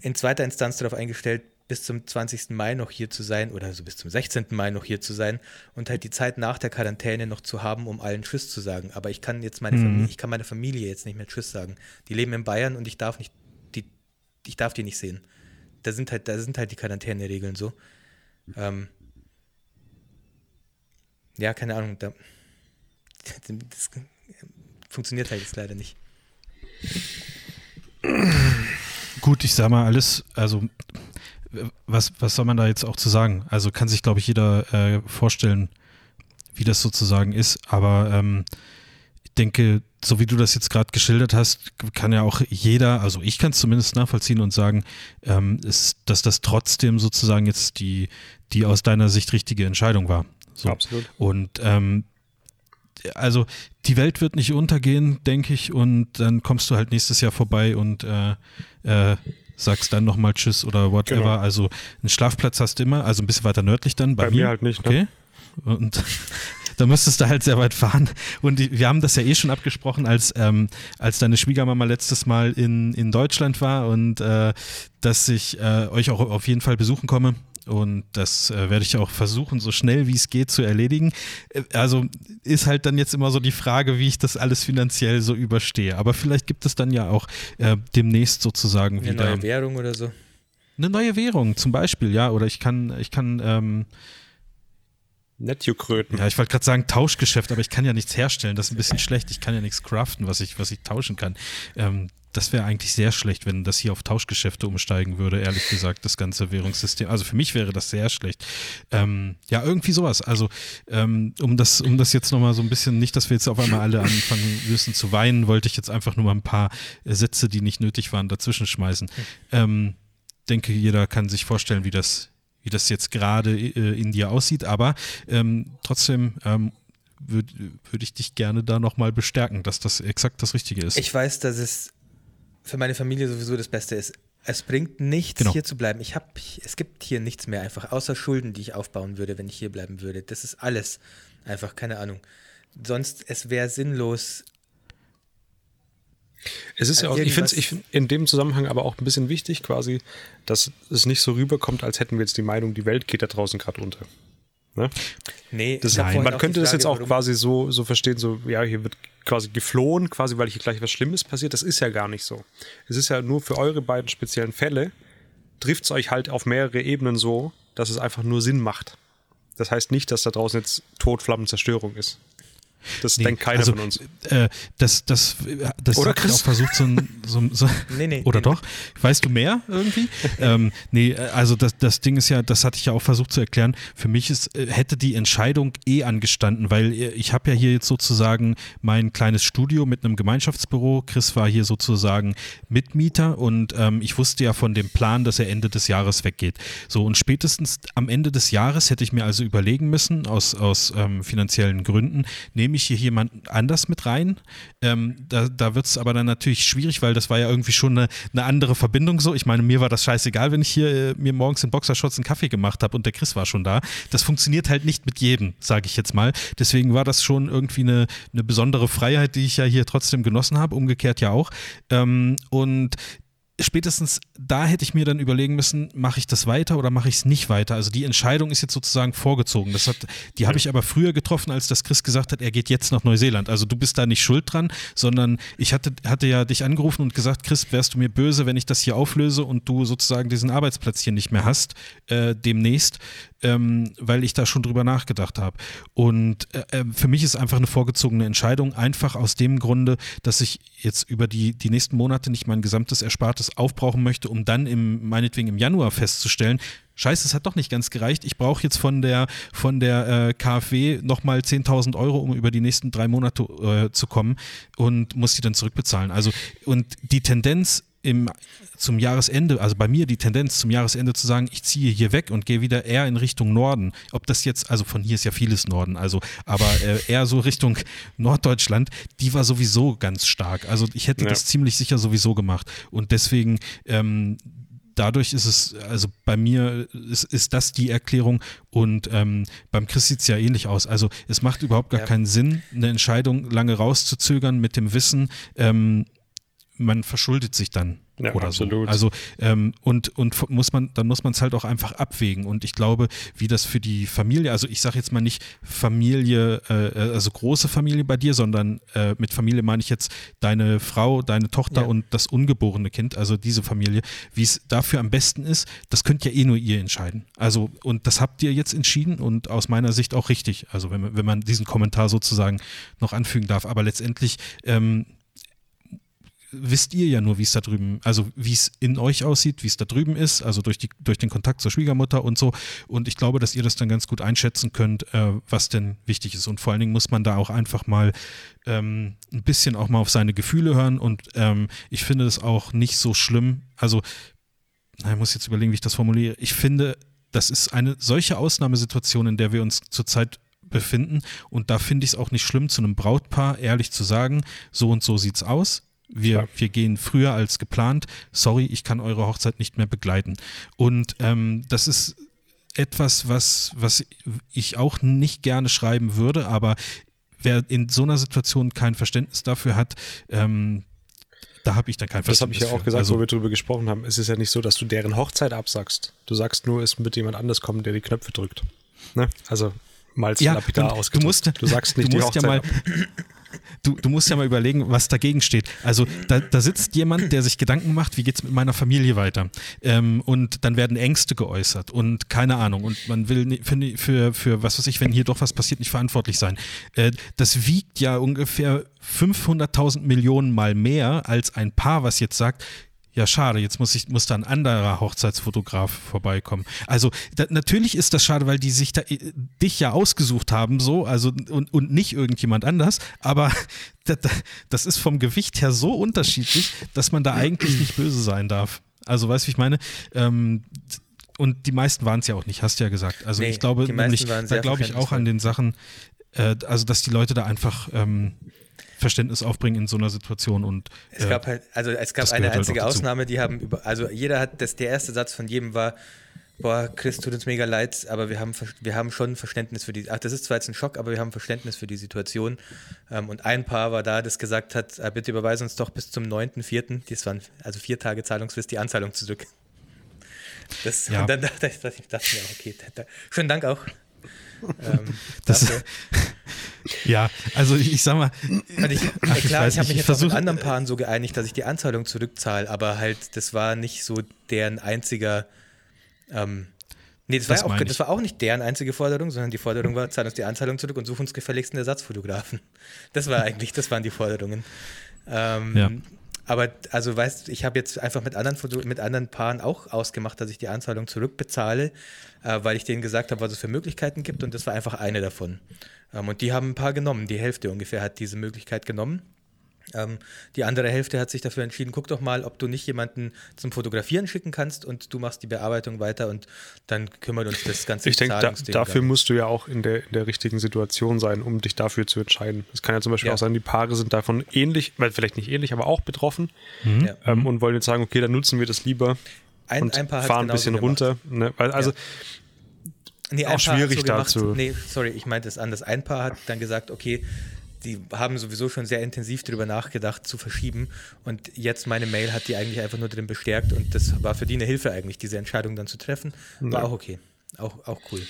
S2: in zweiter Instanz darauf eingestellt, bis zum 20. Mai noch hier zu sein oder so bis zum 16. Mai noch hier zu sein und halt die Zeit nach der Quarantäne noch zu haben, um allen Tschüss zu sagen. Aber ich kann jetzt meine mhm. Familie, ich kann meiner Familie jetzt nicht mehr Tschüss sagen. Die leben in Bayern und ich darf nicht, die, ich darf die nicht sehen. Da sind halt, da sind halt die Quarantäneregeln so. Ähm, ja, keine Ahnung, da, das funktioniert halt jetzt leider nicht.
S1: Gut, ich sag mal alles, also was, was soll man da jetzt auch zu sagen? Also kann sich, glaube ich, jeder äh, vorstellen, wie das sozusagen ist. Aber ähm, ich denke, so wie du das jetzt gerade geschildert hast, kann ja auch jeder, also ich kann es zumindest nachvollziehen und sagen, ähm, ist, dass das trotzdem sozusagen jetzt die, die aus deiner Sicht richtige Entscheidung war. So.
S3: Absolut.
S1: Und ähm, also die Welt wird nicht untergehen, denke ich, und dann kommst du halt nächstes Jahr vorbei und äh, äh, sagst dann nochmal Tschüss oder whatever. Genau. Also einen Schlafplatz hast du immer, also ein bisschen weiter nördlich dann.
S3: Bei, bei mir, mir halt nicht.
S1: Ne? Okay. Und da müsstest du halt sehr weit fahren. Und die, wir haben das ja eh schon abgesprochen, als, ähm, als deine Schwiegermama letztes Mal in, in Deutschland war und äh, dass ich äh, euch auch auf jeden Fall besuchen komme. Und das äh, werde ich auch versuchen, so schnell wie es geht zu erledigen. Äh, also ist halt dann jetzt immer so die Frage, wie ich das alles finanziell so überstehe. Aber vielleicht gibt es dann ja auch äh, demnächst sozusagen
S2: Eine
S1: wieder.
S2: Eine neue Währung oder so.
S1: Eine neue Währung zum Beispiel, ja. Oder ich kann, ich kann. Ähm,
S3: Netjukröten.
S1: Ja, ich wollte gerade sagen Tauschgeschäft, aber ich kann ja nichts herstellen. Das ist ein bisschen schlecht. Ich kann ja nichts craften, was ich, was ich tauschen kann. Ähm, das wäre eigentlich sehr schlecht, wenn das hier auf Tauschgeschäfte umsteigen würde, ehrlich gesagt, das ganze Währungssystem. Also für mich wäre das sehr schlecht. Ähm, ja, irgendwie sowas. Also ähm, um, das, um das jetzt nochmal so ein bisschen, nicht, dass wir jetzt auf einmal alle anfangen müssen zu weinen, wollte ich jetzt einfach nur mal ein paar Sätze, die nicht nötig waren, dazwischen schmeißen. Ähm, denke, jeder kann sich vorstellen, wie das, wie das jetzt gerade äh, in dir aussieht, aber ähm, trotzdem ähm, würde würd ich dich gerne da nochmal bestärken, dass das exakt das Richtige ist.
S2: Ich weiß, dass es für meine Familie sowieso das Beste ist. Es bringt nichts, genau. hier zu bleiben. Ich hab, es gibt hier nichts mehr einfach, außer Schulden, die ich aufbauen würde, wenn ich hier bleiben würde. Das ist alles. Einfach, keine Ahnung. Sonst, es wäre sinnlos.
S3: Es ist ja auch, ich finde es find in dem Zusammenhang aber auch ein bisschen wichtig, quasi, dass es nicht so rüberkommt, als hätten wir jetzt die Meinung, die Welt geht da draußen gerade unter. Ne?
S2: Nee,
S3: das, man könnte das jetzt auch quasi so, so verstehen, so, ja, hier wird quasi geflohen, quasi weil hier gleich was Schlimmes passiert. Das ist ja gar nicht so. Es ist ja nur für eure beiden speziellen Fälle, trifft es euch halt auf mehrere Ebenen so, dass es einfach nur Sinn macht. Das heißt nicht, dass da draußen jetzt Todflammenzerstörung ist. Das nee, denkt keiner also, von uns.
S1: Äh, das das, das
S3: oder
S1: hat auch versucht, so ein. So, so nee, nee, oder nee, doch? Weißt du mehr irgendwie? ähm, nee, also das, das Ding ist ja, das hatte ich ja auch versucht zu erklären. Für mich ist, äh, hätte die Entscheidung eh angestanden, weil äh, ich habe ja hier jetzt sozusagen mein kleines Studio mit einem Gemeinschaftsbüro. Chris war hier sozusagen Mitmieter und ähm, ich wusste ja von dem Plan, dass er Ende des Jahres weggeht. So, und spätestens am Ende des Jahres hätte ich mir also überlegen müssen, aus, aus ähm, finanziellen Gründen, nehme ich hier jemand anders mit rein. Ähm, da da wird es aber dann natürlich schwierig, weil das war ja irgendwie schon eine, eine, andere Verbindung so. Ich meine, mir war das scheißegal, wenn ich hier äh, mir morgens in Boxershorts einen Kaffee gemacht habe und der Chris war schon da. Das funktioniert halt nicht mit jedem, sage ich jetzt mal. Deswegen war das schon irgendwie eine, eine besondere Freiheit, die ich ja hier trotzdem genossen habe, umgekehrt ja auch. Ähm, und spätestens da hätte ich mir dann überlegen müssen, mache ich das weiter oder mache ich es nicht weiter? Also die Entscheidung ist jetzt sozusagen vorgezogen. Das hat, die habe ich aber früher getroffen, als das Chris gesagt hat, er geht jetzt nach Neuseeland. Also du bist da nicht schuld dran, sondern ich hatte, hatte ja dich angerufen und gesagt, Chris, wärst du mir böse, wenn ich das hier auflöse und du sozusagen diesen Arbeitsplatz hier nicht mehr hast, äh, demnächst ähm, weil ich da schon drüber nachgedacht habe. Und äh, äh, für mich ist einfach eine vorgezogene Entscheidung, einfach aus dem Grunde, dass ich jetzt über die, die nächsten Monate nicht mein gesamtes Erspartes aufbrauchen möchte, um dann im, meinetwegen im Januar festzustellen, Scheiße, es hat doch nicht ganz gereicht. Ich brauche jetzt von der, von der äh, KfW nochmal 10.000 Euro, um über die nächsten drei Monate äh, zu kommen und muss die dann zurückbezahlen. Also, und die Tendenz im, zum Jahresende, also bei mir die Tendenz zum Jahresende zu sagen, ich ziehe hier weg und gehe wieder eher in Richtung Norden. Ob das jetzt, also von hier ist ja vieles Norden, also, aber äh, eher so Richtung Norddeutschland, die war sowieso ganz stark. Also ich hätte ja. das ziemlich sicher sowieso gemacht. Und deswegen ähm, dadurch ist es, also bei mir ist, ist das die Erklärung und ähm, beim Chris sieht es ja ähnlich aus. Also es macht überhaupt gar ja. keinen Sinn, eine Entscheidung lange rauszuzögern mit dem Wissen, ähm, man verschuldet sich dann ja, oder absolut. so. Also ähm, und und muss man dann muss man es halt auch einfach abwägen und ich glaube, wie das für die Familie, also ich sage jetzt mal nicht Familie, äh, also große Familie bei dir, sondern äh, mit Familie meine ich jetzt deine Frau, deine Tochter ja. und das ungeborene Kind, also diese Familie, wie es dafür am besten ist, das könnt ja eh nur ihr entscheiden. Also und das habt ihr jetzt entschieden und aus meiner Sicht auch richtig. Also wenn man wenn man diesen Kommentar sozusagen noch anfügen darf, aber letztendlich ähm, wisst ihr ja nur, wie es da drüben, also wie es in euch aussieht, wie es da drüben ist, also durch, die, durch den Kontakt zur Schwiegermutter und so. Und ich glaube, dass ihr das dann ganz gut einschätzen könnt, äh, was denn wichtig ist. Und vor allen Dingen muss man da auch einfach mal ähm, ein bisschen auch mal auf seine Gefühle hören. Und ähm, ich finde das auch nicht so schlimm. Also, ich muss jetzt überlegen, wie ich das formuliere. Ich finde, das ist eine solche Ausnahmesituation, in der wir uns zurzeit befinden. Und da finde ich es auch nicht schlimm, zu einem Brautpaar ehrlich zu sagen, so und so sieht's aus wir, wir gehen früher als geplant. Sorry, ich kann eure Hochzeit nicht mehr begleiten. Und ähm, das ist etwas, was, was ich auch nicht gerne schreiben würde, aber wer in so einer Situation kein Verständnis dafür hat, ähm, da habe ich dann kein Verständnis.
S3: Das habe ich ja auch gesagt, also, wo wir darüber gesprochen haben. Es ist ja nicht so, dass du deren Hochzeit absagst. Du sagst nur, es wird jemand anders kommen, der die Knöpfe drückt. Ne? Also mal
S1: ja, lapidar ausgedrückt. Du, musst, du sagst nicht du musst die Hochzeit ja mal, du, du musst ja mal überlegen, was dagegen steht. Also da, da sitzt jemand, der sich Gedanken macht, wie geht es mit meiner Familie weiter? Ähm, und dann werden Ängste geäußert und keine Ahnung. Und man will für, für, für was weiß ich, wenn hier doch was passiert, nicht verantwortlich sein. Äh, das wiegt ja ungefähr 500.000 Millionen mal mehr als ein Paar, was jetzt sagt, ja, schade, jetzt muss, ich, muss da ein anderer Hochzeitsfotograf vorbeikommen. Also da, natürlich ist das schade, weil die sich da, äh, dich ja ausgesucht haben, so, also und, und nicht irgendjemand anders, aber das, das ist vom Gewicht her so unterschiedlich, dass man da eigentlich nicht böse sein darf. Also, weißt du, wie ich meine? Ähm, und die meisten waren es ja auch nicht, hast du ja gesagt. Also nee, ich glaube nämlich, da glaube ich auch an den Sachen, äh, also dass die Leute da einfach ähm, Verständnis aufbringen in so einer Situation und
S2: es äh, gab halt also es gab eine halt einzige halt Ausnahme die haben über also jeder hat das der erste Satz von jedem war boah Chris tut uns mega leid aber wir haben wir haben schon Verständnis für die ach das ist zwar jetzt ein Schock aber wir haben Verständnis für die Situation ähm, und ein Paar war da das gesagt hat äh, bitte überweise uns doch bis zum 9.4. das waren also vier Tage Zahlungsfrist die Anzahlung zurück das, ja. und dann dachte ich, dachte ich mir, okay, schönen Dank auch.
S1: Ähm, das, ja, also ich, ich sag mal.
S2: Und ich, ach, klar, ich, ich habe mich jetzt versuch, mit anderen Paaren so geeinigt, dass ich die Anzahlung zurückzahle, aber halt, das war nicht so deren einziger. Ähm, nee, das, das, war auch, das war auch nicht deren einzige Forderung, sondern die Forderung war, zahl uns die Anzahlung zurück und such uns gefälligst einen Ersatzfotografen. Das war eigentlich, das waren die Forderungen. Ähm, ja. Aber also weißt ich habe jetzt einfach mit anderen, mit anderen Paaren auch ausgemacht, dass ich die Anzahlung zurückbezahle, äh, weil ich denen gesagt habe, was es für Möglichkeiten gibt und das war einfach eine davon. Ähm, und die haben ein paar genommen, die Hälfte ungefähr hat diese Möglichkeit genommen. Ähm, die andere Hälfte hat sich dafür entschieden, guck doch mal, ob du nicht jemanden zum Fotografieren schicken kannst und du machst die Bearbeitung weiter und dann kümmert uns das ganze
S3: Ich denke, da, dafür musst du ja auch in der, in der richtigen Situation sein, um dich dafür zu entscheiden. Es kann ja zum Beispiel ja. auch sein, die Paare sind davon ähnlich, weil vielleicht nicht ähnlich, aber auch betroffen mhm. ähm, und wollen jetzt sagen, okay, dann nutzen wir das lieber ein, und ein fahren ein bisschen runter. Ne? Weil, also ja.
S2: Nee, auch schwierig so dazu. Nee, sorry, ich meinte es anders. Ein Paar hat dann gesagt, okay, die haben sowieso schon sehr intensiv darüber nachgedacht, zu verschieben. Und jetzt meine Mail hat die eigentlich einfach nur drin bestärkt und das war für die eine Hilfe eigentlich, diese Entscheidung dann zu treffen. War ja. auch okay. Auch, auch cool.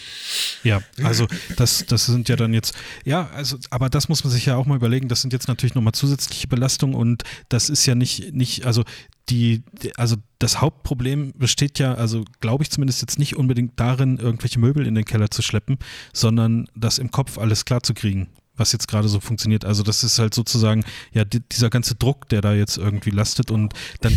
S1: Ja, also das, das sind ja dann jetzt, ja, also, aber das muss man sich ja auch mal überlegen, das sind jetzt natürlich nochmal zusätzliche Belastungen und das ist ja nicht, nicht, also die, also das Hauptproblem besteht ja, also glaube ich zumindest jetzt nicht unbedingt darin, irgendwelche Möbel in den Keller zu schleppen, sondern das im Kopf alles klar zu kriegen was jetzt gerade so funktioniert. Also das ist halt sozusagen ja die, dieser ganze Druck, der da jetzt irgendwie lastet und dann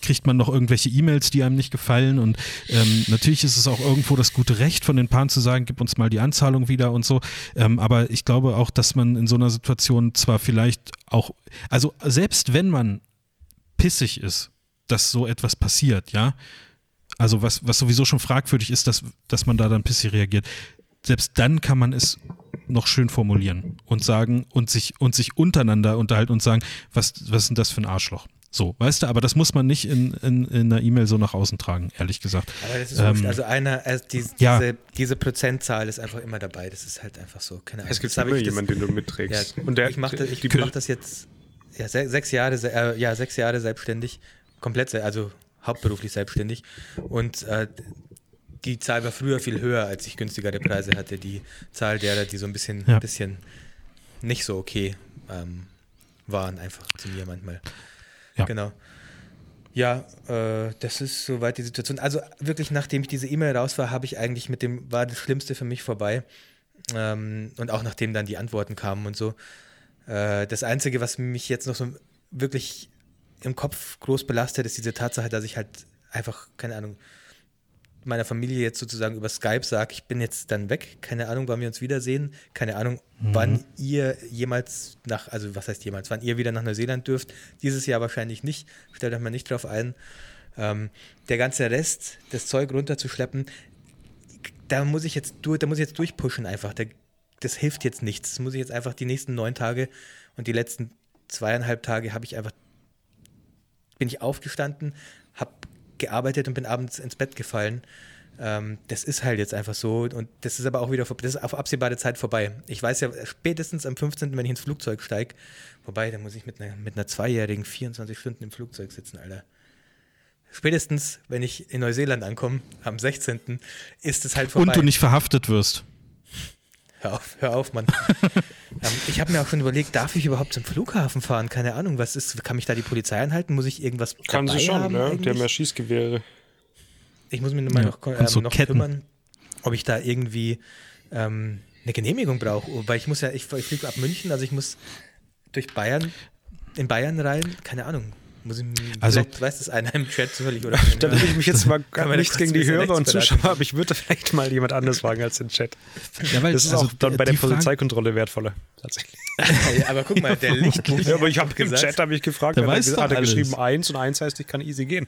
S1: kriegt man noch irgendwelche E-Mails, die einem nicht gefallen und ähm, natürlich ist es auch irgendwo das gute Recht von den Paaren zu sagen, gib uns mal die Anzahlung wieder und so. Ähm, aber ich glaube auch, dass man in so einer Situation zwar vielleicht auch, also selbst wenn man pissig ist, dass so etwas passiert, ja, also was, was sowieso schon fragwürdig ist, dass, dass man da dann pissig reagiert. Selbst dann kann man es noch schön formulieren und sagen und sich und sich untereinander unterhalten und sagen, was, was ist denn das für ein Arschloch? So, weißt du, aber das muss man nicht in, in, in einer E-Mail so nach außen tragen, ehrlich gesagt.
S2: Aber das ist ähm, also einer, also die, ja. diese, diese Prozentzahl ist einfach immer dabei. Das ist halt einfach so.
S3: Keine Ahnung. Es gibt immer jemanden, den du mitträgst.
S2: Ja, Und der, ich mache das, ich mach das jetzt ja, sechs Jahre, äh, ja, sechs Jahre selbstständig, komplett, also hauptberuflich selbstständig. Und äh, die Zahl war früher viel höher, als ich günstigere Preise hatte. Die Zahl derer, die so ein bisschen, ja. bisschen nicht so okay ähm, waren, einfach zu mir manchmal. Ja. Genau. Ja, äh, das ist soweit die Situation. Also wirklich, nachdem ich diese E-Mail raus war, habe ich eigentlich mit dem, war das Schlimmste für mich vorbei. Ähm, und auch nachdem dann die Antworten kamen und so. Äh, das Einzige, was mich jetzt noch so wirklich im Kopf groß belastet, ist diese Tatsache, dass ich halt einfach, keine Ahnung, meiner Familie jetzt sozusagen über Skype sage, ich bin jetzt dann weg, keine Ahnung, wann wir uns wiedersehen, keine Ahnung, mhm. wann ihr jemals nach, also was heißt jemals, wann ihr wieder nach Neuseeland dürft. Dieses Jahr wahrscheinlich nicht, stellt euch mal nicht drauf ein. Ähm, der ganze Rest, das Zeug runterzuschleppen, da muss ich jetzt durch, da muss ich jetzt durchpushen einfach. Da, das hilft jetzt nichts. Das muss ich jetzt einfach die nächsten neun Tage und die letzten zweieinhalb Tage habe ich einfach, bin ich aufgestanden, habe gearbeitet und bin abends ins Bett gefallen. Ähm, das ist halt jetzt einfach so und das ist aber auch wieder, das ist auf absehbare Zeit vorbei. Ich weiß ja spätestens am 15., wenn ich ins Flugzeug steige, wobei, da muss ich mit einer, mit einer Zweijährigen 24 Stunden im Flugzeug sitzen, Alter. Spätestens, wenn ich in Neuseeland ankomme, am 16., ist es halt vorbei.
S1: Und du nicht verhaftet wirst.
S2: Hör auf, hör auf, Mann. ähm, ich habe mir auch schon überlegt, darf ich überhaupt zum Flughafen fahren? Keine Ahnung, was ist, kann mich da die Polizei anhalten? Muss ich irgendwas
S3: Kann
S2: sie
S3: schon,
S2: haben,
S3: ne? Die haben ja Schießgewehre.
S2: Ich muss mich nur mal ja, noch, äh, so noch kümmern, ob ich da irgendwie ähm, eine Genehmigung brauche. Weil ich muss ja, ich, ich fliege ab München, also ich muss durch Bayern, in Bayern rein, keine Ahnung. Muss ich,
S1: also,
S2: vielleicht weiß das einer im Chat zufällig oder
S3: Da will ich mich jetzt mal nichts gegen die Hörer und Zuschauer, aber ich würde vielleicht mal jemand anderes fragen als den Chat. Ja, weil, das ist also auch dann bei der Polizeikontrolle wertvoller, tatsächlich.
S2: ja, aber guck mal, der Licht.
S3: ja, aber ich habe im Chat habe ich gefragt,
S1: der weiß hat er
S3: geschrieben 1 und 1 heißt, ich kann easy gehen.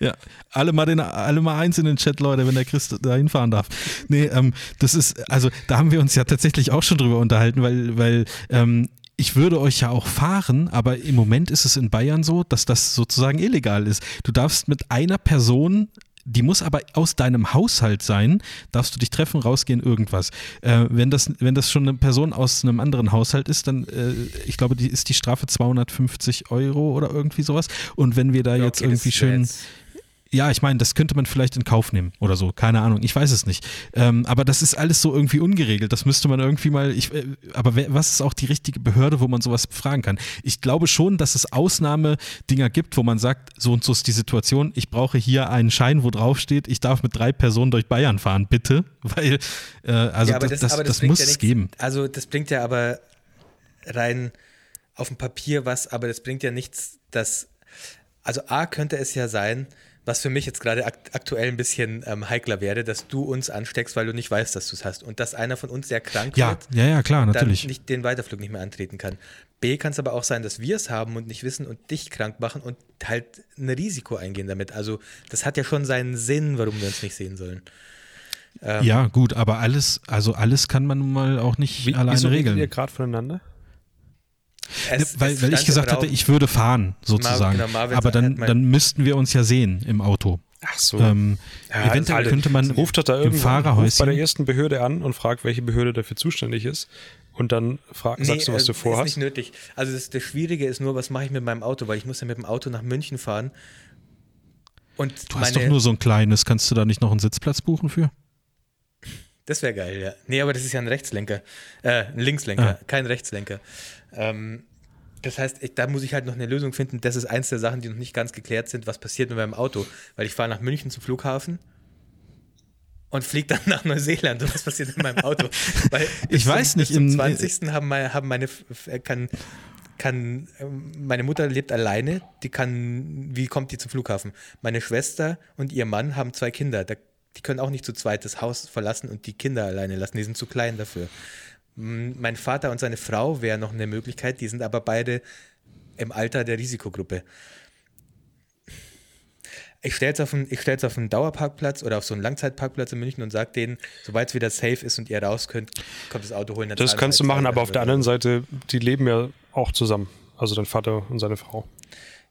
S1: Ja, alle mal, den, alle mal eins in den Chat, Leute, wenn der Chris da hinfahren darf. Nee, ähm, das ist, also da haben wir uns ja tatsächlich auch schon drüber unterhalten, weil, weil ähm, ich würde euch ja auch fahren, aber im Moment ist es in Bayern so, dass das sozusagen illegal ist. Du darfst mit einer Person die muss aber aus deinem Haushalt sein, darfst du dich treffen, rausgehen, irgendwas. Äh, wenn, das, wenn das schon eine Person aus einem anderen Haushalt ist, dann, äh, ich glaube, die ist die Strafe 250 Euro oder irgendwie sowas. Und wenn wir da ja, jetzt irgendwie schön. Jetzt ja, ich meine, das könnte man vielleicht in Kauf nehmen oder so, keine Ahnung, ich weiß es nicht. Ähm, aber das ist alles so irgendwie ungeregelt. Das müsste man irgendwie mal, ich, äh, aber wer, was ist auch die richtige Behörde, wo man sowas fragen kann? Ich glaube schon, dass es Ausnahmedinger gibt, wo man sagt, so und so ist die Situation, ich brauche hier einen Schein, wo drauf steht, ich darf mit drei Personen durch Bayern fahren, bitte. Weil, äh, also ja, das, das, das, das, muss ja es geben.
S2: Also das bringt ja aber rein auf dem Papier was, aber das bringt ja nichts, dass, also A könnte es ja sein, was für mich jetzt gerade akt aktuell ein bisschen ähm, heikler wäre, dass du uns ansteckst, weil du nicht weißt, dass du es hast und dass einer von uns sehr krank
S1: ja,
S2: wird,
S1: ja, ja, klar, natürlich.
S2: dann nicht den Weiterflug nicht mehr antreten kann. B kann es aber auch sein, dass wir es haben und nicht wissen und dich krank machen und halt ein Risiko eingehen damit. Also das hat ja schon seinen Sinn, warum wir uns nicht sehen sollen.
S1: Ähm, ja, gut, aber alles, also alles kann man nun mal auch nicht wie, alleine wieso regeln.
S3: ihr gerade voneinander?
S1: Es, ne, weil, weil ich gesagt hatte, ich würde fahren, sozusagen. Marvin, genau, Aber dann, dann müssten wir uns ja sehen im Auto.
S3: Ach so.
S1: Ähm, ja, eventuell also, könnte man
S3: ruft doch da im Fahrerhäuschen bei der ersten Behörde an und fragt, welche Behörde dafür zuständig ist. Und dann frag, nee, sagst du, was du vorhast.
S2: Das ist nicht nötig. Also das, das Schwierige ist nur, was mache ich mit meinem Auto, weil ich muss ja mit dem Auto nach München fahren. Und
S1: du hast doch nur so ein kleines. Kannst du da nicht noch einen Sitzplatz buchen für?
S2: Das wäre geil, ja. Nee, aber das ist ja ein Rechtslenker. Äh, ein Linkslenker, ah. kein Rechtslenker. Ähm, das heißt, ich, da muss ich halt noch eine Lösung finden. Das ist eins der Sachen, die noch nicht ganz geklärt sind. Was passiert mit meinem Auto? Weil ich fahre nach München zum Flughafen und fliege dann nach Neuseeland. Und was passiert mit meinem Auto?
S1: Weil ich weiß
S2: zum,
S1: nicht.
S2: Zum 20. haben meine, haben meine kann, kann, meine Mutter lebt alleine. Die kann, wie kommt die zum Flughafen? Meine Schwester und ihr Mann haben zwei Kinder. die können auch nicht zu zweit das Haus verlassen und die Kinder alleine lassen. Die sind zu klein dafür. Mein Vater und seine Frau wären noch eine Möglichkeit, die sind aber beide im Alter der Risikogruppe. Ich stelle es auf, einen, auf einen Dauerparkplatz oder auf so einen Langzeitparkplatz in München und sage denen, sobald es wieder safe ist und ihr raus könnt, kommt das Auto holen.
S3: Das kannst du machen, aber auf der anderen Seite, die leben ja auch zusammen. Also dein Vater und seine Frau.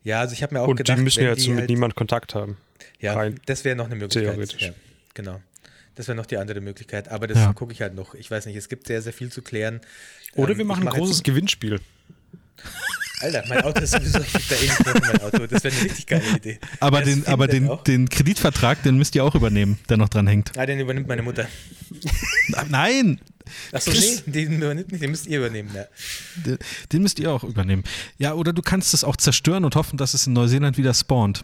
S2: Ja, also ich habe mir auch
S3: Und
S2: gedacht,
S3: die müssen ja jetzt mit
S2: halt,
S3: niemand Kontakt haben.
S2: Ja,
S3: rein
S2: das wäre noch eine Möglichkeit.
S3: theoretisch.
S2: Ja, genau. Das wäre noch die andere Möglichkeit. Aber das
S1: Ja.
S2: gucke ich halt noch. Ich weiß nicht, es gibt sehr, sehr viel zu klären.
S3: Oder
S2: Ähm,
S3: wir machen
S2: ich
S3: ein
S2: mach
S3: großes
S2: Jetzt,
S3: Gewinnspiel.
S2: Alter, mein Auto ist sowieso, da mein Auto. Das wäre eine richtig geile Idee.
S1: Aber, den, aber den, den Kreditvertrag, den müsst ihr auch übernehmen, der noch dran hängt.
S2: Ah, den übernimmt meine Mutter.
S1: Nein,
S2: Achso, nee, den übernimmt nicht, den müsst ihr übernehmen. Ja.
S1: den, den müsst ihr auch übernehmen. Ja, oder du kannst es auch zerstören und hoffen, dass es in Neuseeland wieder spawnt.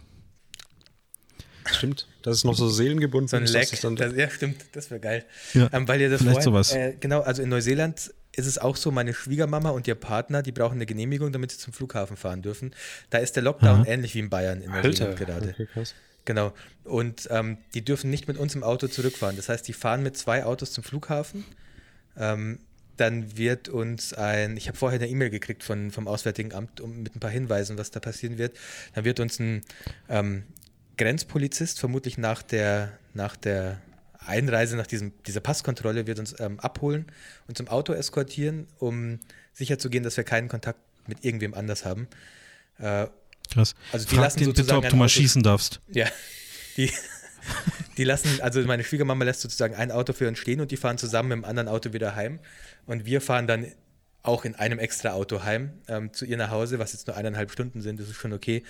S3: Stimmt. Das ist noch so seelengebunden.
S2: So ein
S3: es dann-
S2: Das, ja, stimmt, das wäre geil.
S1: Ja,
S2: ähm, weil ihr das
S1: vielleicht
S2: vorhin,
S1: sowas.
S2: Äh, genau, also in Neuseeland ist es auch so, meine Schwiegermama und ihr Partner, die brauchen eine Genehmigung, damit sie zum Flughafen fahren dürfen. Da ist der Lockdown
S1: Aha.
S2: ähnlich wie in Bayern in
S3: Alter.
S2: Neuseeland gerade.
S3: Okay, krass.
S2: Genau. Und ähm, die dürfen nicht mit uns im Auto zurückfahren. Das heißt, die fahren mit zwei Autos zum Flughafen. Ähm, dann wird uns ein, ich habe vorher eine E-Mail gekriegt von, vom Auswärtigen Amt um, mit ein paar Hinweisen, was da passieren wird. Dann wird uns ein ähm, Grenzpolizist, vermutlich nach der, nach der Einreise, nach diesem, dieser Passkontrolle, wird uns ähm, abholen und zum Auto eskortieren, um sicherzugehen, dass wir keinen Kontakt mit irgendwem anders haben. Äh,
S1: Krass.
S2: Also die
S1: Frag
S2: lassen
S1: den bitte,
S2: sozusagen
S1: ob du mal schießen darfst.
S2: ja, die, die lassen, also meine Schwiegermama lässt sozusagen ein Auto für uns stehen und die fahren zusammen mit dem anderen Auto wieder heim. Und wir fahren dann auch in einem extra Auto heim ähm, zu ihr nach Hause, was jetzt nur eineinhalb Stunden sind, das ist schon okay.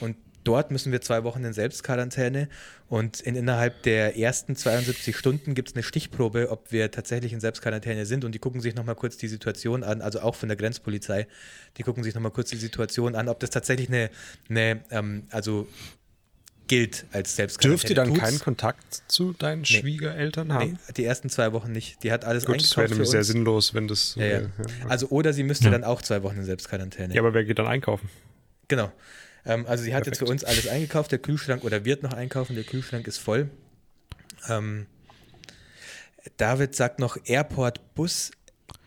S2: Und dort müssen wir zwei Wochen in Selbstquarantäne und in, innerhalb der ersten 72 Stunden gibt es eine Stichprobe, ob wir tatsächlich in Selbstquarantäne sind und die gucken sich nochmal kurz die Situation an, also auch von der Grenzpolizei, die gucken sich nochmal kurz die Situation an, ob das tatsächlich eine, eine ähm, also gilt als Selbstquarantäne.
S3: Dürft ihr dann
S2: Tut's?
S3: keinen Kontakt zu deinen Schwiegereltern haben?
S2: Nee, die ersten zwei Wochen nicht. Die hat alles
S3: Gut, das wäre
S2: eingekauft
S3: nämlich sehr sinnlos, wenn das.
S2: Ja, ja.
S3: äh,
S2: Also oder sie müsste
S1: Ja.
S2: dann auch zwei Wochen in Selbstquarantäne.
S3: ja, aber wer geht dann einkaufen?
S2: Genau. Ähm, also sie hat jetzt
S3: Perfekt.
S2: für uns alles eingekauft, der Kühlschrank oder wird noch einkaufen, der Kühlschrank ist voll. Ähm, David sagt noch Airport Bus.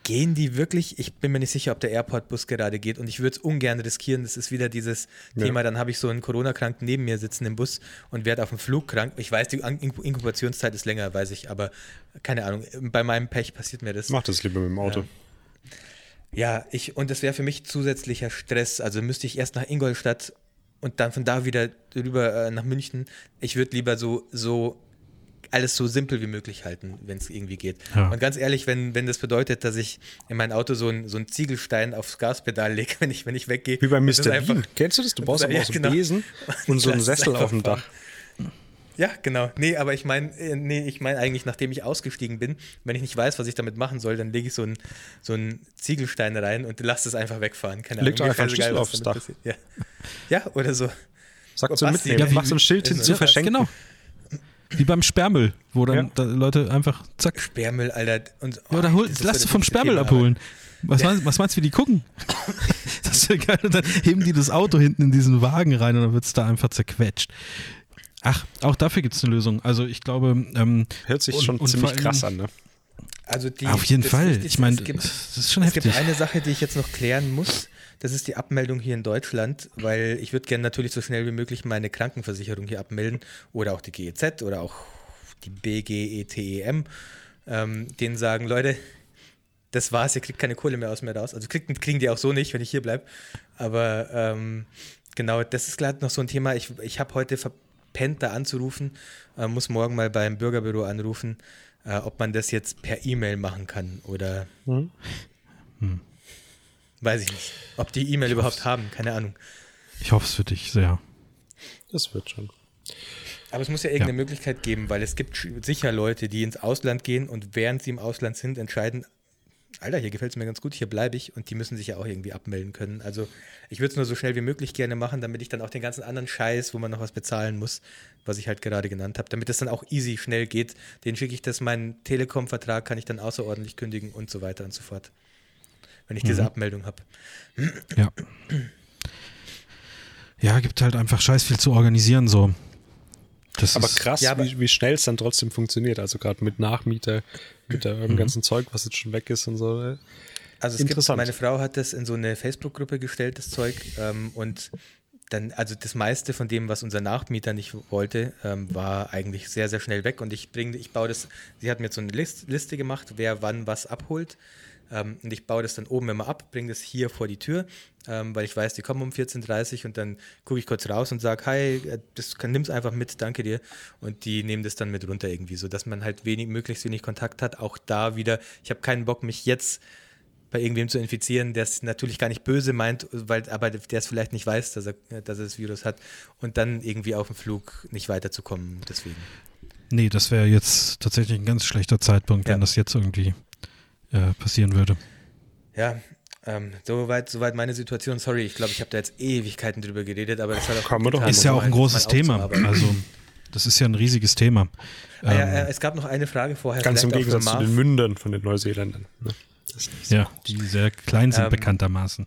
S2: Gehen die wirklich? Ich bin mir nicht sicher, ob der Airport-Bus gerade geht und ich würde es ungern riskieren. Das ist wieder dieses
S3: Ja.
S2: Thema, dann habe ich so einen Corona-Kranken neben mir sitzen im Bus und werde auf dem Flug krank. Ich weiß, die Inkubationszeit ist länger, weiß ich, aber keine Ahnung. Bei meinem Pech passiert mir das.
S3: Mach das lieber mit dem Auto.
S2: Ja, ich, und das wäre für mich zusätzlicher Stress. Also müsste ich erst nach Ingolstadt und dann von da wieder rüber äh, nach München. Ich würde lieber so, so alles so simpel wie möglich halten, wenn es irgendwie geht.
S1: Ja.
S2: Und ganz ehrlich, wenn, wenn das bedeutet, dass ich in mein Auto so einen so einen Ziegelstein aufs Gaspedal lege, wenn ich, wenn ich weggehe.
S3: Wie bei Mr. Bean. Kennst du das? Du brauchst aber
S2: ja,
S3: auch so einen
S2: genau.
S3: Besen und so einen Sessel auf dem. Dach.
S2: Ja, genau. Nee, aber ich meine, nee, ich meine eigentlich, nachdem ich ausgestiegen bin, wenn ich nicht weiß, was ich damit machen soll, dann lege ich so einen so einen Ziegelstein rein und lasse es einfach wegfahren. Keine
S3: Leg doch
S2: Mir
S3: einfach einen Schlüssel aufs
S2: passiert. Ja. ja, oder so.
S3: Sag
S2: Oh,
S3: zum
S2: Basti,
S3: Mitnehmen.
S2: ja,
S3: Mach so ein Schild
S2: ist
S3: hin zu verschenken.
S1: Genau. Wie beim Sperrmüll, wo dann
S3: Ja.
S1: da Leute einfach zack.
S2: Sperrmüll, Alter. Und,
S1: Ja, oder hol,
S2: ist
S1: lass
S2: so
S1: du vom Sperrmüll abholen. Was, meinst, was meinst du, wie die gucken? Das wäre geil. Und dann heben die das Auto hinten in diesen Wagen rein und dann wird es da einfach zerquetscht. Ach, auch dafür gibt es eine Lösung. Also ich glaube, ähm,
S3: Hört sich
S1: Und-
S3: schon
S1: und
S3: ziemlich krass an, ne?
S2: Also die,
S1: auf jeden Fall. Ich meine,
S2: es gibt,
S1: das ist schon
S2: es
S1: heftig.
S2: gibt eine Sache, die ich jetzt noch klären muss. Das ist die Abmeldung hier in Deutschland, weil ich würde gerne natürlich so schnell wie möglich meine Krankenversicherung hier abmelden oder auch die GEZ oder auch die BGETEM. Ähm, denen sagen, Leute, das war's, ihr kriegt keine Kohle mehr aus mir raus. Also kriegt, kriegen die auch so nicht, wenn ich hier bleibe. Aber ähm, genau, das ist gerade noch so ein Thema. Ich, ich habe heute verpennt, da anzurufen, äh, muss morgen mal beim Bürgerbüro anrufen, äh, ob man das jetzt per E-Mail machen kann oder
S3: Mhm.
S2: weiß ich nicht. Ob die E-Mail überhaupt haben, keine Ahnung.
S1: Ich hoffe es für dich sehr.
S3: Das wird schon.
S2: Aber es muss ja irgendeine Möglichkeit geben, weil es gibt sicher Leute, die ins Ausland gehen und während sie im Ausland sind, entscheiden, Alter, hier gefällt es mir ganz gut, hier bleibe ich und die müssen sich ja auch irgendwie abmelden können. Also ich würde es nur so schnell wie möglich gerne machen, damit ich dann auch den ganzen anderen Scheiß, wo man noch was bezahlen muss, was ich halt gerade genannt habe, damit es dann auch easy schnell geht, den schicke ich das, meinen Telekom-Vertrag kann ich dann außerordentlich kündigen und so weiter und so fort. Wenn ich diese
S1: Mhm.
S2: Abmeldung habe.
S1: Ja. Ja, gibt halt einfach scheiß viel zu organisieren so. Das
S3: Aber
S1: ist,
S3: krass,
S2: Ja, aber-
S3: wie, wie schnell es dann trotzdem funktioniert. Also gerade mit Nachmieter, mit der,
S1: Mhm.
S3: dem ganzen Zeug, was jetzt schon weg ist und so.
S2: Also es gibt,
S3: Interessant.
S2: meine Frau hat das in so eine Facebook-Gruppe gestellt, das Zeug. Ähm, und dann, also das meiste von dem, was unser Nachmieter nicht wollte, ähm, war eigentlich sehr, sehr schnell weg. Und ich bringe, ich baue das, sie hat mir jetzt so eine List, Liste gemacht, wer wann was abholt. Ähm, und ich baue das dann oben immer ab, bringe das hier vor die Tür, ähm, weil ich weiß, die kommen um 14.30 Uhr und dann gucke ich kurz raus und sage, hi, äh, das nimm es einfach mit, danke dir. Und die nehmen das dann mit runter irgendwie, sodass man halt wenig, möglichst wenig Kontakt hat. Auch da wieder, ich habe keinen Bock, mich jetzt bei irgendwem zu infizieren, der es natürlich gar nicht böse meint, weil, aber der es vielleicht nicht weiß, dass er, dass er das Virus hat und dann irgendwie auf dem Flug nicht weiterzukommen. Deswegen.
S1: Nee, das wäre jetzt tatsächlich ein ganz schlechter Zeitpunkt, ja. wenn das jetzt irgendwie äh, passieren würde.
S2: Ja, ähm, soweit, soweit meine Situation. Sorry, ich glaube, ich habe da jetzt Ewigkeiten drüber geredet, aber das hat
S1: auch Kann doch ist ja auch ein großes Thema. Also das ist ja ein riesiges Thema.
S2: Ah, ja, ähm, es gab noch eine Frage vorher.
S3: Ganz im Gegensatz zu den Mündern von den Neuseeländern. Ne?
S1: ja, die sehr klein sind ähm, bekanntermaßen.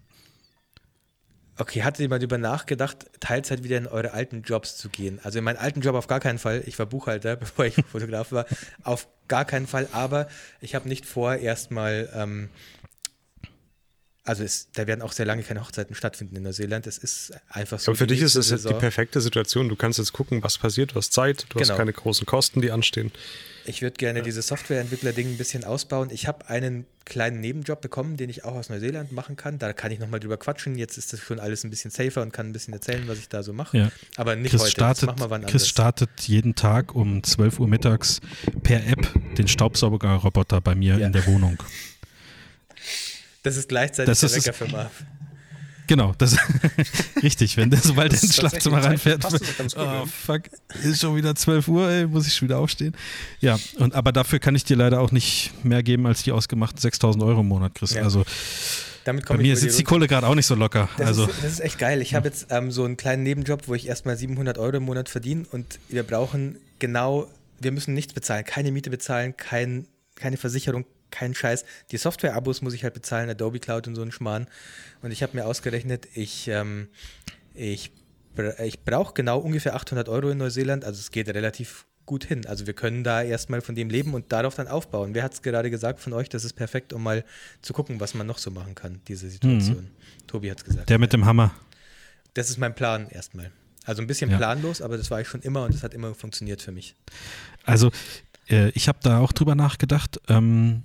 S2: Okay, hattet ihr mal darüber nachgedacht, Teilzeit wieder in eure alten Jobs zu gehen? Also in meinen alten Job auf gar keinen Fall. Ich war Buchhalter, bevor ich Fotograf war. Auf gar keinen Fall. Aber ich habe nicht vor, erstmal ähm, also es, da werden auch sehr lange keine Hochzeiten stattfinden in Neuseeland. Es ist einfach so.
S3: Aber für dich ist es jetzt die perfekte Situation. Du kannst jetzt gucken, was passiert, du hast Zeit, du genau. hast keine großen Kosten, die anstehen.
S2: Ich würde gerne ja. dieses Softwareentwickler-Ding ein bisschen ausbauen. Ich habe einen kleinen Nebenjob bekommen, den ich auch aus Neuseeland machen kann. Da kann ich nochmal drüber quatschen. Jetzt ist das schon alles ein bisschen safer und kann ein bisschen erzählen, was ich da so mache. Ja. Aber nicht
S1: Chris
S2: heute.
S1: Startet, das machen wir wann Chris startet jeden Tag um 12 Uhr mittags per App den Staubsaugerroboter bei mir ja. in der Wohnung.
S2: Das ist gleichzeitig das der Wecker für Marv.
S1: Genau, das richtig, wenn der sobald ins Schlafzimmer reinfährt. oh, fuck, ist schon wieder 12 Uhr, ey, muss ich schon wieder aufstehen. Ja, und aber dafür kann ich dir leider auch nicht mehr geben als die ausgemachten 6000 Euro im Monat, Chris. Ja. Also
S2: Damit
S1: bei mir sitzt die Kohle gerade auch nicht so locker.
S2: Das,
S1: also.
S2: ist, das ist echt geil. Ich habe jetzt ähm, so einen kleinen Nebenjob, wo ich erstmal 700 Euro im Monat verdiene und wir brauchen genau, wir müssen nichts bezahlen, keine Miete bezahlen, kein, keine Versicherung, kein Scheiß. Die Software-Abos muss ich halt bezahlen, Adobe Cloud und so ein Schmarrn. Und ich habe mir ausgerechnet, ich, ähm, ich, ich brauche genau ungefähr 800 Euro in Neuseeland. Also es geht relativ gut hin. Also wir können da erstmal von dem leben und darauf dann aufbauen. Wer hat es gerade gesagt von euch? Das ist perfekt, um mal zu gucken, was man noch so machen kann, diese Situation. Mhm. Tobi hat es gesagt.
S1: Der mit dem Hammer.
S2: Das ist mein Plan erstmal. Also ein bisschen ja. planlos, aber das war ich schon immer und das hat immer funktioniert für mich.
S1: Also äh, ich habe da auch drüber nachgedacht. Ähm,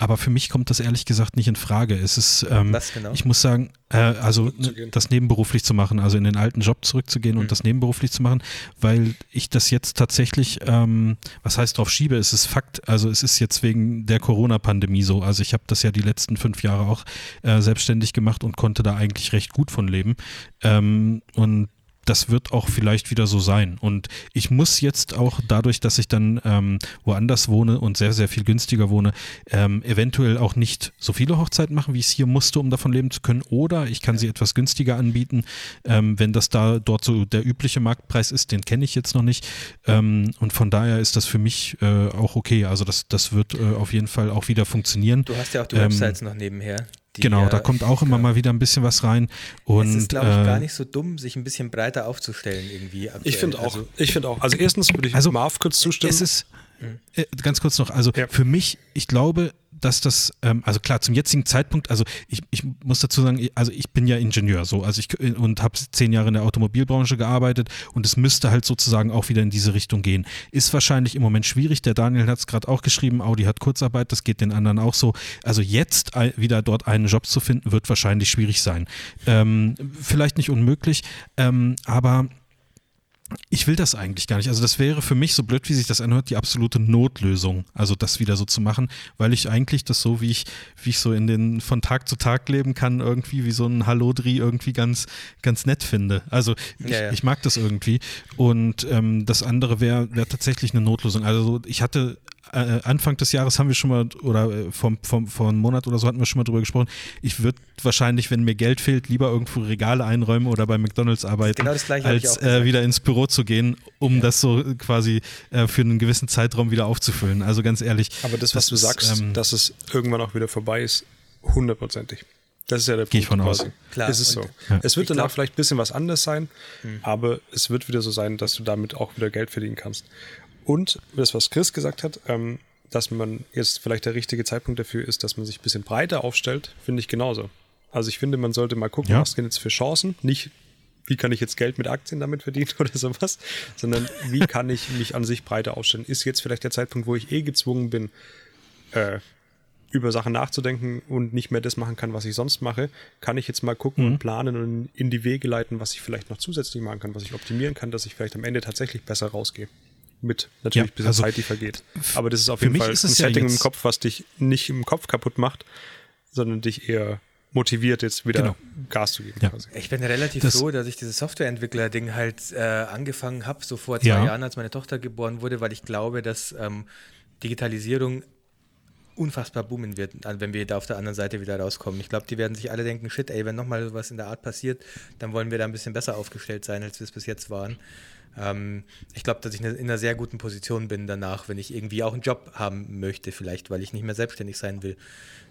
S1: aber für mich kommt das ehrlich gesagt nicht in Frage. Es ist, ähm, Was genau? ich muss sagen, äh, also das nebenberuflich zu machen, also in den alten Job zurückzugehen mhm. und das nebenberuflich zu machen, weil ich das jetzt tatsächlich, ähm, was heißt drauf schiebe, es ist Fakt, also es ist jetzt wegen der Corona-Pandemie so. Also ich habe das ja die letzten fünf Jahre auch äh, selbstständig gemacht und konnte da eigentlich recht gut von leben. Ähm, und das wird auch vielleicht wieder so sein. Und ich muss jetzt auch dadurch, dass ich dann ähm, woanders wohne und sehr, sehr viel günstiger wohne, ähm, eventuell auch nicht so viele Hochzeiten machen, wie ich es hier musste, um davon leben zu können. Oder ich kann sie etwas günstiger anbieten, ähm, wenn das da dort so der übliche Marktpreis ist, den kenne ich jetzt noch nicht. Ähm, und von daher ist das für mich äh, auch okay. Also das, das wird äh, auf jeden Fall auch wieder funktionieren.
S2: Du hast ja auch die Websites ähm, noch nebenher.
S1: Die, genau, da kommt auch immer mal wieder ein bisschen was rein. Und, es
S2: ist, glaube ich, äh, gar nicht so dumm, sich ein bisschen breiter aufzustellen irgendwie.
S3: Aktuell. Ich finde auch. Also, ich finde auch. Also erstens würde ich also, Marv kurz zustimmen.
S1: Es ist, äh, ganz kurz noch, also ja. für mich, ich glaube, dass das, ähm, also klar, zum jetzigen Zeitpunkt, also ich, ich muss dazu sagen, also ich bin ja Ingenieur so, also ich und habe zehn Jahre in der Automobilbranche gearbeitet und es müsste halt sozusagen auch wieder in diese Richtung gehen. Ist wahrscheinlich im Moment schwierig. Der Daniel hat es gerade auch geschrieben, Audi hat Kurzarbeit, das geht den anderen auch so. Also jetzt wieder dort einen Job zu finden, wird wahrscheinlich schwierig sein. Ähm, vielleicht nicht unmöglich, ähm, aber ich will das eigentlich gar nicht. Also das wäre für mich, so blöd wie sich das anhört, die absolute Notlösung, also das wieder so zu machen, weil ich eigentlich das so, wie ich, wie ich so in den von Tag zu Tag leben kann, irgendwie wie so ein Hallodri irgendwie ganz, ganz nett finde. Also ich, ja, ja. ich mag das irgendwie. Und ähm, das andere wäre wär tatsächlich eine Notlösung. Also ich hatte äh, Anfang des Jahres haben wir schon mal, oder äh, vom, vom, vor einem Monat oder so hatten wir schon mal drüber gesprochen, ich würde wahrscheinlich, wenn mir Geld fehlt, lieber irgendwo Regale einräumen oder bei McDonalds arbeiten, genau als äh, wieder ins Büro zu gehen, um ja. das so quasi äh, für einen gewissen Zeitraum wieder aufzufüllen. Also ganz ehrlich.
S3: Aber das, was das du ist, sagst, ähm, dass es irgendwann auch wieder vorbei ist, hundertprozentig. Das ist ja der Punkt.
S1: Gehe ich von aus.
S3: Klar. Ist es so. Ja. Es wird danach glaub, vielleicht ein bisschen was anderes sein, hm. aber es wird wieder so sein, dass du damit auch wieder Geld verdienen kannst. Und das, was Chris gesagt hat, ähm, dass man jetzt vielleicht der richtige Zeitpunkt dafür ist, dass man sich ein bisschen breiter aufstellt, finde ich genauso. Also ich finde, man sollte mal gucken, ja. was sind jetzt für Chancen. Nicht, wie kann ich jetzt Geld mit Aktien damit verdienen oder sowas, sondern wie kann ich mich an sich breiter aufstellen. Ist jetzt vielleicht der Zeitpunkt, wo ich eh gezwungen bin, äh, über Sachen nachzudenken und nicht mehr das machen kann, was ich sonst mache, kann ich jetzt mal gucken mhm. und planen und in die Wege leiten, was ich vielleicht noch zusätzlich machen kann, was ich optimieren kann, dass ich vielleicht am Ende tatsächlich besser rausgehe. Mit natürlich ja, ein bisschen also Zeit, die vergeht. Aber das ist auf jeden Fall ein Setting ja im Kopf, was dich nicht im Kopf kaputt macht, sondern dich eher motiviert, jetzt wieder genau. Gas zu geben.
S2: Ja. Ich bin relativ das froh, dass ich dieses Softwareentwickler-Ding halt äh, angefangen habe, so vor zwei ja. Jahren, als meine Tochter geboren wurde, weil ich glaube, dass ähm, Digitalisierung unfassbar boomen wird, wenn wir da auf der anderen Seite wieder rauskommen. Ich glaube, die werden sich alle denken, shit, ey, wenn nochmal was in der Art passiert, dann wollen wir da ein bisschen besser aufgestellt sein, als wir es bis jetzt waren. Ähm, ich glaube, dass ich in einer sehr guten Position bin danach, wenn ich irgendwie auch einen Job haben möchte, vielleicht, weil ich nicht mehr selbstständig sein will.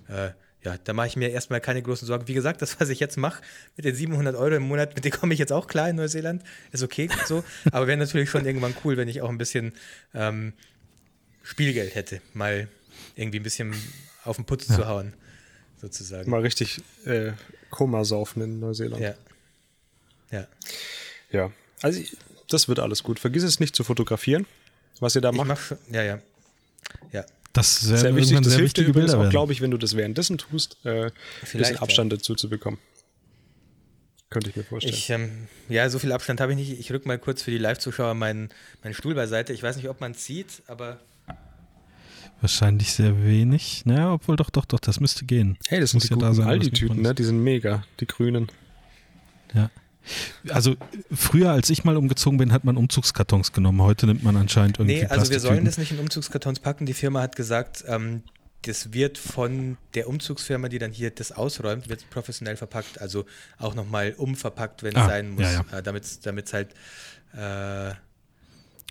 S2: Äh, ja, da mache ich mir erstmal keine großen Sorgen. Wie gesagt, das, was ich jetzt mache, mit den 700 Euro im Monat, mit denen komme ich jetzt auch klar in Neuseeland. Ist okay so. Aber wäre natürlich schon irgendwann cool, wenn ich auch ein bisschen ähm, Spielgeld hätte. Mal irgendwie ein bisschen auf den Putz ja. zu hauen, sozusagen.
S3: Mal richtig äh, Koma saufen in Neuseeland.
S2: Ja. Ja.
S3: Ja. Also, das wird alles gut. Vergiss es nicht zu fotografieren, was ihr da macht.
S2: Mach ja, ja. Ja.
S1: Das ist sehr wichtig. Das
S3: sehr hilft dir übrigens auch, glaube ich, wenn du das währenddessen tust, äh, ein bisschen Abstand ja. dazu zu bekommen. Könnte ich mir vorstellen.
S2: Ich, ähm, ja, so viel Abstand habe ich nicht. Ich rücke mal kurz für die Live-Zuschauer meinen, meinen Stuhl beiseite. Ich weiß nicht, ob man es sieht, aber.
S1: Wahrscheinlich sehr wenig. Naja, obwohl doch, doch, doch, das müsste gehen.
S3: Hey, das, das sind die ja guten Aldi-Tüten, ne? Die sind mega, die grünen.
S1: Ja. Also früher, als ich mal umgezogen bin, hat man Umzugskartons genommen. Heute nimmt man anscheinend irgendwie. Nee,
S2: also wir sollen das nicht in Umzugskartons packen. Die Firma hat gesagt, ähm, das wird von der Umzugsfirma, die dann hier das ausräumt, wird professionell verpackt. Also auch nochmal umverpackt, wenn es ah, sein muss, ja, ja. äh, damit es halt äh,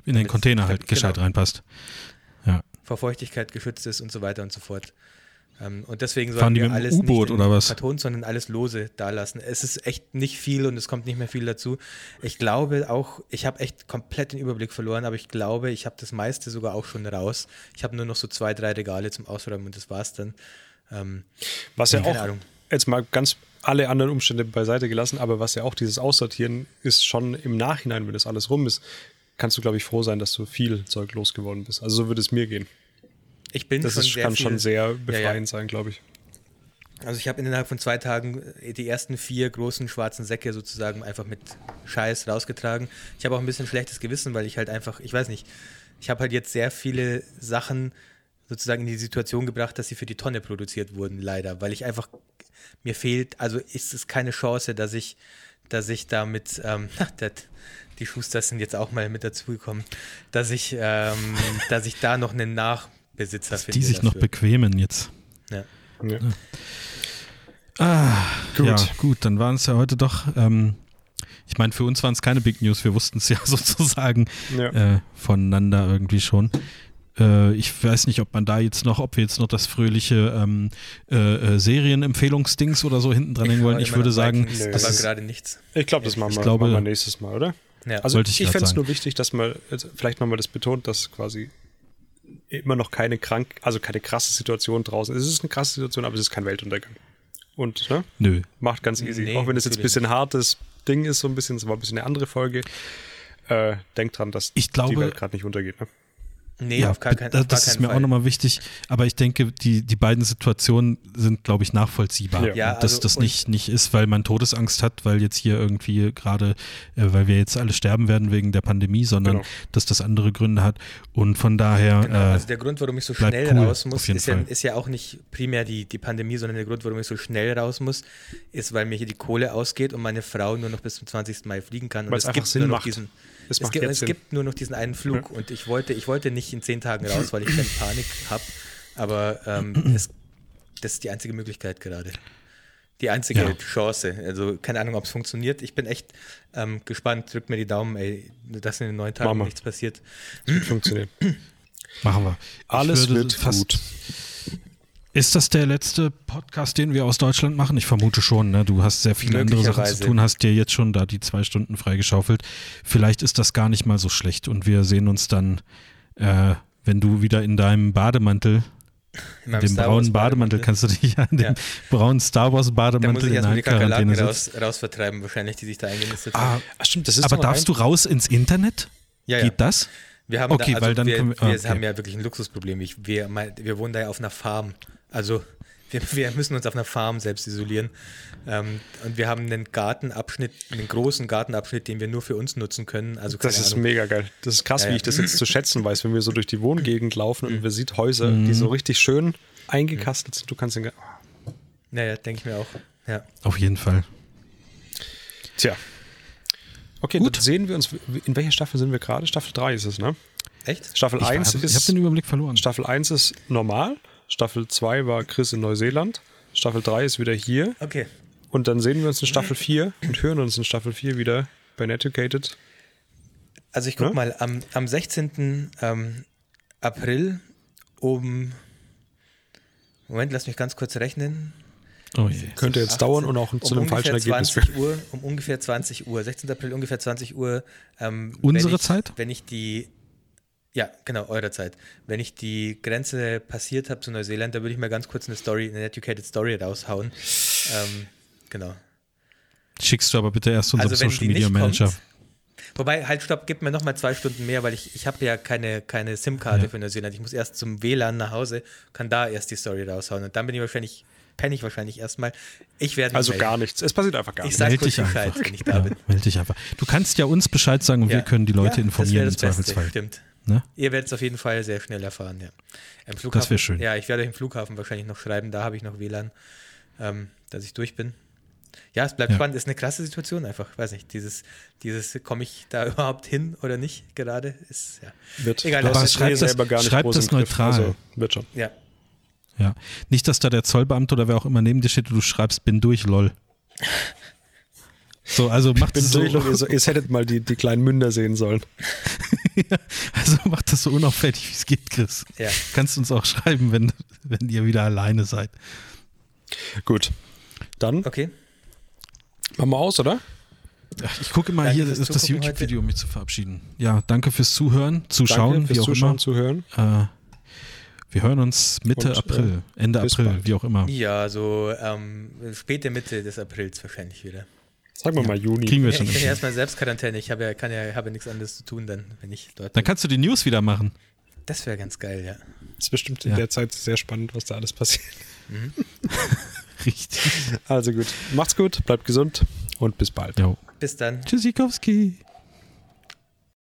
S1: in den Container halt gescheit genau, reinpasst. Ja.
S2: Vor Feuchtigkeit geschützt ist und so weiter und so fort. Ähm, und deswegen sollen wir alles nicht
S1: oder was?
S2: Karton, sondern alles lose dalassen. Es ist echt nicht viel und es kommt nicht mehr viel dazu. Ich glaube auch, ich habe echt komplett den Überblick verloren, aber ich glaube, ich habe das meiste sogar auch schon raus. Ich habe nur noch so zwei, drei Regale zum Ausräumen und das war's dann. Ähm,
S3: was ja auch, Ahnung. jetzt mal ganz alle anderen Umstände beiseite gelassen, aber was ja auch dieses Aussortieren ist schon im Nachhinein, wenn das alles rum ist, kannst du, glaube ich, froh sein, dass du viel Zeug losgeworden bist. Also so würde es mir gehen.
S2: Ich bin
S3: das
S2: schon
S3: ist, kann viel, schon sehr befreiend ja, ja. sein, glaube ich.
S2: Also ich habe innerhalb von zwei Tagen äh, die ersten vier großen schwarzen Säcke sozusagen einfach mit Scheiß rausgetragen. Ich habe auch ein bisschen schlechtes Gewissen, weil ich halt einfach, ich weiß nicht, ich habe halt jetzt sehr viele Sachen sozusagen in die Situation gebracht, dass sie für die Tonne produziert wurden, leider, weil ich einfach, mir fehlt, also ist es keine Chance, dass ich, dass ich damit, ähm, das, die Schusters sind jetzt auch mal mit dazugekommen, dass ich, ähm, dass ich da noch einen Nach Besitzer
S1: Dass die sich dafür. noch bequemen jetzt.
S2: Ja.
S1: ja. Ah, gut. Ja, gut, dann waren es ja heute doch. Ähm, ich meine, für uns waren es keine Big News, wir wussten es ja sozusagen ja. Äh, voneinander irgendwie schon. Äh, ich weiß nicht, ob man da jetzt noch, ob wir jetzt noch das fröhliche ähm, äh, äh Serienempfehlungsdings oder so hinten dran hängen wollen. Ich würde sagen,
S2: Vikings, das ist gerade nichts.
S3: Ich glaube, das machen wir, glaube, machen wir nächstes Mal, oder?
S1: Ja. Also ich,
S3: ich fände es nur wichtig, dass man vielleicht nochmal das betont, dass quasi immer noch keine krank, also keine krasse Situation draußen. Es ist eine krasse Situation, aber es ist kein Weltuntergang. Und ne?
S1: Nö.
S3: macht ganz easy. Nee, Auch wenn es jetzt ein bisschen hartes Ding ist, so ein bisschen, es war ein bisschen eine andere Folge. Äh, denkt dran, dass
S1: ich glaube,
S3: die Welt gerade nicht untergeht. Ne?
S2: Nee, ja, auf gar, kein, auf
S1: das
S2: gar
S1: ist mir
S2: Fall.
S1: auch nochmal wichtig. Aber ich denke, die, die beiden Situationen sind, glaube ich, nachvollziehbar. Ja. ja dass also, das nicht, nicht ist, weil man Todesangst hat, weil jetzt hier irgendwie gerade, äh, weil wir jetzt alle sterben werden wegen der Pandemie, sondern genau. dass das andere Gründe hat. Und von daher. Genau.
S2: Äh, also der Grund, warum ich so schnell cool, raus muss, ist ja, ist ja, auch nicht primär die, die Pandemie, sondern der Grund, warum ich so schnell raus muss, ist, weil mir hier die Kohle ausgeht und meine Frau nur noch bis zum 20. Mai fliegen kann. Und
S3: es, es gibt Sinn nur noch macht.
S2: diesen es, es, gibt, es gibt, nur noch diesen einen Flug ja. und ich wollte, ich wollte nicht in zehn Tagen raus, weil ich keine Panik habe. Aber ähm, es, das ist die einzige Möglichkeit gerade. Die einzige ja. Chance. Also keine Ahnung, ob es funktioniert. Ich bin echt ähm, gespannt. Drückt mir die Daumen, ey, dass in den neun Tagen nichts passiert.
S3: Funktioniert.
S1: Machen wir.
S3: Alles wird fast, gut.
S1: Ist das der letzte Podcast, den wir aus Deutschland machen? Ich vermute schon. Ne? Du hast sehr viele andere Sachen zu tun, hast dir jetzt schon da die zwei Stunden freigeschaufelt. Vielleicht ist das gar nicht mal so schlecht und wir sehen uns dann, äh, wenn du wieder in deinem Bademantel in dem braunen Bademantel, kannst du dich ja in dem ja. braunen Star Wars Bademantel da muss ich
S2: in die Kakerlaken raus, raus vertreiben, wahrscheinlich, die sich da eingenistet
S1: ah, haben. Ah, stimmt, das ist Aber darfst du raus ins Internet?
S2: Ja,
S1: Geht ja. das?
S2: Wir haben okay, da, also weil dann wir, wir, wir okay. haben ja wirklich ein Luxusproblem. Ich, wir, wir wohnen da ja auf einer Farm. Also wir, wir müssen uns auf einer Farm selbst isolieren. Ähm, und wir haben einen Gartenabschnitt, einen großen Gartenabschnitt, den wir nur für uns nutzen können. Also
S3: das ist
S2: Ahnung.
S3: mega geil. Das ist krass,
S2: Ja,
S3: wie
S2: ja.
S3: ich das jetzt zu schätzen weiß, wenn wir so durch die Wohngegend laufen
S2: Mhm.
S3: und wir sieht Häuser, die so richtig schön eingekastelt sind. Du kannst den.
S2: Naja, denke ich mir auch. Ja.
S1: Auf jeden Fall.
S3: Tja. Okay,
S1: Gut.
S3: dann sehen wir uns. In welcher Staffel sind wir gerade? Staffel 3 ist es, ne?
S2: Echt?
S3: Staffel
S1: Ich,
S3: 1
S1: hab,
S3: ist.
S1: ich habe den Überblick verloren.
S3: Staffel 1 ist normal. Staffel 2 war Chris in Neuseeland. Staffel 3 ist wieder hier.
S2: Okay.
S3: Und dann sehen wir uns in Staffel 4 und hören uns in Staffel 4 wieder bei Netucated.
S2: Also ich guck
S3: Ne?
S2: mal, am, am 16. Ähm, April um Moment, lass mich ganz kurz rechnen.
S1: Oh je.
S3: Könnte jetzt
S2: 18,
S3: dauern und auch zu
S2: um
S3: einem falschen
S2: ungefähr
S3: Ergebnis
S2: 20 Uhr, um ungefähr 20 Uhr, 16. April ungefähr 20 Uhr. Ähm,
S1: Unsere
S2: wenn ich,
S1: Zeit?
S2: Wenn ich die, ja, genau, eure Zeit. Wenn ich die Grenze passiert habe zu Neuseeland, da würde ich mal ganz kurz eine Story, eine Educated Story raushauen. Ähm, genau.
S1: Schickst du aber bitte erst unserem
S2: Also wenn
S1: Social
S2: die
S1: Media
S2: nicht
S1: Manager.
S2: kommt, Wobei, halt, stopp, gib mir nochmal zwei Stunden mehr, weil ich, ich habe ja keine, keine SIM-Karte
S1: Ja.
S2: für Neuseeland. Ich muss erst zum WLAN nach Hause, kann da erst die Story raushauen. Und dann bin ich wahrscheinlich, penne ich wahrscheinlich erstmal. Ich werde
S3: Also
S2: melden.
S3: gar nichts. Es passiert einfach gar
S2: Ich
S3: nichts.
S2: sag
S1: Meld
S2: kurz
S1: dich
S2: Bescheid,
S1: einfach.
S2: wenn ich da
S1: Ja,
S2: bin.
S1: meld dich einfach. Du kannst ja uns Bescheid sagen und wir
S2: Ja.
S1: können die Leute
S2: Ja,
S1: informieren im
S2: das das Beste,
S1: Zweifelsfall.
S2: Stimmt.
S1: Ne?
S2: Ihr werdet es auf jeden Fall sehr schnell erfahren, ja. Im Flughafen,
S1: wär schön.
S2: Ja, ich werde euch im Flughafen wahrscheinlich noch schreiben, da habe ich noch WLAN, ähm, dass ich durch bin. Ja, es bleibt
S1: Ja.
S2: spannend, ist eine krasse Situation einfach, weiß nicht, dieses, dieses, komme ich da überhaupt hin oder nicht gerade, ist, ja.
S3: Wird.
S2: Egal, aber
S3: hast
S1: schreib
S3: eh
S1: das-
S3: selber gar nicht
S1: schreib
S3: groß
S1: das neutral.
S3: Also, wird schon.
S2: Ja,
S1: Ja. Nicht, dass da der Zollbeamte oder wer auch immer neben dir steht und du schreibst, bin durch, lol. So, also macht es so,
S3: durch, ihr, so- ihr hättet mal die, die kleinen Münder sehen sollen.
S1: also macht das so unauffällig, wie es geht, Chris.
S2: ja.
S1: Kannst uns auch schreiben, wenn, wenn ihr wieder alleine seid.
S3: Gut. Dann
S2: Okay,
S3: machen wir aus, oder?
S1: Ich gucke mal
S2: Danke
S1: hier, das
S2: Zugucken
S1: YouTube-Video, um mich zu verabschieden. Ja, danke fürs Zuhören, Zuschauen,
S3: Danke
S1: wie
S3: fürs
S1: auch
S3: Zuschauen, Zuhören.
S1: immer. Äh, wir hören uns Mitte
S3: Und, äh,
S1: April, Ende April,
S3: bald.
S1: wie auch immer.
S2: ja, so ähm, späte Mitte des Aprils wahrscheinlich wieder.
S3: Sagen wir mal Juni.
S1: Kriegen wir
S2: Ich
S1: schon.
S2: bin ja erstmal Selbstquarantäne, ich habe ja, kann ja, habe ja nichts anderes zu tun dann, wenn ich dort
S1: Dann kannst du die News wieder machen.
S2: Das wäre ganz geil, ja.
S3: ist bestimmt in
S1: Ja.
S3: der Zeit sehr spannend, was da alles passiert.
S1: Richtig.
S3: Also gut. Macht's gut, bleibt gesund und bis bald.
S1: Jo.
S2: Bis dann.
S1: Tschüssikowski.